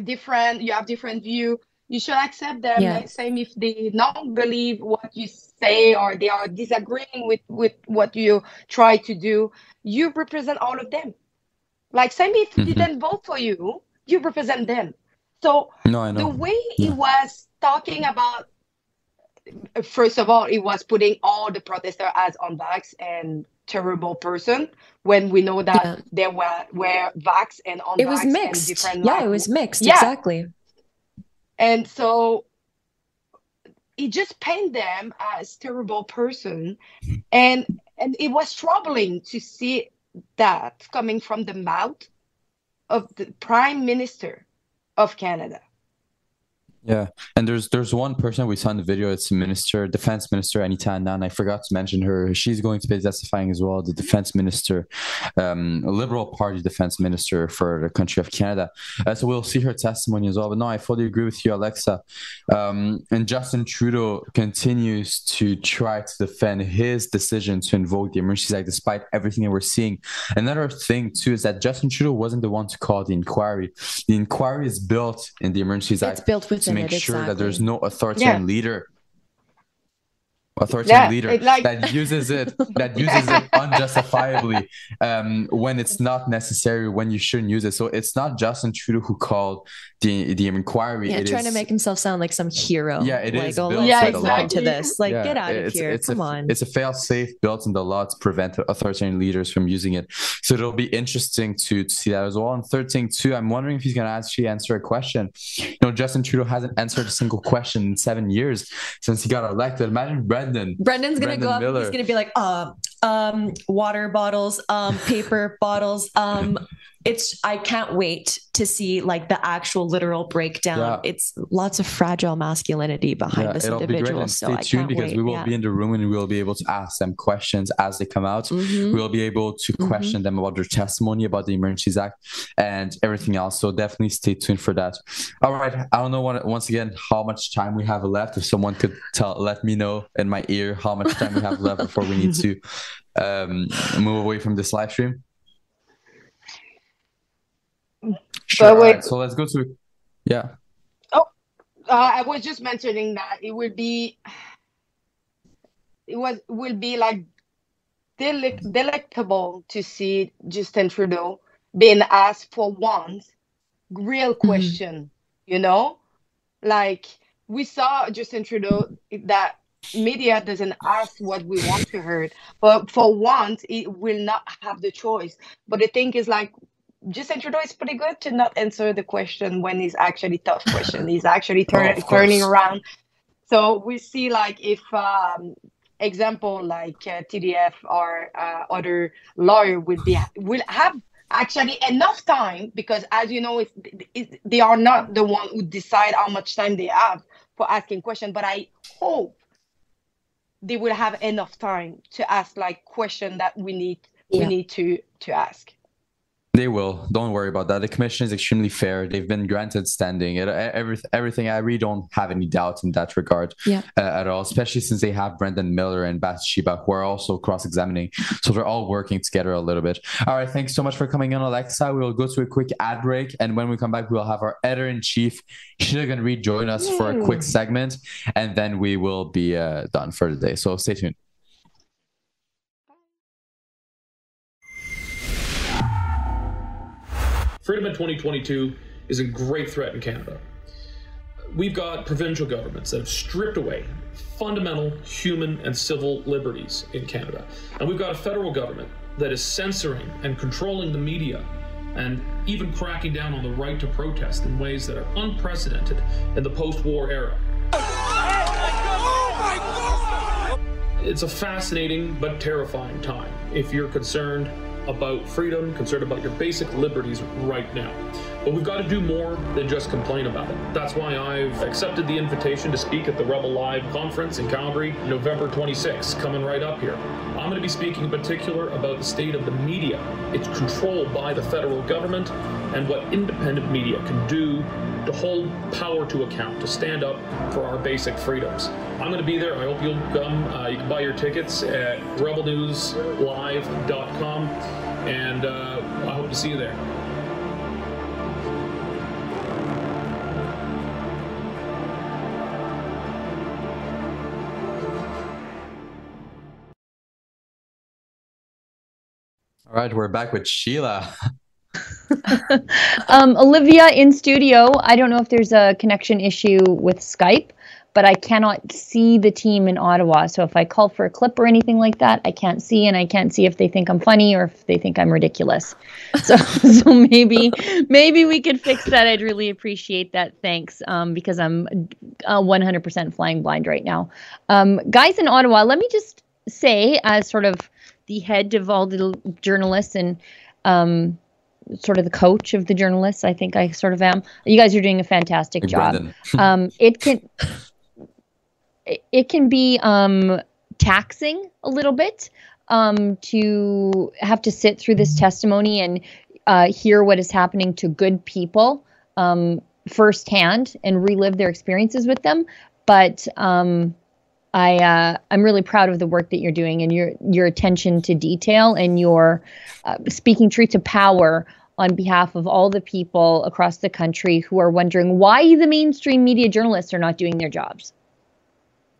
different, you have different view you should accept them yeah. same if they don't believe what you say or they are disagreeing with with what you try to do you represent all of them like same if mm-hmm. they didn't vote for you you represent them so no, the way yeah. he was talking about first of all he was putting all the protesters as on vax and terrible person when we know that yeah. there were were vax and on it was mixed. yeah it was mixed. Yeah. exactly. And so it just painted them as terrible person. And and it was troubling to see that coming from the mouth of the prime minister of canada yeah, and there's there's one person we saw in the video. It's Minister, Defense Minister Anita Anand. I forgot to mention her. She's going to be testifying as well. The Defense Minister, um, Liberal Party Defense Minister for the country of Canada. Uh, so we'll see her testimony as well. But no, I fully agree with you, Alexa. Um, and Justin Trudeau continues to try to defend his decision to invoke the Emergencies Act despite everything that we're seeing. Another thing too is that Justin Trudeau wasn't the one to call the inquiry. The inquiry is built in the Emergencies Act. It's built with make sure exactly. that there's no authoritarian yeah. leader authoritarian yeah, leader like... that uses it that uses it unjustifiably um, when it's not necessary when you shouldn't use it. So it's not justin trudeau who called the the inquiry. Yeah it trying is, to make himself sound like some hero. Yeah it like, is oh, yeah, exactly. into this. Like yeah, get out of here. it's come a, on. it's a fail safe built in the law to prevent authoritarian leaders from using it. So it'll be interesting to, to see that as well. And third thing too i'm wondering if he's going to actually answer a question. You know justin trudeau hasn't answered a single question in seven years since he got elected. Imagine brendan brendan's going to go up Miller. he's going to be like uh um water bottles um paper bottles um it's i can't wait to see like the actual literal breakdown Yeah. it's lots of fragile masculinity behind yeah, this it'll be great. individual And so stay i tuned can't because wait we will yeah. be in the room and we will be able to ask them questions as they come out. Mhm. We'll be able to Mhm. question them about their testimony about the Emergencies Act and everything else. So definitely stay tuned for that. All right. I don't know what, once again how much time we have left. If someone could tell, let me know in my ear how much time we have left before we need to um, move away from this live stream. Sure. Right, so let's go to yeah. Oh, uh, I was just mentioning that it would be, it was will be like delic- delectable to see Justin Trudeau being asked for once real question. You know, like we saw Justin Trudeau that media doesn't ask what we want to hear, but for once it will not have the choice. But the thing is like Justin Trudeau is pretty good to not answer the question when it's actually tough question. He's actually turn, Oh, turning around. So we see like if um, example like uh, TDF or uh, other lawyer will be will have actually enough time because as you know it's, it, they are not the one who decide how much time they have for asking question. But I hope they will have enough time to ask like question that we need Yeah. we need to to ask. They will. Don't worry about that. The commission is extremely fair. They've been granted standing. It, every, everything. I really don't have any doubts in that regard yeah. uh, at all. Especially since they have Brendan Miller and Bathsheba, who are also cross-examining. So they're all working together a little bit. All right. Thanks so much for coming in, Alexa. We will go to a quick ad break, and when we come back, we will have our editor in chief, Sheila Reid, join us Yay. for a quick segment, and then we will be uh, done for the day. So stay tuned. Freedom in 2022 is a great threat in Canada. We've got provincial governments that have stripped away fundamental human and civil liberties in Canada. And we've got a federal government that is censoring and controlling the media and even cracking down on the right to protest in ways that are unprecedented in the post war era. It's a fascinating but terrifying time if you're concerned about freedom, concerned about your basic liberties right now. But we've got to do more than just complain about it. That's why I've accepted the invitation to speak at the Rebel Live conference in Calgary, November 26, coming right up here. I'm going to be speaking in particular about the state of the media. It's controlled by the federal government and what independent media can do to hold power to account, to stand up for our basic freedoms. I'm going to be there. I hope you'll come. Uh, you can buy your tickets at rebelnewslive.com, and uh, I hope to see you there. All right, we're back with Sheila. um, Olivia in studio. I don't know if there's a connection issue with Skype, but I cannot see the team in Ottawa. So if I call for a clip or anything like that, I can't see, and I can't see if they think I'm funny or if they think I'm ridiculous. So, so maybe maybe we could fix that. I'd really appreciate that. Thanks, um, because I'm uh, 100% flying blind right now. Um, guys in Ottawa, let me just say, as sort of the head of all the journalists and um, sort of the coach of the journalists. I think I sort of am. You guys are doing a fantastic job. um, it can it can be um, taxing a little bit um, to have to sit through this testimony and uh, hear what is happening to good people um, firsthand and relive their experiences with them. But um, I uh, I'm really proud of the work that you're doing and your your attention to detail and your uh, speaking truth to power on behalf of all the people across the country who are wondering why the mainstream media journalists are not doing their jobs.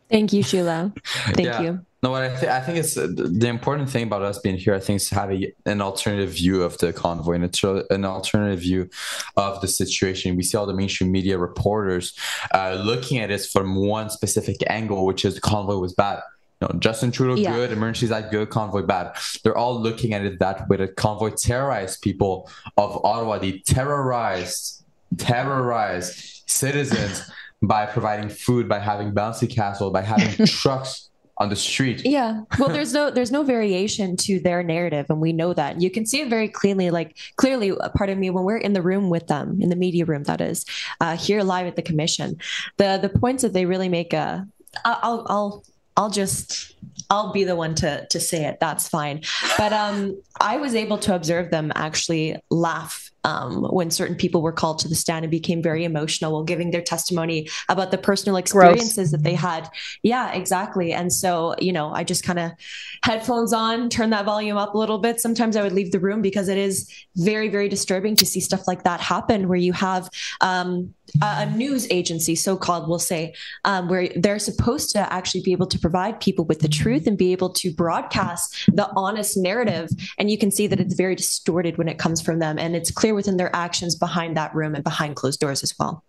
Thank you, Sheila. Thank yeah. you. No, what I, th- I think it's uh, the important thing about us being here. I think is having an alternative view of the convoy and it's an alternative view of the situation. We see all the mainstream media reporters uh, looking at this from one specific angle, which is the convoy was bad. You know, Justin Trudeau yeah. good, emergencies that good, convoy bad. They're all looking at it that way. The convoy terrorized people of Ottawa. They terrorized, terrorized citizens by providing food, by having bouncy castle, by having trucks on the street. Yeah. Well, there's no there's no variation to their narrative, and we know that. You can see it very clearly. Like clearly, pardon me, when we're in the room with them, in the media room, that is, uh, here live at the commission, the the points that they really make. Uh, I'll I'll I'll just I'll be the one to to say it. That's fine. But um, I was able to observe them actually laugh um, when certain people were called to the stand and became very emotional while giving their testimony about the personal experiences Gross. that they had. Yeah, exactly. And so, you know, I just kind of headphones on, turn that volume up a little bit. Sometimes I would leave the room because it is very, very disturbing to see stuff like that happen where you have um, a news agency, so called, we'll say, um, where they're supposed to actually be able to provide people with the truth and be able to broadcast the honest narrative. And you can see that it's very distorted when it comes from them. And it's clear within their actions behind that room and behind closed doors as well.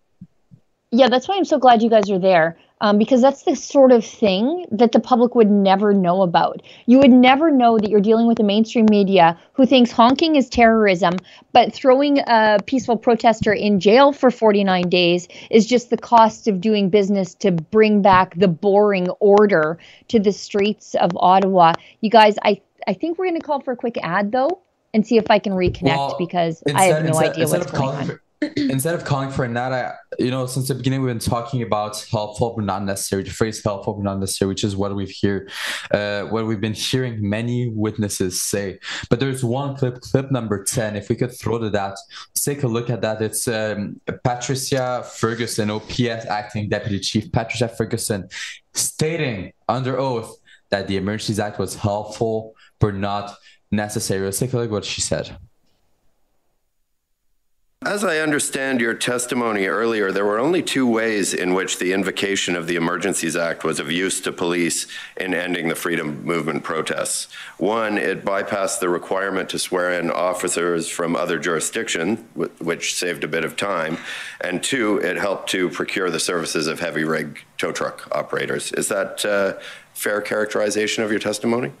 Yeah, that's why I'm so glad you guys are there um, because that's the sort of thing that the public would never know about. You would never know that you're dealing with the mainstream media who thinks honking is terrorism, but throwing a peaceful protester in jail for 49 days is just the cost of doing business to bring back the boring order to the streets of Ottawa. You guys, I I think we're going to call for a quick ad though and see if I can reconnect well, because I have no instead, idea instead what's going on. For, instead of calling for a not, I, you know, since the beginning we've been talking about helpful but not necessary. The phrase "helpful but not necessary," which is what we've hear, uh, what we've been hearing many witnesses say. But there's one clip, clip number ten. If we could throw to that, let's take a look at that. It's um, Patricia Ferguson, OPS acting deputy chief, Patricia Ferguson, stating under oath that the Emergencies Act was helpful but not necessary. Let's take a look at what she said. As I understand your testimony earlier, there were only two ways in which the invocation of the Emergencies Act was of use to police in ending the freedom movement protests. One, it bypassed the requirement to swear in officers from other jurisdictions, which saved a bit of time. And two, it helped to procure the services of heavy rig tow truck operators. Is that a fair characterization of your testimony?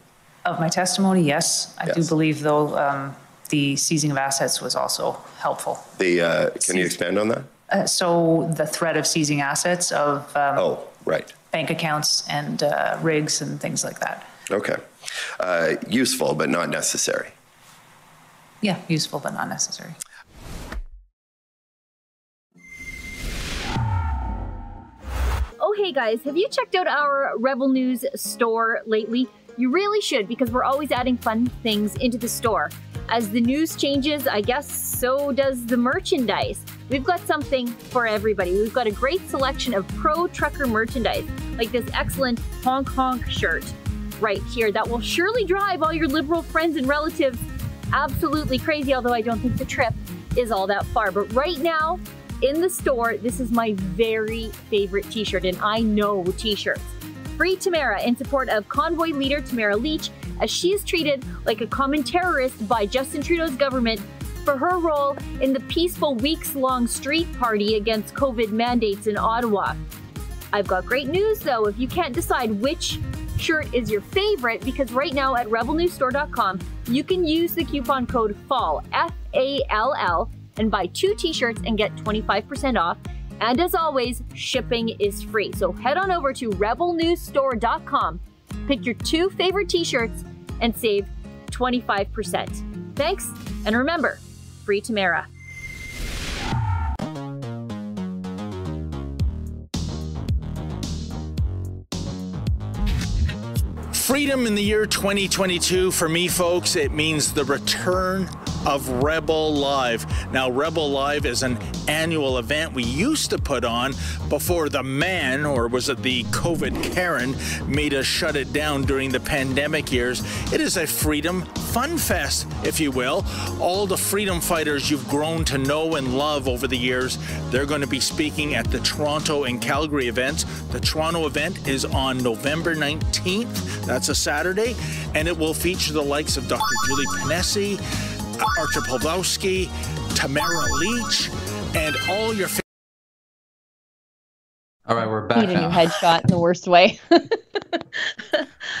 Of my testimony, yes. I yes. do believe, though, um, the seizing of assets was also helpful. The uh, can you expand on that? Uh, so the threat of seizing assets of um, oh right bank accounts and uh, rigs and things like that. Okay, uh, useful but not necessary. Yeah, useful but not necessary. Oh, hey guys, have you checked out our Rebel News store lately? You really should because we're always adding fun things into the store. As the news changes, I guess so does the merchandise. We've got something for everybody. We've got a great selection of pro trucker merchandise, like this excellent honk honk shirt right here that will surely drive all your liberal friends and relatives absolutely crazy, although I don't think the trip is all that far. But right now, in the store, this is my very favorite t shirt, and I know t shirts. Free Tamara in support of convoy leader Tamara Lich, as she is treated like a common terrorist by Justin Trudeau's government for her role in the peaceful weeks long street party against COVID mandates in Ottawa. I've got great news though if you can't decide which shirt is your favorite because right now at rebelnewsstore.com you can use the coupon code FALL F A L L and buy two t-shirts and get 25% off and as always, shipping is free. So head on over to rebelnewsstore.com, pick your two favorite t shirts, and save 25%. Thanks, and remember, free Tamara. Freedom in the year 2022, for me, folks, it means the return of Rebel Live. Now, Rebel Live is an annual event we used to put on before the man, or was it the COVID Karen, made us shut it down during the pandemic years. It is a freedom fun fest, if you will. All the freedom fighters you've grown to know and love over the years, they're going to be speaking at the Toronto and Calgary events. The Toronto event is on November 19th. That's a Saturday, and it will feature the likes of Dr. Julie Ponesse, Artur Pawlowski, Tamara Lich, and all your. all right, we're back. Need a new headshot in the worst way. I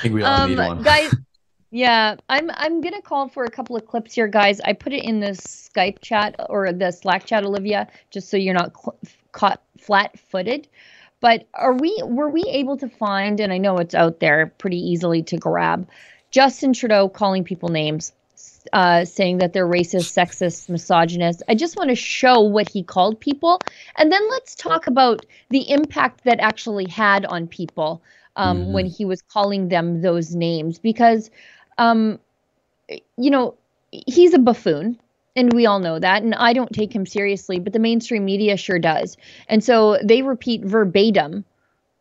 think we all um, need one, guys. Yeah, I'm I'm gonna call for a couple of clips here, guys. I put it in the Skype chat or the Slack chat, Olivia, just so you're not cl- caught flat-footed. But are we were we able to find? And I know it's out there pretty easily to grab. Justin Trudeau calling people names uh, saying that they're racist, sexist, misogynist. I just want to show what he called people, and then let's talk about the impact that actually had on people um, mm-hmm. when he was calling them those names. Because, um, you know, he's a buffoon. And we all know that. And I don't take him seriously, but the mainstream media sure does. And so they repeat verbatim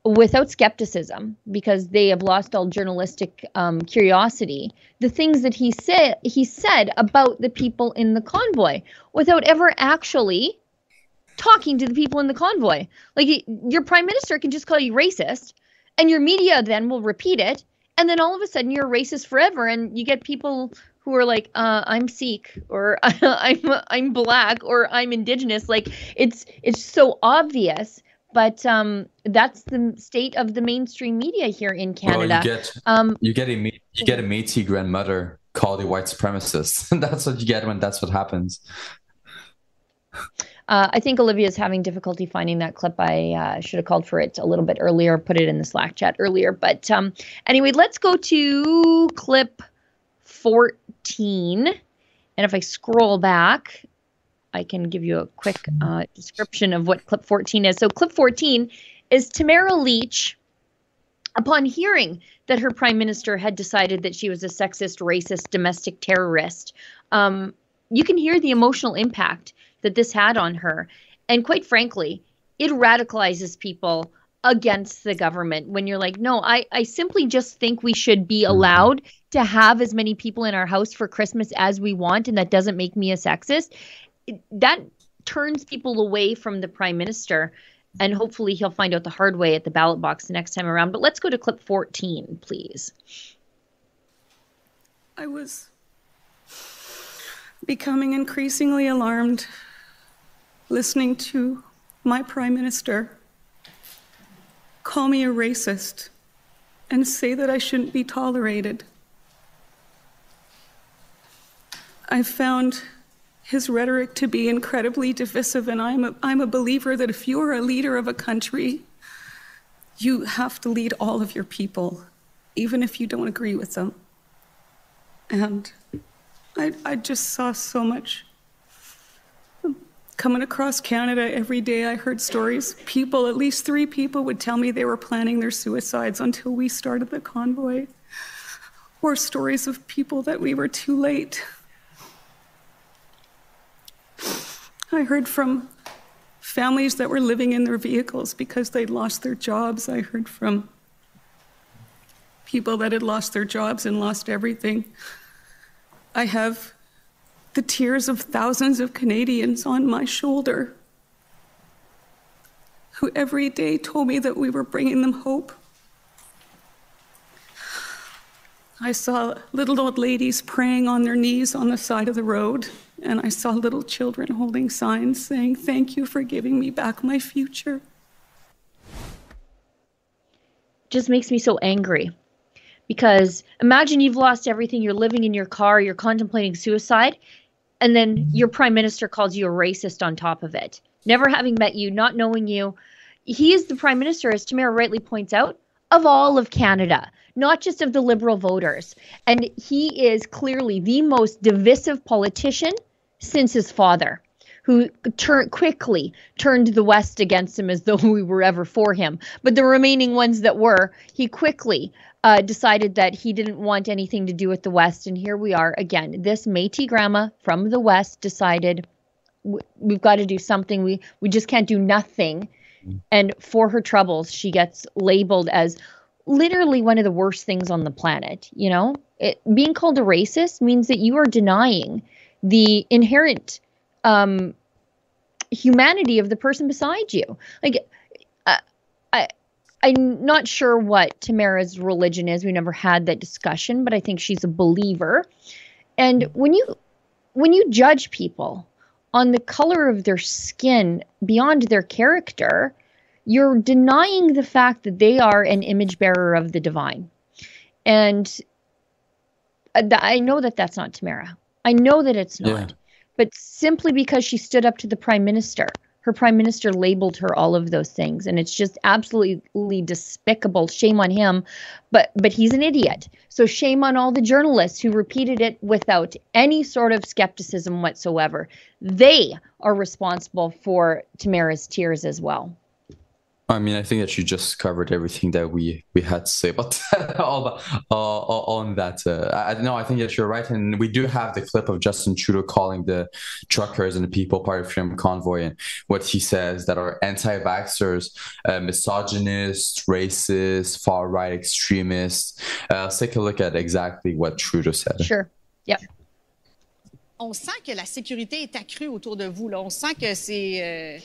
without skepticism because they have lost all journalistic um, curiosity the things that he said he said about the people in the convoy without ever actually talking to the people in the convoy. Like your prime minister can just call you racist and your media then will repeat it and then all of a sudden you're racist forever and you get people who are like uh, i'm sikh or i'm i'm black or i'm indigenous. Like it's it's so obvious but um, that's the state of the mainstream media here in Canada. Well, you get um, you get a you get a Métis grandmother called a white supremacist. that's what you get when that's what happens. Uh, I think Olivia is having difficulty finding that clip. I uh, should have called for it a little bit earlier, put it in the Slack chat earlier. But um, anyway, let's go to clip 14. And if I scroll back, I can give you a quick uh, description of what clip 14 is. So, clip 14 is Tamara Lich, upon hearing that her prime minister had decided that she was a sexist, racist, domestic terrorist. Um, you can hear the emotional impact that this had on her. And quite frankly, it radicalizes people against the government when you're like, no, I, I simply just think we should be allowed to have as many people in our house for Christmas as we want, and that doesn't make me a sexist. That turns people away from the prime minister, and hopefully he'll find out the hard way at the ballot box the next time around. But let's go to clip 14, please. I was becoming increasingly alarmed listening to my prime minister call me a racist and say that I shouldn't be tolerated. I found his rhetoric to be incredibly divisive, and I'm a, I'm a believer that if you're a leader of a country, you have to lead all of your people, even if you don't agree with them. And I, I just saw so much coming across Canada every day, I heard stories. People, at least three people, would tell me they were planning their suicides until we started the convoy, or stories of people that we were too late. I heard from families that were living in their vehicles because they'd lost their jobs. I heard from people that had lost their jobs and lost everything. I have the tears of thousands of Canadians on my shoulder who every day told me that we were bringing them hope. I saw little old ladies praying on their knees on the side of the road, and I saw little children holding signs saying, Thank you for giving me back my future. Just makes me so angry because imagine you've lost everything, you're living in your car, you're contemplating suicide, and then your prime minister calls you a racist on top of it. Never having met you, not knowing you. He is the prime minister, as Tamara rightly points out, of all of Canada, not just of the liberal voters. And he is clearly the most divisive politician since his father, who turned quickly turned the West against him as though we were ever for him. But the remaining ones that were, he quickly uh, decided that he didn't want anything to do with the West. And here we are again. This Métis grandma from the West decided we've got to do something. We we just can't do nothing. And for her troubles, she gets labeled as literally one of the worst things on the planet. You know, it, being called a racist means that you are denying the inherent um, humanity of the person beside you. Like, uh, I I'm not sure what Tamara's religion is. We never had that discussion, but I think she's a believer. And when you when you judge people on the color of their skin beyond their character, you're denying the fact that they are an image bearer of the divine. And uh, I know that that's not Tamara. I know that it's not. Yeah. But simply because she stood up to the prime minister her prime minister labeled her all of those things and it's just absolutely despicable shame on him but but he's an idiot so shame on all the journalists who repeated it without any sort of skepticism whatsoever they are responsible for tamara's tears as well I mean, I think that you just covered everything that we we had to say about all, all, on that. Uh, I no, I think that you're right, and we do have the clip of Justin Trudeau calling the truckers and the People Party Freedom Convoy, and what he says that are anti-vaxxers, uh, misogynist, racist, far right extremists. Uh, let's take a look at exactly what Trudeau said. Sure. Yep. On sent que la sécurité est accrue autour de vous. Là. On sent que c'est euh,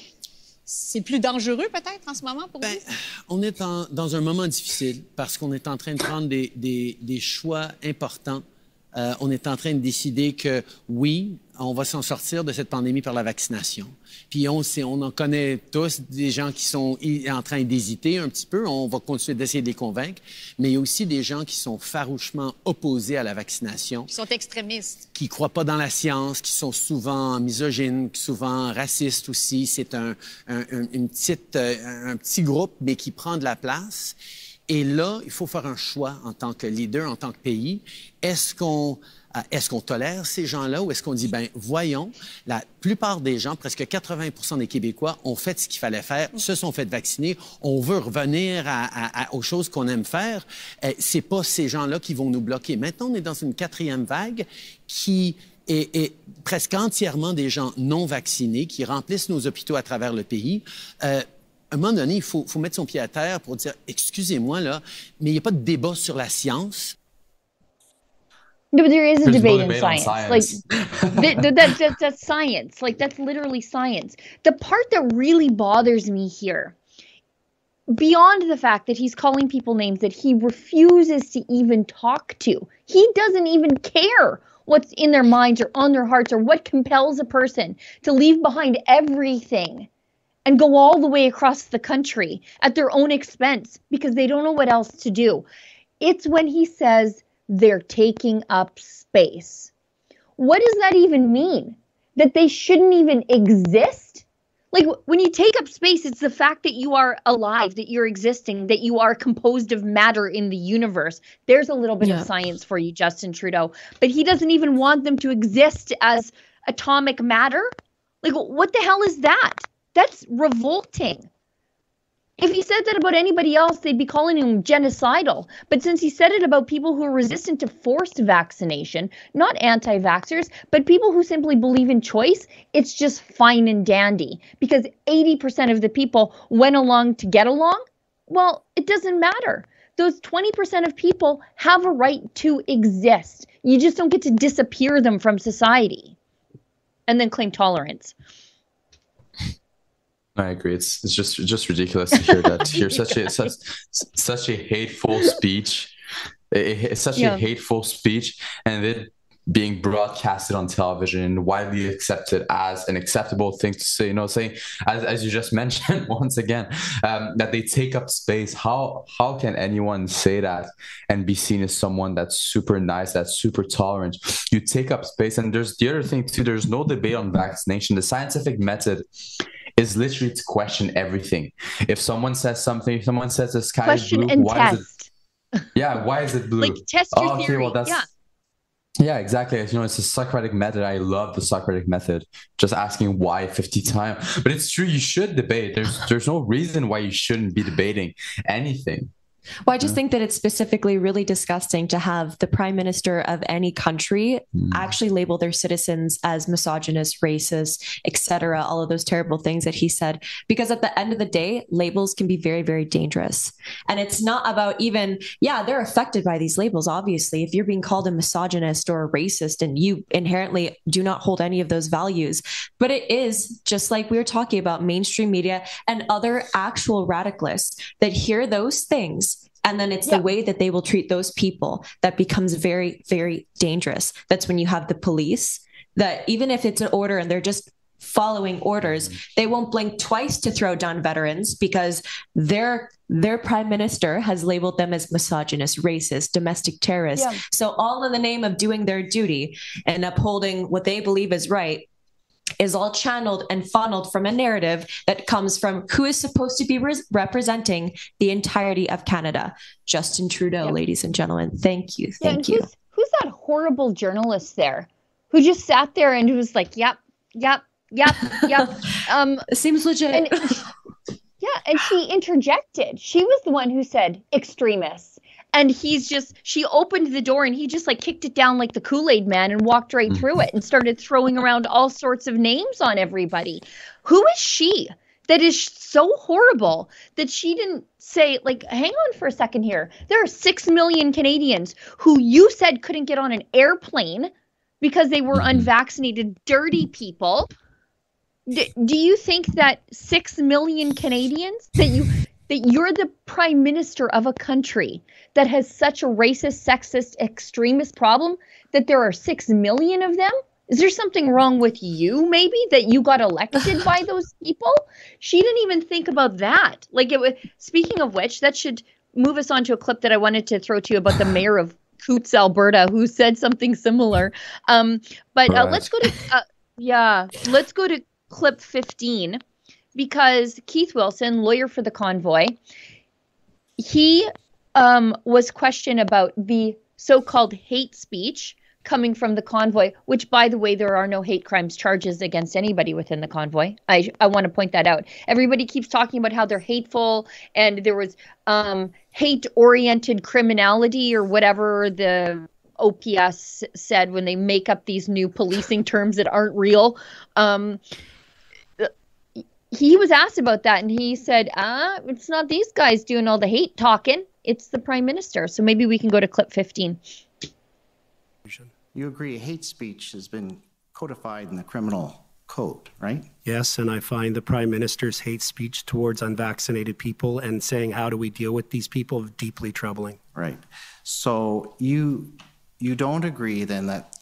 c'est plus dangereux peut-être en ce moment pour ben, vous? On est en, dans un moment difficile parce qu'on est en train de prendre des, des, des choix importants. Euh, on est en train de décider que oui, on va s'en sortir de cette pandémie par la vaccination. Puis on, on en connaît tous des gens qui sont en train d'hésiter un petit peu. On va continuer d'essayer de les convaincre. Mais il y a aussi des gens qui sont farouchement opposés à la vaccination. Qui sont extrémistes. Qui croient pas dans la science, qui sont souvent misogynes, souvent racistes aussi. C'est un, un, une petite, euh, un petit groupe, mais qui prend de la place. Et là, il faut faire un choix en tant que leader, en tant que pays. Est-ce qu'on est-ce qu'on tolère ces gens-là ou est-ce qu'on dit, ben voyons, la plupart des gens, presque 80% des Québécois, ont fait ce qu'il fallait faire, se sont fait vacciner, on veut revenir à, aux choses qu'on aime faire. Euh, c'est pas ces gens-là qui vont nous bloquer. Maintenant, on est dans une quatrième vague qui est, presque entièrement des gens non vaccinés qui remplissent nos hôpitaux à travers le pays. Euh, à un moment donné, il faut, faut, mettre son pied à terre pour dire, excusez-moi, là, mais il n'y a pas de débat sur la science. No, but there is a debate, debate, in science. science. Like that, that, that, that's science. Like that's literally science. The part that really bothers me here, beyond the fact that he's calling people names that he refuses to even talk to, he doesn't even care what's in their minds or on their hearts or what compels a person to leave behind everything and go all the way across the country at their own expense because they don't know what else to do. It's when he says they're taking up space. What does that even mean? That they shouldn't even exist? Like when you take up space, it's the fact that you are alive, that you're existing, that you are composed of matter in the universe. There's a little bit yeah. of science for you, Justin Trudeau. But he doesn't even want them to exist as atomic matter. Like, what the hell is that? That's revolting. If he said that about anybody else, they'd be calling him genocidal. But since he said it about people who are resistant to forced vaccination, not anti vaxxers, but people who simply believe in choice, it's just fine and dandy. Because 80% of the people went along to get along. Well, it doesn't matter. Those 20% of people have a right to exist. You just don't get to disappear them from society and then claim tolerance. I agree. It's it's just just ridiculous to hear that. To hear such a such such a hateful speech. It's such yeah. a hateful speech, and then being broadcasted on television, widely accepted as an acceptable thing to say. You know, saying as, as you just mentioned once again um, that they take up space. How how can anyone say that and be seen as someone that's super nice, that's super tolerant? You take up space, and there's the other thing too. There's no debate on vaccination. The scientific method is literally to question everything. If someone says something, if someone says the sky question is blue, why test. is it? Yeah, why is it blue? like test your oh, okay, theory. Well, that's, yeah. Yeah, exactly. You know, it's a Socratic method. I love the Socratic method. Just asking why 50 times. But it's true, you should debate. There's there's no reason why you shouldn't be debating anything. Well, I just think that it's specifically really disgusting to have the prime minister of any country mm. actually label their citizens as misogynist, racist, etc. All of those terrible things that he said. Because at the end of the day, labels can be very, very dangerous. And it's not about even, yeah, they're affected by these labels. Obviously, if you're being called a misogynist or a racist and you inherently do not hold any of those values, but it is just like we were talking about mainstream media and other actual radicalists that hear those things and then it's yeah. the way that they will treat those people that becomes very very dangerous that's when you have the police that even if it's an order and they're just following orders mm-hmm. they won't blink twice to throw down veterans because their their prime minister has labeled them as misogynist racist domestic terrorists yeah. so all in the name of doing their duty and upholding what they believe is right is all channeled and funneled from a narrative that comes from who is supposed to be re- representing the entirety of Canada. Justin Trudeau, yep. ladies and gentlemen. Thank you. Thank yeah, you. Who's, who's that horrible journalist there who just sat there and was like, yep, yep, yep, yep. Um, Seems legit. And, yeah, and she interjected. She was the one who said extremists and he's just she opened the door and he just like kicked it down like the kool-aid man and walked right through mm-hmm. it and started throwing around all sorts of names on everybody who is she that is so horrible that she didn't say like hang on for a second here there are 6 million canadians who you said couldn't get on an airplane because they were mm-hmm. unvaccinated dirty people D- do you think that 6 million canadians that you that you're the prime minister of a country that has such a racist, sexist, extremist problem that there are six million of them? Is there something wrong with you, maybe, that you got elected by those people? She didn't even think about that. Like, it was, speaking of which, that should move us on to a clip that I wanted to throw to you about the mayor of Coutts, Alberta, who said something similar. Um, but uh, let's go to, uh, yeah, let's go to clip 15 because Keith Wilson, lawyer for the convoy, he um, was questioned about the so called hate speech coming from the convoy, which, by the way, there are no hate crimes charges against anybody within the convoy. I, I want to point that out. Everybody keeps talking about how they're hateful and there was um, hate oriented criminality or whatever the OPS said when they make up these new policing terms that aren't real. Um, he was asked about that and he said, ah, it's not these guys doing all the hate talking, it's the prime minister. So maybe we can go to clip 15. You agree hate speech has been codified in the criminal code, right? Yes, and I find the prime minister's hate speech towards unvaccinated people and saying how do we deal with these people deeply troubling. Right. So you you don't agree then that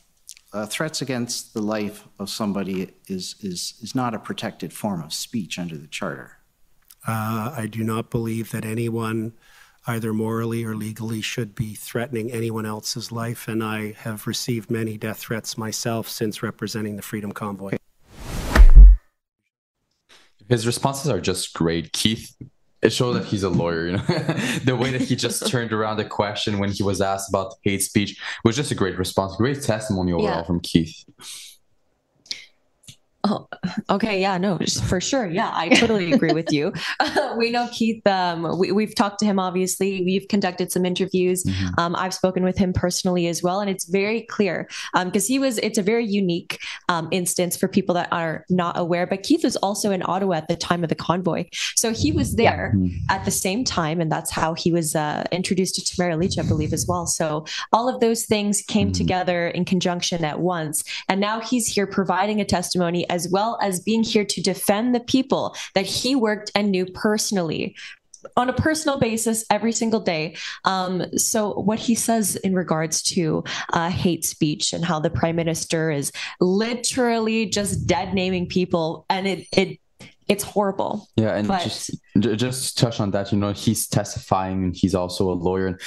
uh, threats against the life of somebody is is is not a protected form of speech under the charter. Uh, I do not believe that anyone, either morally or legally, should be threatening anyone else's life, and I have received many death threats myself since representing the Freedom Convoy. His responses are just great. Keith it showed that he's a lawyer. You know, the way that he just turned around the question when he was asked about hate speech was just a great response, great testimony overall Yeah. from Keith. Oh, okay. Yeah, no, for sure. Yeah, I totally agree with you. we know Keith. Um, we, we've talked to him, obviously. We've conducted some interviews. Um, I've spoken with him personally as well. And it's very clear because he was, it's a very unique um, instance for people that are not aware. But Keith was also in Ottawa at the time of the convoy. So he was there at the same time. And that's how he was uh, introduced to Tamara Lich, I believe, as well. So all of those things came together in conjunction at once. And now he's here providing a testimony as well as being here to defend the people that he worked and knew personally on a personal basis every single day. Um, so, what he says in regards to uh, hate speech and how the prime minister is literally just dead naming people, and it it it's horrible. Yeah, and But- just just to touch on that, you know, he's testifying and he's also a lawyer. And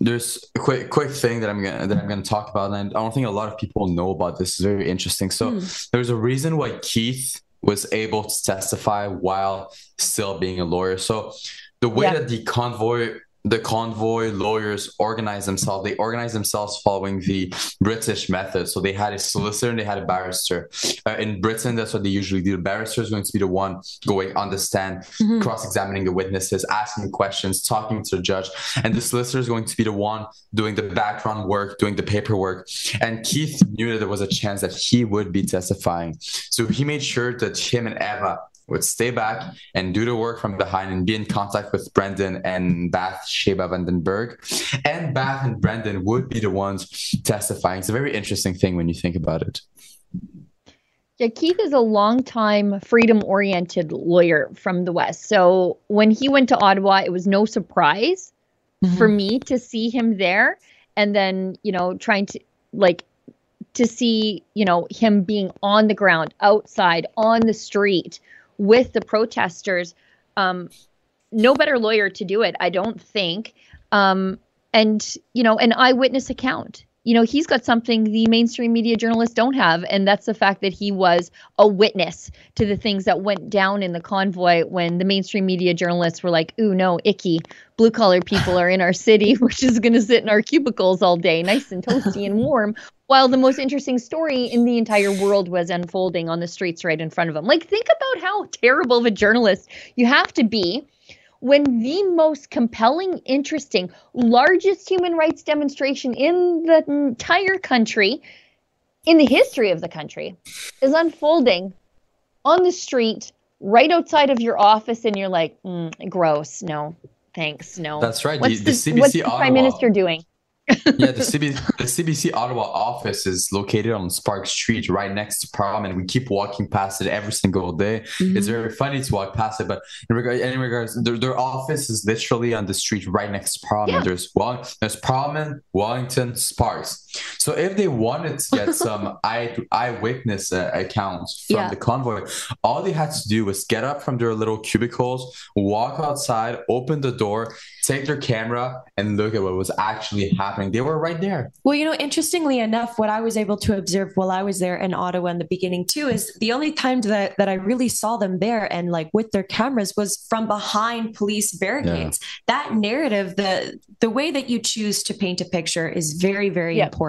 there's a quick quick thing that I'm gonna that I'm gonna talk about, and I don't think a lot of people know about this. It's very interesting. So Hmm. there's a reason why Keith was able to testify while still being a lawyer. So the way Yeah. that the convoy the convoy lawyers organize themselves. They organize themselves following the British method. So they had a solicitor and they had a barrister. Uh, in Britain, that's what they usually do. The barrister is going to be the one going on the stand, Mhm. cross-examining the witnesses, asking questions, talking to the judge, and the solicitor is going to be the one doing the background work, doing the paperwork. And Keith knew that there was a chance that he would be testifying, so he made sure that him and Eva would stay back and do the work from behind and be in contact with Brendan and Bath-Sheba van den Berg. And Bath and Brendan would be the ones testifying. It's a very interesting thing when you think about it. Yeah, Keith is a longtime freedom oriented lawyer from the West. So when he went to Ottawa, it was no surprise mm-hmm. for me to see him there. And then, you know, trying to like to see, you know, him being on the ground, outside, on the street with the protesters. Um, no better lawyer to do it, I don't think. Um, and, you know, an eyewitness account. You know, he's got something the mainstream media journalists don't have, and that's the fact that he was a witness to the things that went down in the convoy when the mainstream media journalists were like, ooh, no, icky. Blue collar people are in our city. We're just going to sit in our cubicles all day, nice and toasty and warm, while the most interesting story in the entire world was unfolding on the streets right in front of them. Like, think about how terrible of a journalist you have to be when the most compelling, interesting, largest human rights demonstration in the entire country, in the history of the country, is unfolding on the street right outside of your office, and you're like, mm, gross, no, thanks, no. That's right, What's the- the, what's the prime minister doing? Yeah, the CBC, the CBC Ottawa office is located on Spark Street, right next to Parliament. We keep walking past it every single day. Mm-hmm. It's very funny to walk past it, but in, regard, in regards, their, their office is literally on the street right next to Parliament. Yeah. There's there's Parliament, Wellington, Sparks. So if they wanted to get some eye eyewitness uh, accounts from Yeah. the convoy, all they had to do was get up from their little cubicles, walk outside, open the door, take their camera, and look at what was actually happening happening. They were right there. Well, you know, interestingly enough, what I was able to observe while I was there in Ottawa in the beginning too is the only time that, that I really saw them there and like with their cameras was from behind police barricades. Yeah. That narrative, the the way that you choose to paint a picture is very, very yeah. important.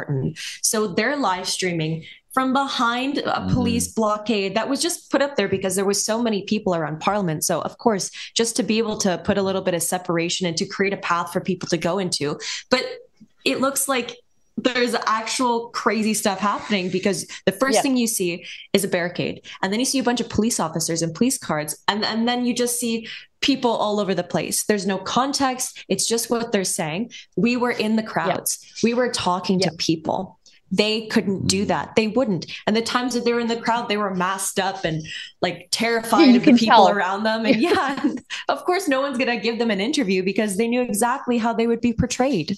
So they're live streaming from behind a mm-hmm. police mm. blockade that was just put up there because there was so many people around parliament so of course just to be able to put a little bit of separation and to create a path for people to go into but it looks like there's actual crazy stuff happening because the first yeah. thing you see is a barricade and then you see a bunch of police officers and police cards and, and then you just see people all over the place there's no context it's just what they're saying we were in the crowds yeah. we were talking yeah. to people they couldn't do mm. that. They wouldn't. And the times that they were in the crowd, they were masked up and like terrified yeah, of the people tell. around them. And yeah, of course, no one's going to give them an interview because they knew exactly how they would be portrayed.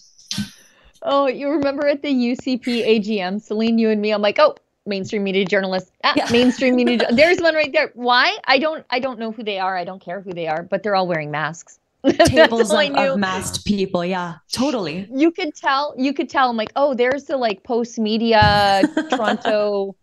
Oh, you remember at the UCP AGM, Celine, you and me, I'm like, oh, mainstream media journalists. Ah, yeah. mainstream media. There's one right there. Why? I don't. I don't know who they are. I don't care who they are, but they're all wearing masks. tables of, of, masked people yeah totally you could tell you could tell i'm like oh there's the like post media toronto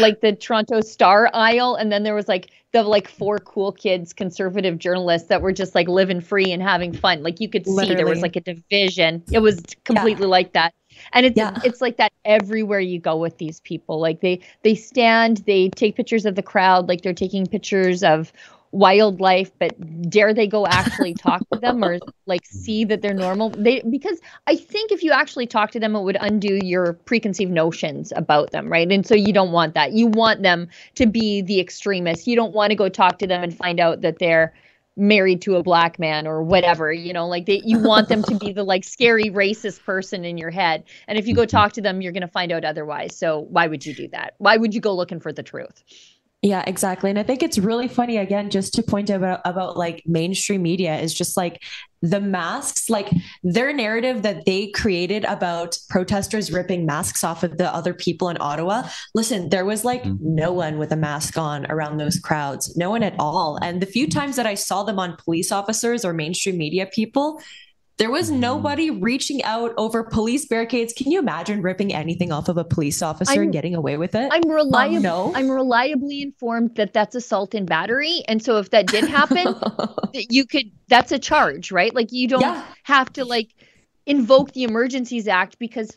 like the toronto star aisle and then there was like the like four cool kids conservative journalists that were just like living free and having fun like you could see Literally. there was like a division it was completely yeah. like that and it's yeah. it's like that everywhere you go with these people. Like they they stand they take pictures of the crowd like they're taking pictures of wildlife but dare they go actually talk to them or like see that they're normal? They because i think if you actually talk to them it would undo your preconceived notions about them right? And so you don't want that. You want them to be the extremists. You don't want to go talk to them and find out that they're married to a black man or whatever you know like they you want them to be the like scary racist person in your head. And if you go talk to them you're going to find out otherwise. So why would you do that? Why would you go looking for the truth yeah, exactly. And I think it's really funny again just to point out about, about like mainstream media is just like the masks, like their narrative that they created about protesters ripping masks off of the other people in Ottawa. Listen, there was like mm-hmm. no one with a mask on around those crowds, no one at all. And the few times that I saw them on police officers or mainstream media people, there was nobody reaching out over police barricades. Can you imagine ripping anything off of a police officer I'm, and getting away with it? I'm reliable. Um, no. I'm reliably informed that that's assault and battery, and so if that did happen, you could. That's a charge, right? Like you don't yeah. have to like invoke the Emergencies Act because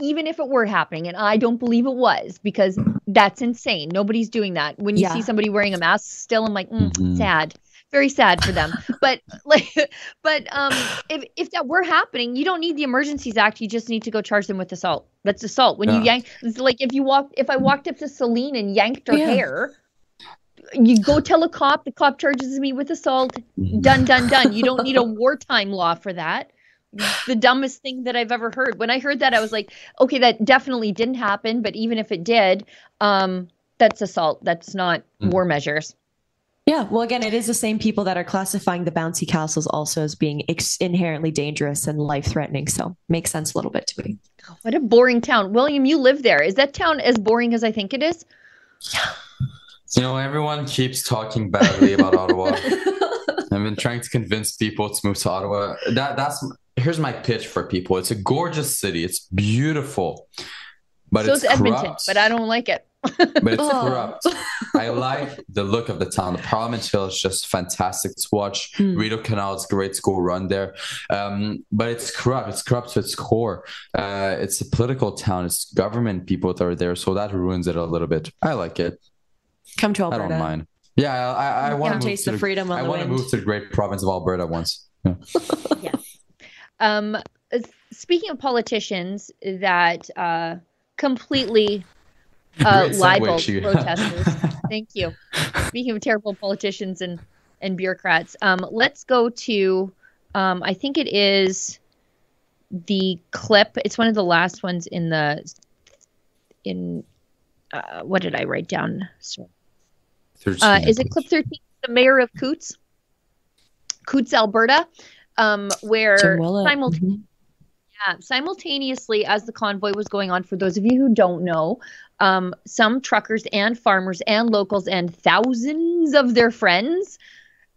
even if it were happening, and I don't believe it was, because that's insane. Nobody's doing that. When you yeah. see somebody wearing a mask, still, I'm like, mm, mm-hmm. sad very sad for them. but like, but um, if if that were happening, you don't need the Emergencies Act. You just need to go charge them with assault. That's assault. When yeah. you yank, it's like if you walk, if I walked up to Celine and yanked her yeah. hair, you go tell a cop. The cop charges me with assault. Done, done, done. You don't need a wartime law for that. The dumbest thing that I've ever heard. When I heard that, I was like, okay, that definitely didn't happen. But even if it did, um, that's assault. That's not mm. war measures. Yeah, well, again, it is the same people that are classifying the bouncy castles also as being ex- inherently dangerous and life threatening. So makes sense a little bit to me. what a boring town, William. You live there. Is that town as boring as I think it is? You know, everyone keeps talking badly about Ottawa. I've been trying to convince people to move to Ottawa. That that's here's my pitch for people. It's a gorgeous city. It's beautiful, but so it's, it's Edmonton. But I don't like it but it's oh. corrupt. I like the look of the town. The Parliament Hill is just fantastic to watch. Mm. Rideau Canal is great to go run there. Um, but it's corrupt. It's corrupt to its core. Uh, it's a political town. It's government people that are there. So that ruins it a little bit. I like it. Come to Alberta. I don't mind. Yeah, I, I, I want to taste the, the freedom. I want to move to the great province of Alberta once. Yeah. yes. Um, speaking of politicians that uh, completely uh, libel protesters. Thank you. Speaking of terrible politicians and and bureaucrats, um, let's go to. Um, I think it is the clip. It's one of the last ones in the in. Uh, what did I write down? Uh, is it clip thirteen? The mayor of Coutts, Coutts, Alberta, um, where simultaneously. Yeah, simultaneously as the convoy was going on, for those of you who don't know, um, some truckers and farmers and locals and thousands of their friends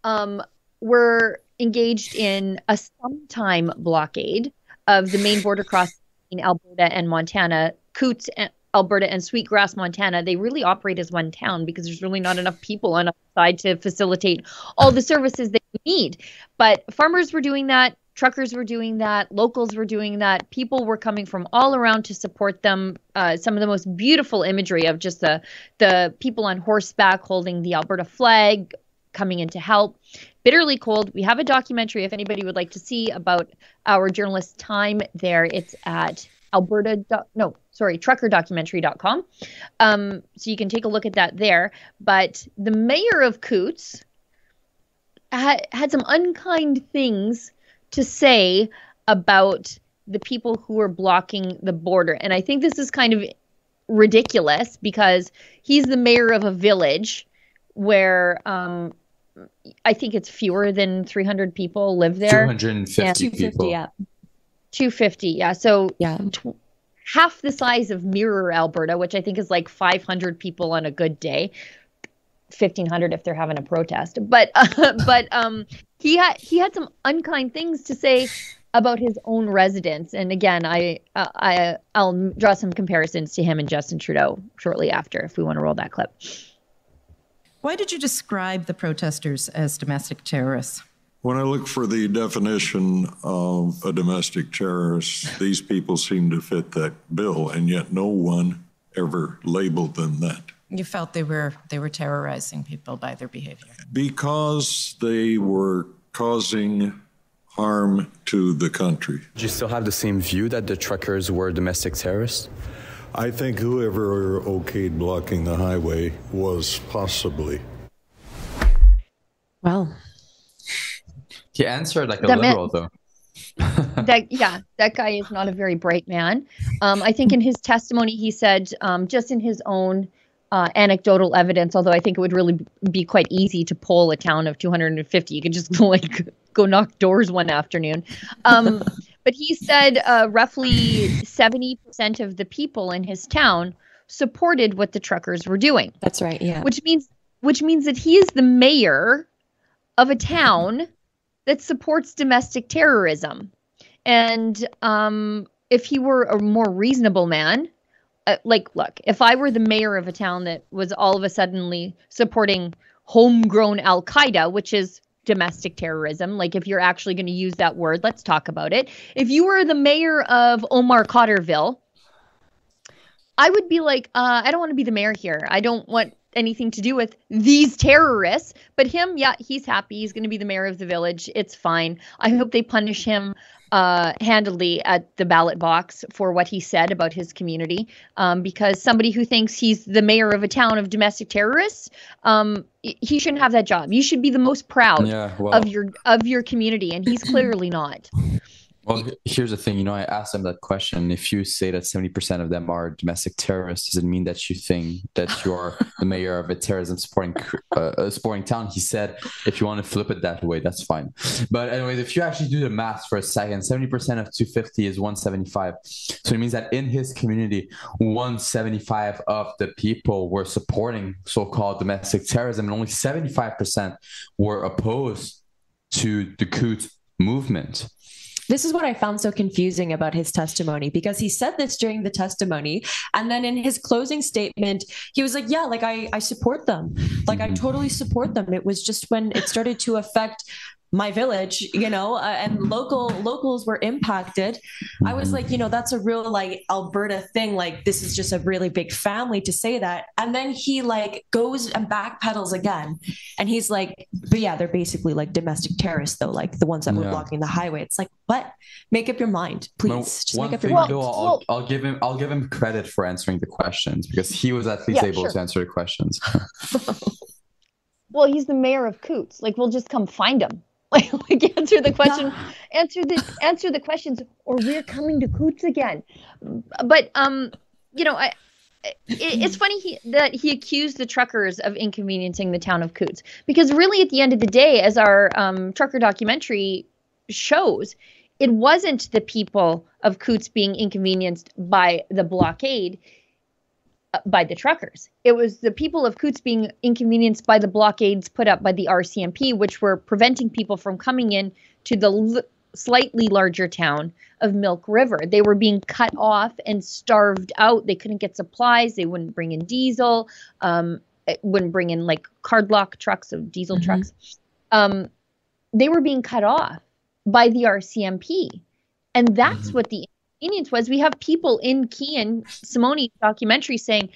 um, were engaged in a sometime blockade of the main border crossing in Alberta and Montana, Coutts, Alberta, and Sweetgrass, Montana, they really operate as one town because there's really not enough people on a side to facilitate all the services they need. But farmers were doing that truckers were doing that locals were doing that. People were coming from all around to support them. Uh, some of the most beautiful imagery of just the the people on horseback holding the alberta flag coming in to help. Bitterly cold. We have a documentary if anybody would like to see about our journalist time there. It's at alberta no sorry truckerdocumentary.com um, so you can take a look at that there. But the mayor of coutts had, had some unkind things to say about the people who are blocking the border. And I think this is kind of ridiculous because he's the mayor of a village where um, I think it's fewer than 300 people live there. 250 yeah. 250, people. yeah. 250, yeah. So yeah. Tw- half the size of Mirror, Alberta, which I think is like 500 people on a good day. 1500 if they're having a protest. But uh, but um he had he had some unkind things to say about his own residents and again i uh, i i'll draw some comparisons to him and justin trudeau shortly after if we want to roll that clip. Why did you describe the protesters as domestic terrorists? When I look for the definition of a domestic terrorist, these people seem to fit that bill, and yet no one ever labeled them that. You felt they were they were terrorizing people by their behavior. Because they were causing harm to the country. Do you still have the same view that the truckers were domestic terrorists? I think whoever okayed blocking the highway was possibly. Well, he answered like a That liberal, meant- though. that yeah that guy is not a very bright man um, i think in his testimony he said um, just in his own uh, anecdotal evidence although i think it would really be quite easy to poll a town of 250 you could just like go knock doors one afternoon. Um, but he said uh, roughly 70% of the people in his town supported what the truckers were doing. That's right yeah. Which means which means that he is the mayor of a town that supports domestic terrorism. And um, if he were a more reasonable man, uh, like, look, if I were the mayor of a town that was all of a suddenly supporting homegrown Al Qaeda, which is domestic terrorism, like if you're actually going to use that word, let's talk about it. If you were the mayor of Omar Cotterville, I would be like, uh, I don't want to be the mayor here. I don't want anything to do with these terrorists. But him, yeah, he's happy. He's going to be the mayor of the village. It's fine. I hope they punish him uh, handily at the ballot box for what he said about his community. Um, because somebody who thinks he's the mayor of a town of domestic terrorists, um, he shouldn't have that job. You should be the most proud Yeah, well- of your of your community, and he's clearly not. Well, here's the thing. You know, I asked them that question. If you say that 70% of them are domestic terrorists, does it mean that you think that you are the mayor of a terrorism supporting uh, supporting town? He said, if you want to flip it that way, that's fine. But anyways, if you actually do the math for a second, 70% of 250 is 175. So it means that in his community, 175 of the people were supporting so-called domestic terrorism, and only 75% were opposed to the Coutts movement. This is what I found so confusing about his testimony because he said this during the testimony. And then in his closing statement, he was like, Yeah, like I, I support them. Like I mm-hmm. totally support them. It was just when it started to affect my village you know uh, and local locals were impacted i was like you know that's a real like alberta thing like this is just a really big family to say that and then he like goes and backpedals again and he's like but yeah they're basically like domestic terrorists though like the ones that were Yeah. blocking the highway it's like what make up your mind please No, just make up your mind though, I'll, I'll give him I'll give him credit for answering the questions because he was at least Yeah, able sure. to answer the questions. Well, he's the mayor of Coutts. Like, we'll just come find him. Like, like answer the question, answer the answer the questions, or we're coming to Coutts again. But um, you know, I. It, it's funny he, that he accused the truckers of inconveniencing the town of Coutts because really, at the end of the day, as our um, trucker documentary shows, it wasn't the people of Coutts being inconvenienced by the blockade by the truckers. It was the people of Coutts being inconvenienced by the blockades put up by the RCMP, which were preventing people from coming in to the l- slightly larger town of Milk River. They were being cut off and starved out. They couldn't get supplies. They wouldn't bring in diesel. Um, it wouldn't bring in like cardlock trucks of diesel Mm-hmm. trucks. Um, they were being cut off by the RCMP, and that's what the inconvenience was. We have people in Kean Simone's documentary saying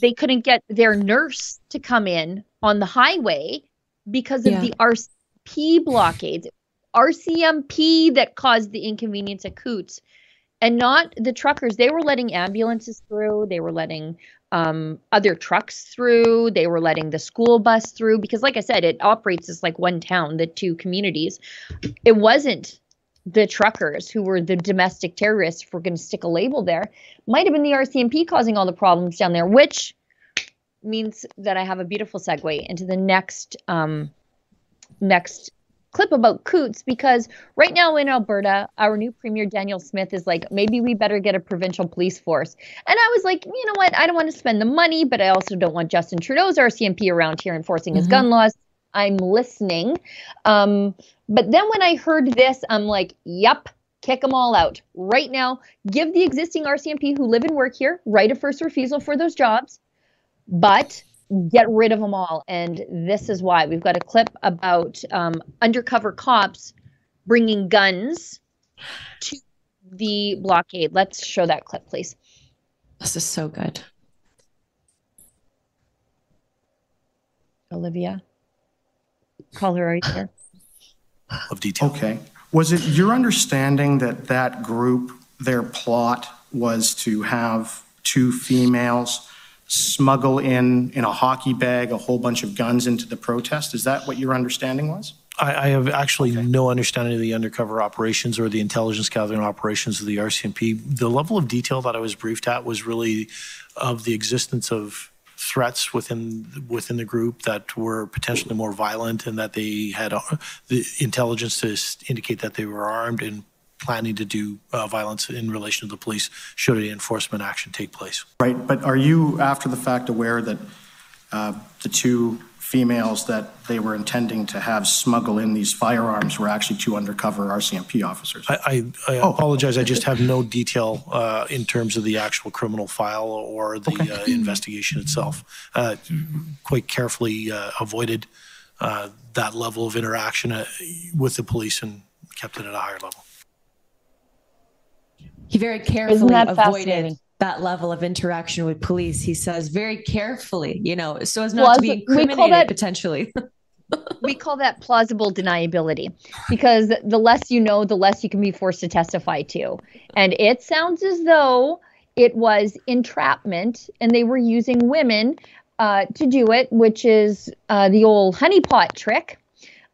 they couldn't get their nurse to come in on the highway because of Yeah. the RCMP blockades. RCMP that caused the inconvenience at Coutts and not the truckers. They were letting ambulances through, they were letting um, other trucks through, they were letting the school bus through because, like I said, it operates as like one town, the two communities. It wasn't the truckers who were the domestic terrorists, if we're going to stick a label there, might have been the RCMP causing all the problems down there, which means that I have a beautiful segue into the next um, next clip about Coutts because right now in Alberta, our new premier Danielle Smith is like, maybe we better get a provincial police force. And I was like, you know what? I don't want to spend the money, but I also don't want Justin Trudeau's RCMP around here enforcing his Mhm. gun laws. I'm listening. Um, but then when I heard this, I'm like, yep, kick them all out right now. Give the existing RCMP who live and work here right of first refusal for those jobs, but get rid of them all. And this is why we've got a clip about um, undercover cops bringing guns to the blockade. Let's show that clip, please. This is so good. Olivia, call her right here. of detail. Okay. Was it your understanding that that group, their plot was to have two females smuggle in, in a hockey bag, a whole bunch of guns into the protest? Is that what your understanding was? I, I have actually no understanding of the undercover operations or the intelligence gathering operations of the RCMP. The level of detail that I was briefed at was really of the existence of threats within within the group that were potentially more violent and that they had uh, the intelligence to indicate that they were armed and planning to do uh, violence in relation to the police should any enforcement action take place. Right, but are you, after the fact, aware that uh, the two females that they were intending to have smuggle in these firearms were actually two undercover RCMP officers? I, I, I apologize. I just have no detail uh, in terms of the actual criminal file or the uh, investigation itself. Uh, quite carefully uh, avoided uh, that level of interaction uh, with the police and kept it at a higher level. He very carefully that avoided fascinating? That level of interaction with police. He says very carefully, you know, so as not to be we call incriminated that- potentially. we call that plausible deniability because the less you know, the less you can be forced to testify to. And it sounds as though it was entrapment and they were using women uh, to do it, which is uh, the old honeypot trick.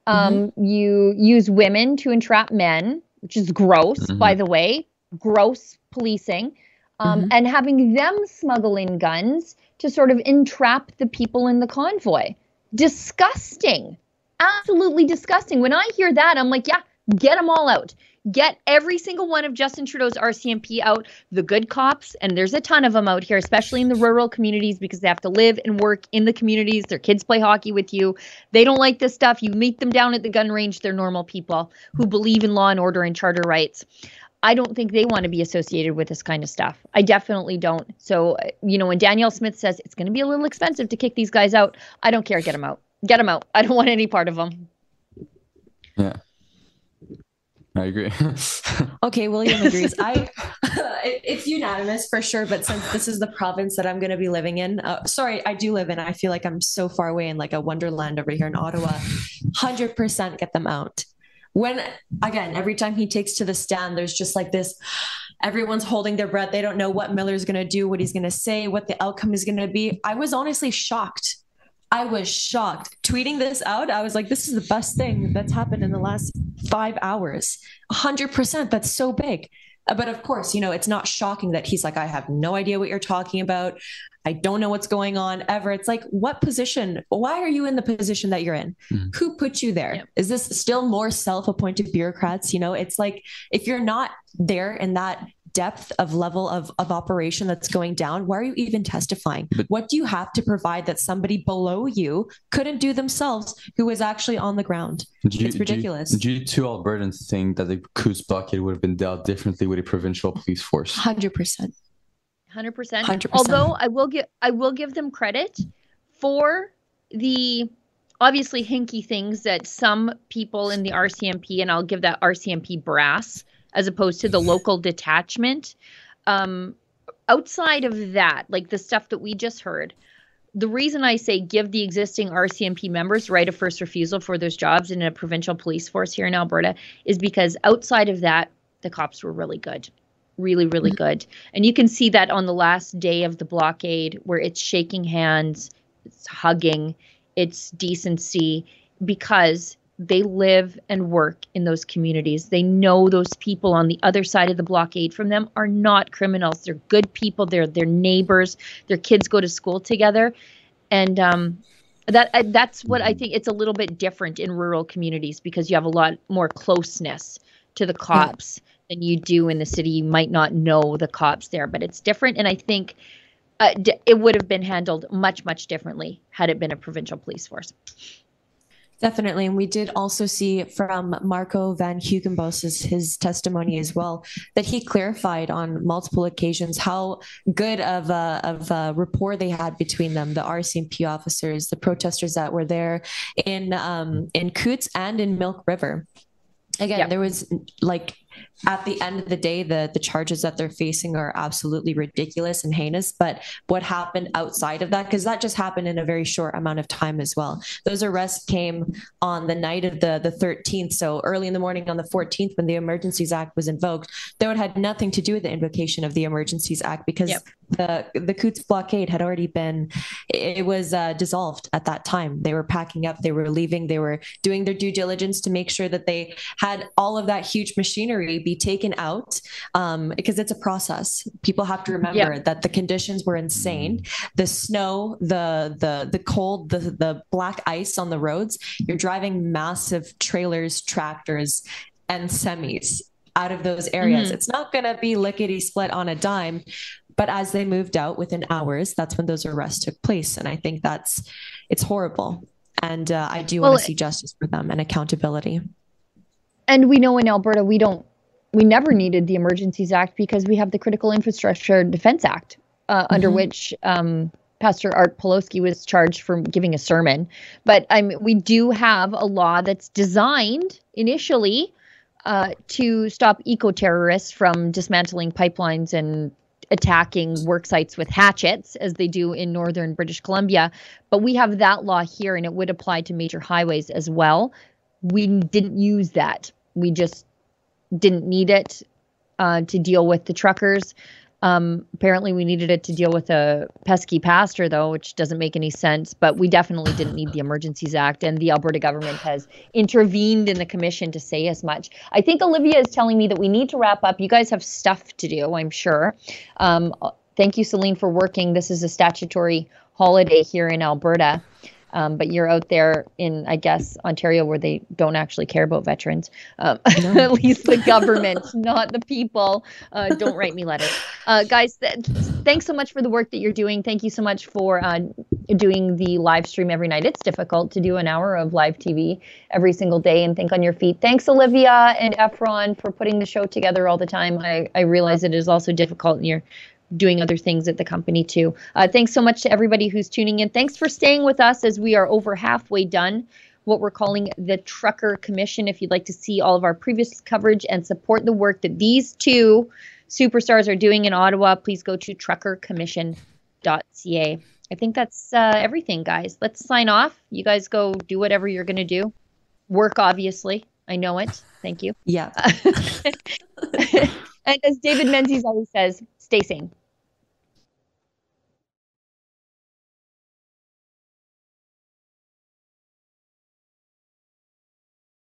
Um, You use women to entrap men, which is gross, by the way, gross policing, um, and having them smuggle in guns to sort of entrap the people in the convoy. Disgusting. Absolutely disgusting. When I hear that, I'm like, yeah, get them all out. Get every single one of Justin Trudeau's RCMP out, the good cops, and there's a ton of them out here, especially in the rural communities because they have to live and work in the communities. Their kids play hockey with you. They don't like this stuff. You meet them down at the gun range. They're normal people who believe in law and order and charter rights. I don't think they want to be associated with this kind of stuff. I definitely don't. So, you know, when Danielle Smith says it's going to be a little expensive to kick these guys out, I don't care. Get them out. Get them out. I don't want any part of them. Yeah. I agree. Okay, William agrees. I it- it's unanimous for sure, but since this is the province that I'm going to be living in, uh, sorry, I do live in. I feel like I'm so far away in like a wonderland over here in Ottawa. Hundred percent, get them out. When again, every time he takes to the stand, there's just like this. Everyone's holding their breath. They don't know what Miller's going to do, what he's going to say, what the outcome is going to be. I was honestly shocked. I was shocked. Tweeting this out, I was like, this is the best thing that's happened in the last five hours. 100%. That's so big. Uh, But of course, you know, it's not shocking that he's like, I have no idea what you're talking about. I don't know what's going on ever. It's like, what position? Why are you in the position that you're in? Who put you there? Is this still more self appointed bureaucrats? You know, it's like if you're not there in that depth of level of, of operation that's going down, why are you even testifying? what do you have to provide that somebody below you couldn't do themselves who was actually on the ground? You- it's ridiculous. Do you, do you two Albertans think that the Coutts bucket would have been dealt differently with a provincial police force? Hundred percent. Hundred percent. 100%. Although I will give I will give them credit for the obviously hinky things that some people in the RCMP and I'll give that RCMP brass as opposed to the local detachment. Um, outside of that, like the stuff that we just heard, the reason I say give the existing RCMP members right of first refusal for those jobs in a provincial police force here in Alberta is because outside of that, the cops were really good. Really, really good. And you can see that on the last day of the blockade where it's shaking hands, it's hugging, it's decency because they live and work in those communities. They know those people on the other side of the blockade from them are not criminals. They're good people. They're their neighbors. Their kids go to school together, and um, that I- that's what I think. It's a little bit different in rural communities because you have a lot more closeness to the cops than you do in the city. You might not know the cops there, but it's different. And I think uh, d- it would have been handled much much differently had it been a provincial police force. Definitely. And we did also see from Marco Van Huigenbos' his testimony as well that he clarified on multiple occasions how good of a, of a rapport they had between them, the RCMP officers, the protesters that were there in um, in Coutts and in Milk River. Again, there was like at the end of the day, the the charges that they're facing are absolutely ridiculous and heinous. But what happened outside of that, because that just happened in a very short amount of time as well. Those arrests came on the night of the the 13th, so early in the morning on the 14th, when the Emergencies Act was invoked. Though it had nothing to do with the invocation of the Emergencies Act, because the the Coutts blockade had already been it was uh, dissolved at that time. They were packing up, they were leaving, they were doing their due diligence to make sure that they had all of that huge machinery be taken out um, because it's a process. People have to remember Yeah. that the conditions were insane. The snow, the the the cold, the the black ice on the roads. You're driving massive trailers, tractors, and semis out of those areas. Mhm. It's not going to be lickety split on a dime. But as they moved out within hours, that's when those arrests took place, and I think that's it's horrible. And uh, I do Well, want to see justice for them and accountability. and we know in Alberta we don't we never needed the Emergencies Act because we have the Critical Infrastructure Defense Act uh, under Mhm. which um, Pastor Art Pawlowski was charged for giving a sermon. But um, we do have a law that's designed initially uh, to stop eco terrorists from dismantling pipelines and attacking work sites with hatchets as they do in northern British Columbia. But we have that law here and it would apply to major highways as well. We didn't use that. We just didn't need it uh, to deal with the truckers. Um, apparently, we needed it to deal with a pesky pastor, though, which doesn't make any sense. But we definitely didn't need the Emergencies Act, and the Alberta government has intervened in the commission to say as much. I think Olivia is telling me that we need to wrap up. You guys have stuff to do, I'm sure. Um, thank you, Celine, for working. This is a statutory holiday here in Alberta. Um, but you're out there in, I guess, Ontario where they don't actually care about veterans. Um, at least the government, not the people. Uh, don't write me letters. Uh, guys, th- thanks so much for the work that you're doing. Thank you so much for uh, doing the live stream every night. It's difficult to do an hour of live TV every single day and think on your feet. Thanks, Olivia and Efron, for putting the show together all the time. I, I realize it is also difficult and you're doing other things at the company too. Uh, thanks so much to everybody who's tuning in. Thanks for staying with us as we are over halfway done. What we're calling the Trucker Commission. If you'd like to see all of our previous coverage and support the work that these two superstars are doing in Ottawa, please go to truckercommission.ca. I think that's uh, everything, guys. Let's sign off. You guys go do whatever you're going to do. Work, obviously. I know it. Thank you. Yeah. and as David Menzies always says, stay sane.